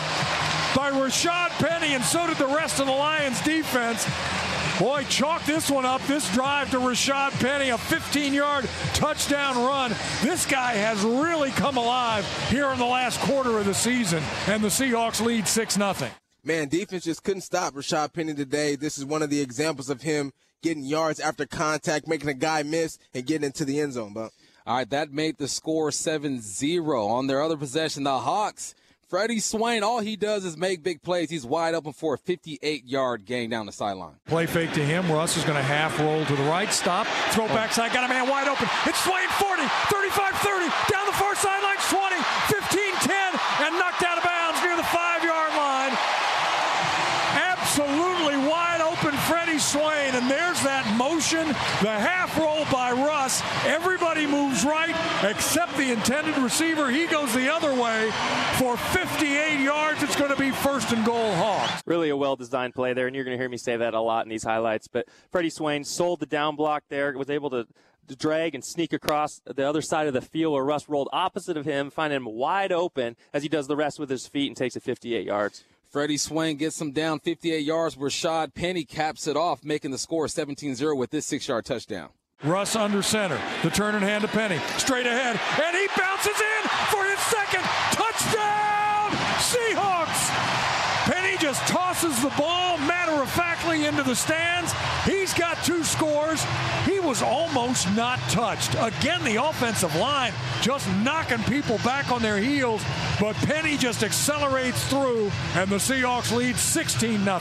by Rashaad Penny, and so did the rest of the Lions defense. Boy, chalk this one up. This drive to Rashaad Penny, a 15 yard touchdown run. This guy has really come alive here in the last quarter of the season, and the Seahawks lead 6 0. Man, defense just couldn't stop Rashaad Penny today. This is one of the examples of him getting yards after contact, making a guy miss, and getting into the end zone, But All right, that made the score 7 0. On their other possession, the Hawks Freddie Swain, all he does is make big plays. He's wide open for a 58 yard gain down the sideline. Play fake to him. Russ is going to half roll to the right, stop, throw oh. backside, got a man wide open. It's Swain 40, 35 30, down the far sideline, 20, 15 10, and knocked out of bounds near the five yard line. Absolutely Swain, and there's that motion, the half roll by Russ. Everybody moves right except the intended receiver. He goes the other way for 58 yards. It's going to be first and goal Hawks. Really a well designed play there, and you're going to hear me say that a lot in these highlights. But Freddie Swain sold the down block there, was able to drag and sneak across the other side of the field where Russ rolled opposite of him, finding him wide open as he does the rest with his feet and takes it 58 yards. Freddie Swain gets him down 58 yards. Rashaad Penny caps it off, making the score 17 0 with this six yard touchdown. Russ under center. The turn and hand to Penny. Straight ahead. And he bounces in for his second touchdown! Seahawks! Just tosses the ball matter of factly into the stands. He's got two scores. He was almost not touched. Again, the offensive line just knocking people back on their heels, but Penny just accelerates through, and the Seahawks lead 16 0.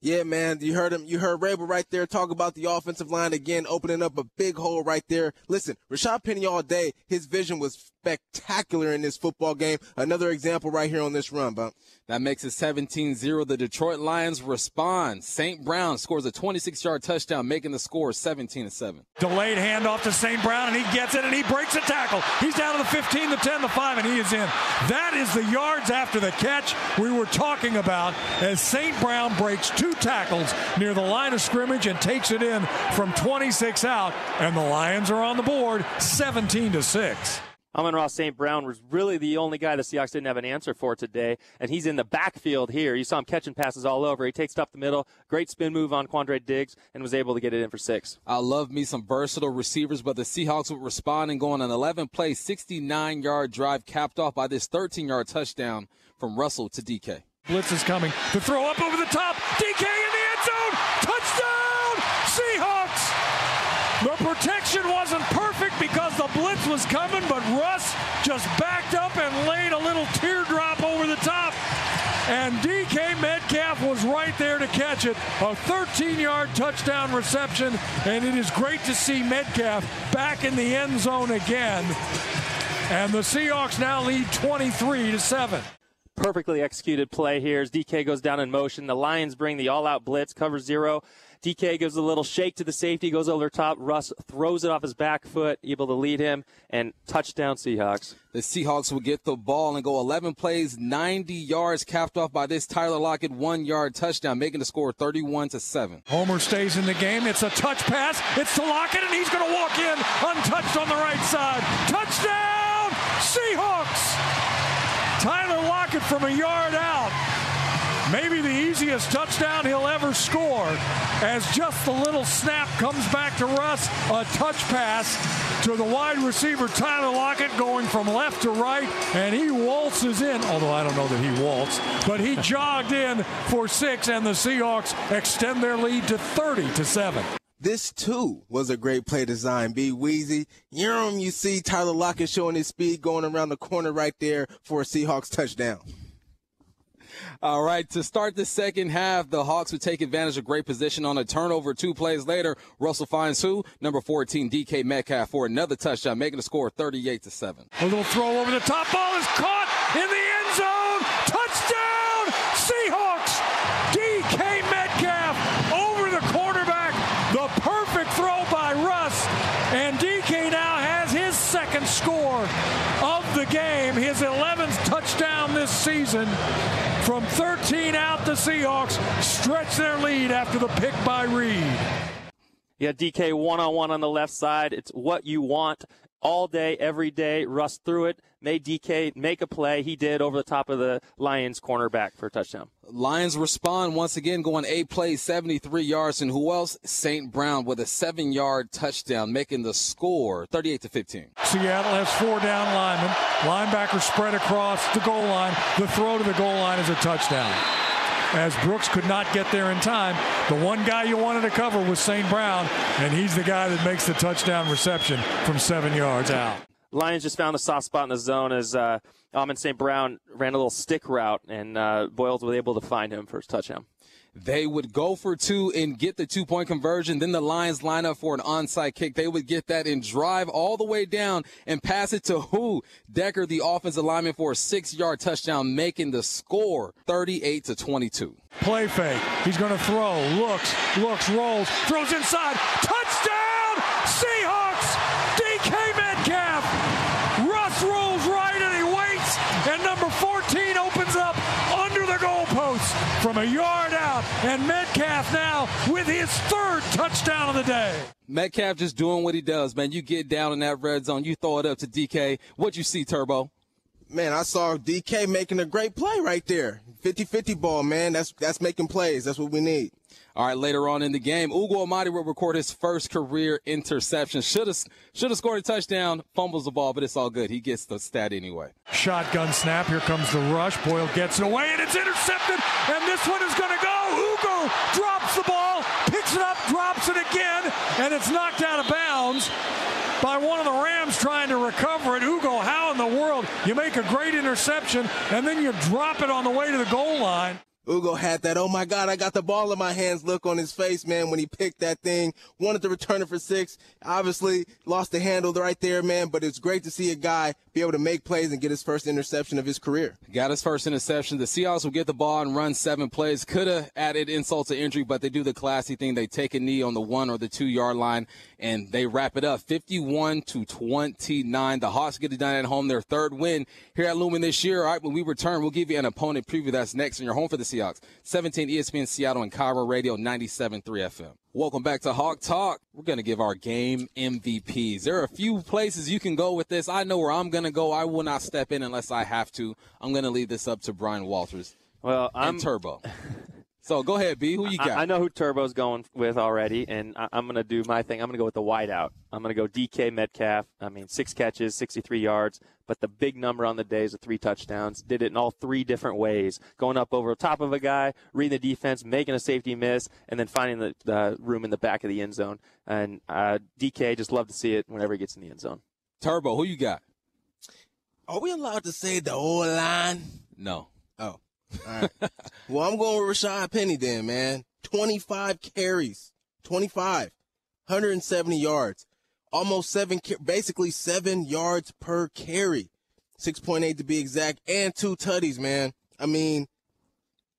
Yeah, man, you heard him. You heard Raible right there talk about the offensive line again, opening up a big hole right there. Listen, Rashaad Penny all day, his vision was spectacular in this football game. Another example right here on this run, Bump. That makes it 17-0. The Detroit Lions respond. St. Brown scores a 26-yard touchdown, making the score 17-7. Delayed handoff to St. Brown, and he gets it, and he breaks a tackle. He's down to the 15, the 10, the 5, and he is in. That is the yards after the catch we were talking about as St. Brown breaks two tackles near the line of scrimmage and takes it in from 26 out, and the Lions are on the board 17 to 6. Amon-Ra St. Brown was really the only guy the Seahawks didn't have an answer for today, and he's in the backfield here. You saw him catching passes all over. He takes it up the middle, great spin move on Quandre Diggs, and was able to get it in for six. I love me some versatile receivers, but the Seahawks would respond and go on an 11 play, 69 yard drive capped off by this 13 yard touchdown from Russell to DK. Blitz is coming. The throw up over the top. DK in the end zone. Touchdown! Seahawks! The protection wasn't perfect because the blitz was coming, but Russ just backed up and laid a little teardrop over the top. And DK Metcalf was right there to catch it. A 13 yard touchdown reception. And it is great to see Metcalf back in the end zone again. And the Seahawks now lead 23 to 7 perfectly executed play here as DK goes down in motion. The Lions bring the all out blitz, cover zero. DK gives a little shake to the safety, goes over top. Russ throws it off his back foot, able to lead him, and touchdown Seahawks. The Seahawks will get the ball and go 11 plays, 90 yards, capped off by this Tyler Lockett one yard touchdown, making the score 31 to 7. Homer stays in the game. It's a touch pass. It's to Lockett, and he's going to walk in untouched on the right side. Touchdown, Seahawks! Tyler Lockett from a yard out. Maybe the easiest touchdown he'll ever score as just the little snap comes back to Russ. A touch pass to the wide receiver Tyler Lockett going from left to right, and he waltzes in. Although I don't know that he waltzed, but he jogged in for six, and the Seahawks extend their lead to 30 to 7. This too was a great play design. Be Weezy. Yum, you see Tyler Lockett showing his speed going around the corner right there for a Seahawks touchdown. All right, to start the second half, the Hawks would take advantage of great position on a turnover. Two plays later, Russell finds who? Number 14, DK Metcalf for another touchdown, making the score 38 to 7. A little throw over the top ball is caught in the end zone. Touchdown, Seahawks! DK Metcalf over the quarterback. The perfect throw by Russ. And DK now has his second score of the game, his 11th touchdown this season. From 13 out, the Seahawks stretch their lead after the pick by Reed. Yeah, DK one on one on the left side. It's what you want all day, every day. Russ threw it, made DK make a play. He did over the top of the Lions cornerback for a touchdown. Lions respond once again, going eight plays, 73 yards. And who else? St. Brown with a seven yard touchdown, making the score 38 to 15. Seattle has four down linemen. Linebacker spread across the goal line. The throw to the goal line is a touchdown as Brooks could not get there in time. The one guy you wanted to cover was St. Brown, and he's the guy that makes the touchdown reception from seven yards out. Lions just found a soft spot in the zone as uh, Amon St. Brown ran a little stick route, and uh, Boyles was able to find him for his touchdown. They would go for two and get the two point conversion. Then the Lions line up for an onside kick. They would get that and drive all the way down and pass it to who? Decker, the offensive lineman, for a six yard touchdown, making the score 38 to 22. Play fake. He's going to throw. Looks, looks, rolls, throws inside. Touchdown! Seahawks! DK Metcalf! Russ rolls right and he waits, and number 14 opens up under the goalpost from a yard out. And Metcalf now with his third touchdown of the day. Metcalf just doing what he does, man. You get down in that red zone, you throw it up to DK. What you see, Turbo? Man, I saw DK making a great play right there. 50-50 ball, man. That's that's making plays. That's what we need. All right, later on in the game, Ugo Amadi will record his first career interception. Should have should have scored a touchdown, fumbles the ball, but it's all good. He gets the stat anyway. Shotgun snap. Here comes the rush. Boyle gets it away, and it's intercepted. And this one is going to go. Ugo drops the ball, picks it up, drops it again, and it's knocked out of bounds by one of the Rams trying to recover it. Ugo, how in the world you make a great interception and then you drop it on the way to the goal line? Ugo had that, oh my God, I got the ball in my hands look on his face, man, when he picked that thing. Wanted to return it for six. Obviously, lost the handle right there, man, but it's great to see a guy be able to make plays and get his first interception of his career. Got his first interception. The Seahawks will get the ball and run seven plays. Could have added insult to injury, but they do the classy thing. They take a knee on the one or the two yard line and they wrap it up 51 to 29. The Hawks get it done at home, their third win here at Lumen this year. All right, when we return, we'll give you an opponent preview that's next in your home for the Seahawks. 17 ESPN Seattle and KIRO Radio 97.3 FM. Welcome back to Hawk Talk. We're going to give our game MVPs. There are a few places you can go with this. I know where I'm going to go. I will not step in unless I have to. I'm going to leave this up to Bryan Walters. Well, I'm and Turbo. So go ahead, B. Who you got? I, I know who Turbo's going with already, and I, am going to do my thing. I'm going to go with the wideout. I'm going to go DK Metcalf. I mean, six catches, 63 yards, but the big number on the day is the three touchdowns. Did it in all three different ways. Going up over the top of a guy, reading the defense, making a safety miss, and then finding the, the room in the back of the end zone. And uh, DK, just love to see it whenever he gets in the end zone. Turbo, who you got? Are we allowed to say the whole line? No. Oh. All right. well, I'm going with Rashaad Penny then, man. 25 carries, 25, 170 yards, almost seven, basically seven yards per carry, 6.8 to be exact, and two tutties, man. I mean,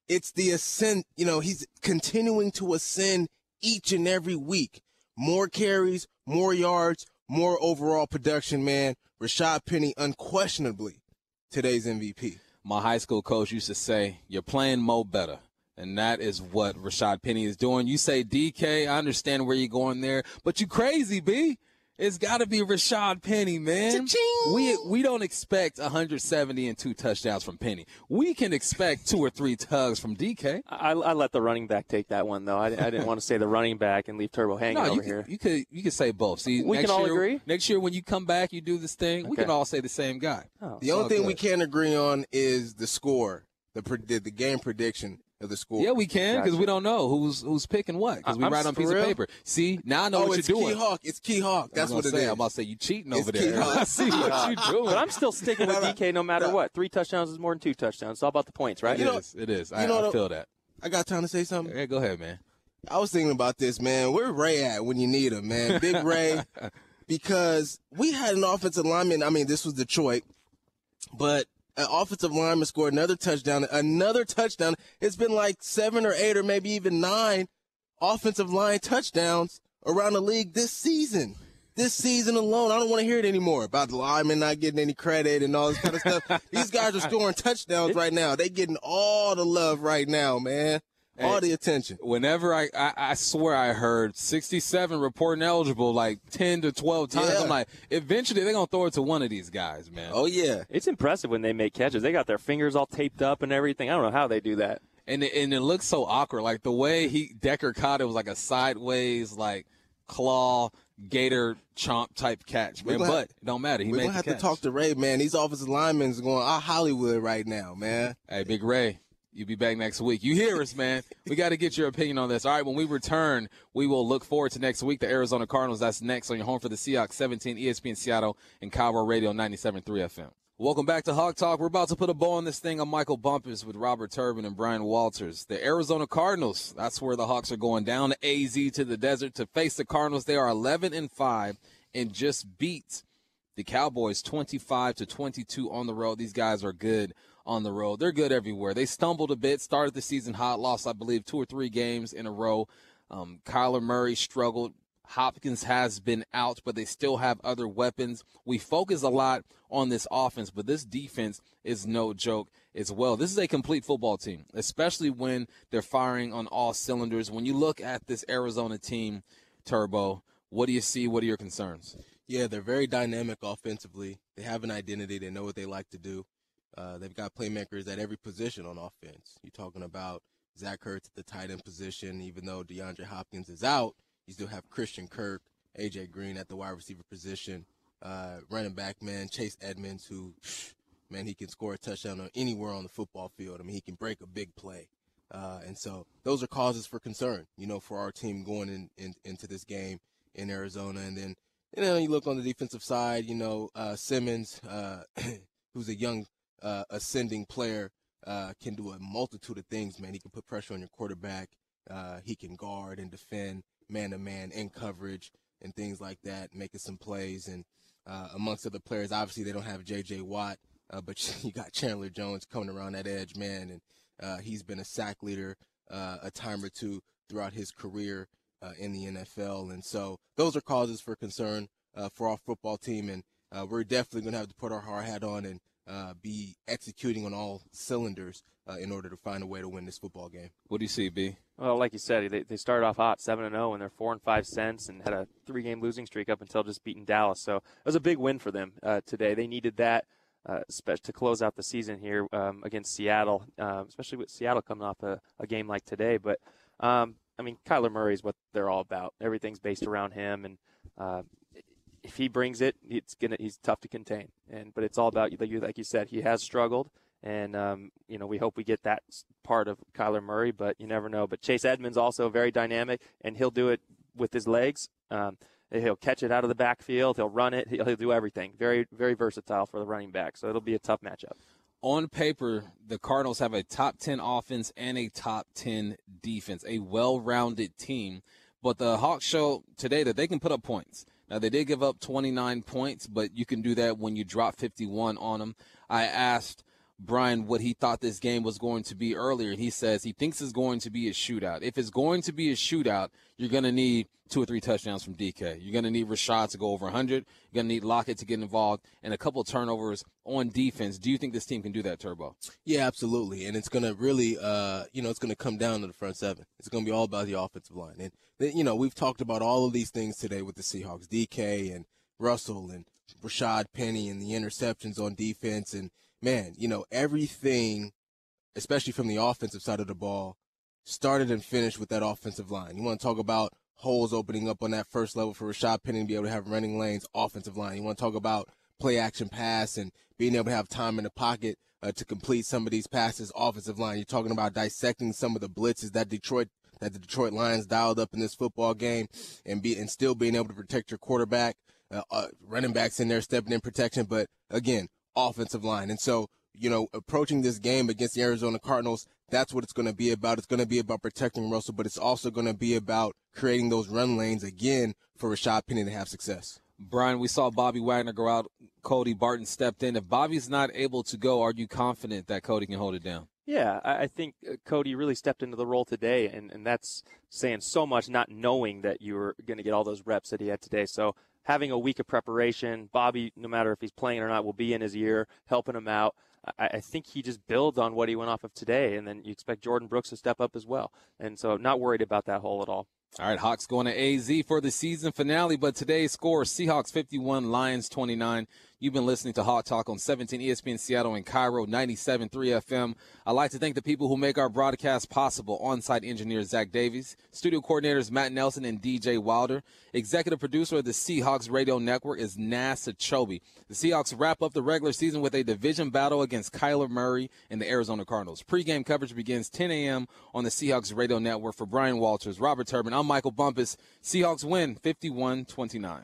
it's the ascent. You know, he's continuing to ascend each and every week. More carries, more yards, more overall production, man. Rashaad Penny, unquestionably, today's MVP my high school coach used to say, "You're playing Mo better." And that is what Rashaad Penny is doing. You say DK, I understand where you're going there, but you crazy, B. It's got to be Rashaad Penny, man. Cha-ching. We we don't expect 170 and two touchdowns from Penny. We can expect two or three tugs from DK. I, I let the running back take that one though. I, I didn't want to say the running back and leave Turbo hanging no, over you here. you could you could say both. See, we next can all year, agree. Next year when you come back, you do this thing. Okay. We can all say the same guy. Oh, the only thing good. we can't agree on is the score, the the game prediction of the school. Yeah, we can because gotcha. we don't know who's who's picking what because we I'm wite on a piece real? of paper. See, now I know oh, what it's you're doing. Key Hawk. It's Key Hawk. That's what it say, is. I'm about to say you cheating it's over Key there. I see what you're doing. But I'm still sticking with DK no matter no. what. Three touchdowns is more than two touchdowns. It's all about the points, right? It You know- is. It is. you I, know I feel that. I got time to say something. Yeah, go ahead, man. I was thinking about this, man. Where Ray at when you need him, man? Big Ray. because we had an offensive lineman. I mean, this was Detroit, but an offensive lineman scored another touchdown. Another touchdown. It's been like seven or eight or maybe even nine offensive line touchdowns around the league this season. This season alone, I don't want to hear it anymore about the linemen not getting any credit and all this kind of stuff. These guys are scoring touchdowns right now. They getting all the love right now, man. All Hey, the attention. Whenever I, I, I swear I heard 67 reporting eligible like 10 to 12 times. Yeah. I'm like, eventually they're going to throw it to one of these guys, man. Oh yeah. It's impressive when they make catches. They got their fingers all taped up and everything. I don't know how they do that. And it, and it looks so awkward. Like the way he Decker caught it was like a sideways, like claw, gator chomp type catch, We're man. But have- it don't matter. He We're made gonna the have catch. to talk to Ray, man. These offensive linemen are going out Hollywood right now, man. Hey, Big Ray, you'll be back next week. You hear us, man. We got to get your opinion on this. All right, when we return, we will look forward to next week. The Arizona Cardinals, that's next on your home for the Seahawks, 17 ESPN Seattle and Cowboy Radio 97.3 FM. Welcome back to Hawk Talk. We're about to put a bow on this thing on Michael Bumpus with Robert Turbin and Bryan Walters. The Arizona Cardinals, that's where the Hawks are going down to AZ to the desert to face the Cardinals. They are 11 and 5 and just beat the Cowboys 25 to 22 on the road. These guys are good on the road. They're good everywhere. They stumbled a bit, started the season hot, lost, I believe, two or three games in a row. Um, Kyler Murray struggled. Hopkins has been out, but they still have other weapons. We focus a lot on this offense, but this defense is no joke as well. This is a complete football team, especially when they're firing on all cylinders. When you look at this Arizona team, Turbo, what do you see? What are your concerns? Yeah, they're very dynamic offensively. They have an identity. They know what they like to do. Uh, they've got playmakers at every position on offense. You're talking about Zach Ertz at the tight end position. Even though DeAndre Hopkins is out, you still have Christian Kirk, AJ Green at the wide receiver position. Uh, running back man Chase Edmonds, who man he can score a touchdown on anywhere on the football field. I mean he can break a big play. Uh, and so those are causes for concern, you know, for our team going in, in into this game in Arizona. And then you know, you look on the defensive side, you know, uh, Simmons, uh, who's a young, uh, ascending player, uh, can do a multitude of things, man. He can put pressure on your quarterback. Uh, he can guard and defend man to man in coverage and things like that, making some plays. And uh, amongst other players, obviously they don't have J.J. Watt, uh, but you got Chandler Jones coming around that edge, man, and uh, he's been a sack leader a time or two throughout his career in the NFL. And so those are causes for concern for our football team, and we're definitely going to have to put our hard hat on and uh, be executing on all cylinders uh, in order to find a way to win this football game. What do you see, B? Well, like you said, they, they started off hot, seven and zero, and they're four and five cents, and had a three game losing streak up until just beating Dallas. So it was a big win for them uh, today. They needed that. Uh, to close out the season here um, against Seattle, uh, especially with Seattle coming off a, a game like today. But um, I mean, Kyler Murray is what they're all about. Everything's based around him, and uh, if he brings it, it's gonna he's tough to contain. And but it's all about you, like you said, he has struggled, and um, you know we hope we get that part of Kyler Murray, but you never know. But Chase Edmonds also very dynamic, and he'll do it with his legs. Um, He'll catch it out of the backfield. He'll run it. He'll, he'll do everything. Very, very versatile for the running back. So it'll be a tough matchup. On paper, the Cardinals have a top 10 offense and a top 10 defense, a well rounded team. But the Hawks show today that they can put up points. Now, they did give up 29 points, but you can do that when you drop 51 on them. I asked Bryan what he thought this game was going to be earlier. He says he thinks it's going to be a shootout. If it's going to be a shootout, you're going to need two or three touchdowns from DK. You're going to need Rashaad to go over 100. You're going to need Lockett to get involved and a couple turnovers on defense. Do you think this team can do that, Turbo? Yeah, absolutely. And it's going to really, uh, you know, it's going to come down to the front seven. It's going to be all about the offensive line. And, you know, we've talked about all of these things today with the Seahawks, DK and Russell and Rashaad Penny and the interceptions on defense. And, man, you know, everything, especially from the offensive side of the ball, started and finished with that offensive line. You want to talk about holes opening up on that first level for Rashaad Penny to be able to have running lanes, offensive line. You want to talk about play action pass and being able to have time in the pocket uh, to complete some of these passes, offensive line. You're talking about dissecting some of the blitzes that Detroit that the Detroit Lions dialed up in this football game and be and still being able to protect your quarterback. Uh, uh, running backs in there stepping in protection, but again, offensive line. And so, you know, approaching this game against the Arizona Cardinals, that's what it's going to be about. It's going to be about protecting Russell, but it's also going to be about creating those run lanes again for Rashaad Penny to have success. Bryan, we saw Bobby Wagner go out. Cody Barton stepped in. If Bobby's not able to go, are you confident that Cody can hold it down? Yeah, I think uh, Cody really stepped into the role today, and, and that's saying so much, not knowing that you were going to get all those reps that he had today. So having a week of preparation, Bobby, no matter if he's playing or not, will be in his ear, helping him out. I, I think he just builds on what he went off of today, and then you expect Jordyn Brooks to step up as well. And so, not worried about that hole at all. All right, Hawks going to AZ for the season finale, but today's score Seahawks 51, Lions 29. You've been listening to Hawk Talk on 17 ESPN Seattle and KIRO 97.3 FM. I'd like to thank the people who make our broadcast possible. On-site engineer Zach Davies, studio coordinators Matt Nelson and DJ Wilder. Executive producer of the Seahawks Radio Network is Nasa Chobe. The Seahawks wrap up the regular season with a division battle against Kyler Murray and the Arizona Cardinals. Pre-game coverage begins 10 a.m. on the Seahawks Radio Network. For Bryan Walters, Robert Turbin, I'm Michael Bumpus. Seahawks win 51-29.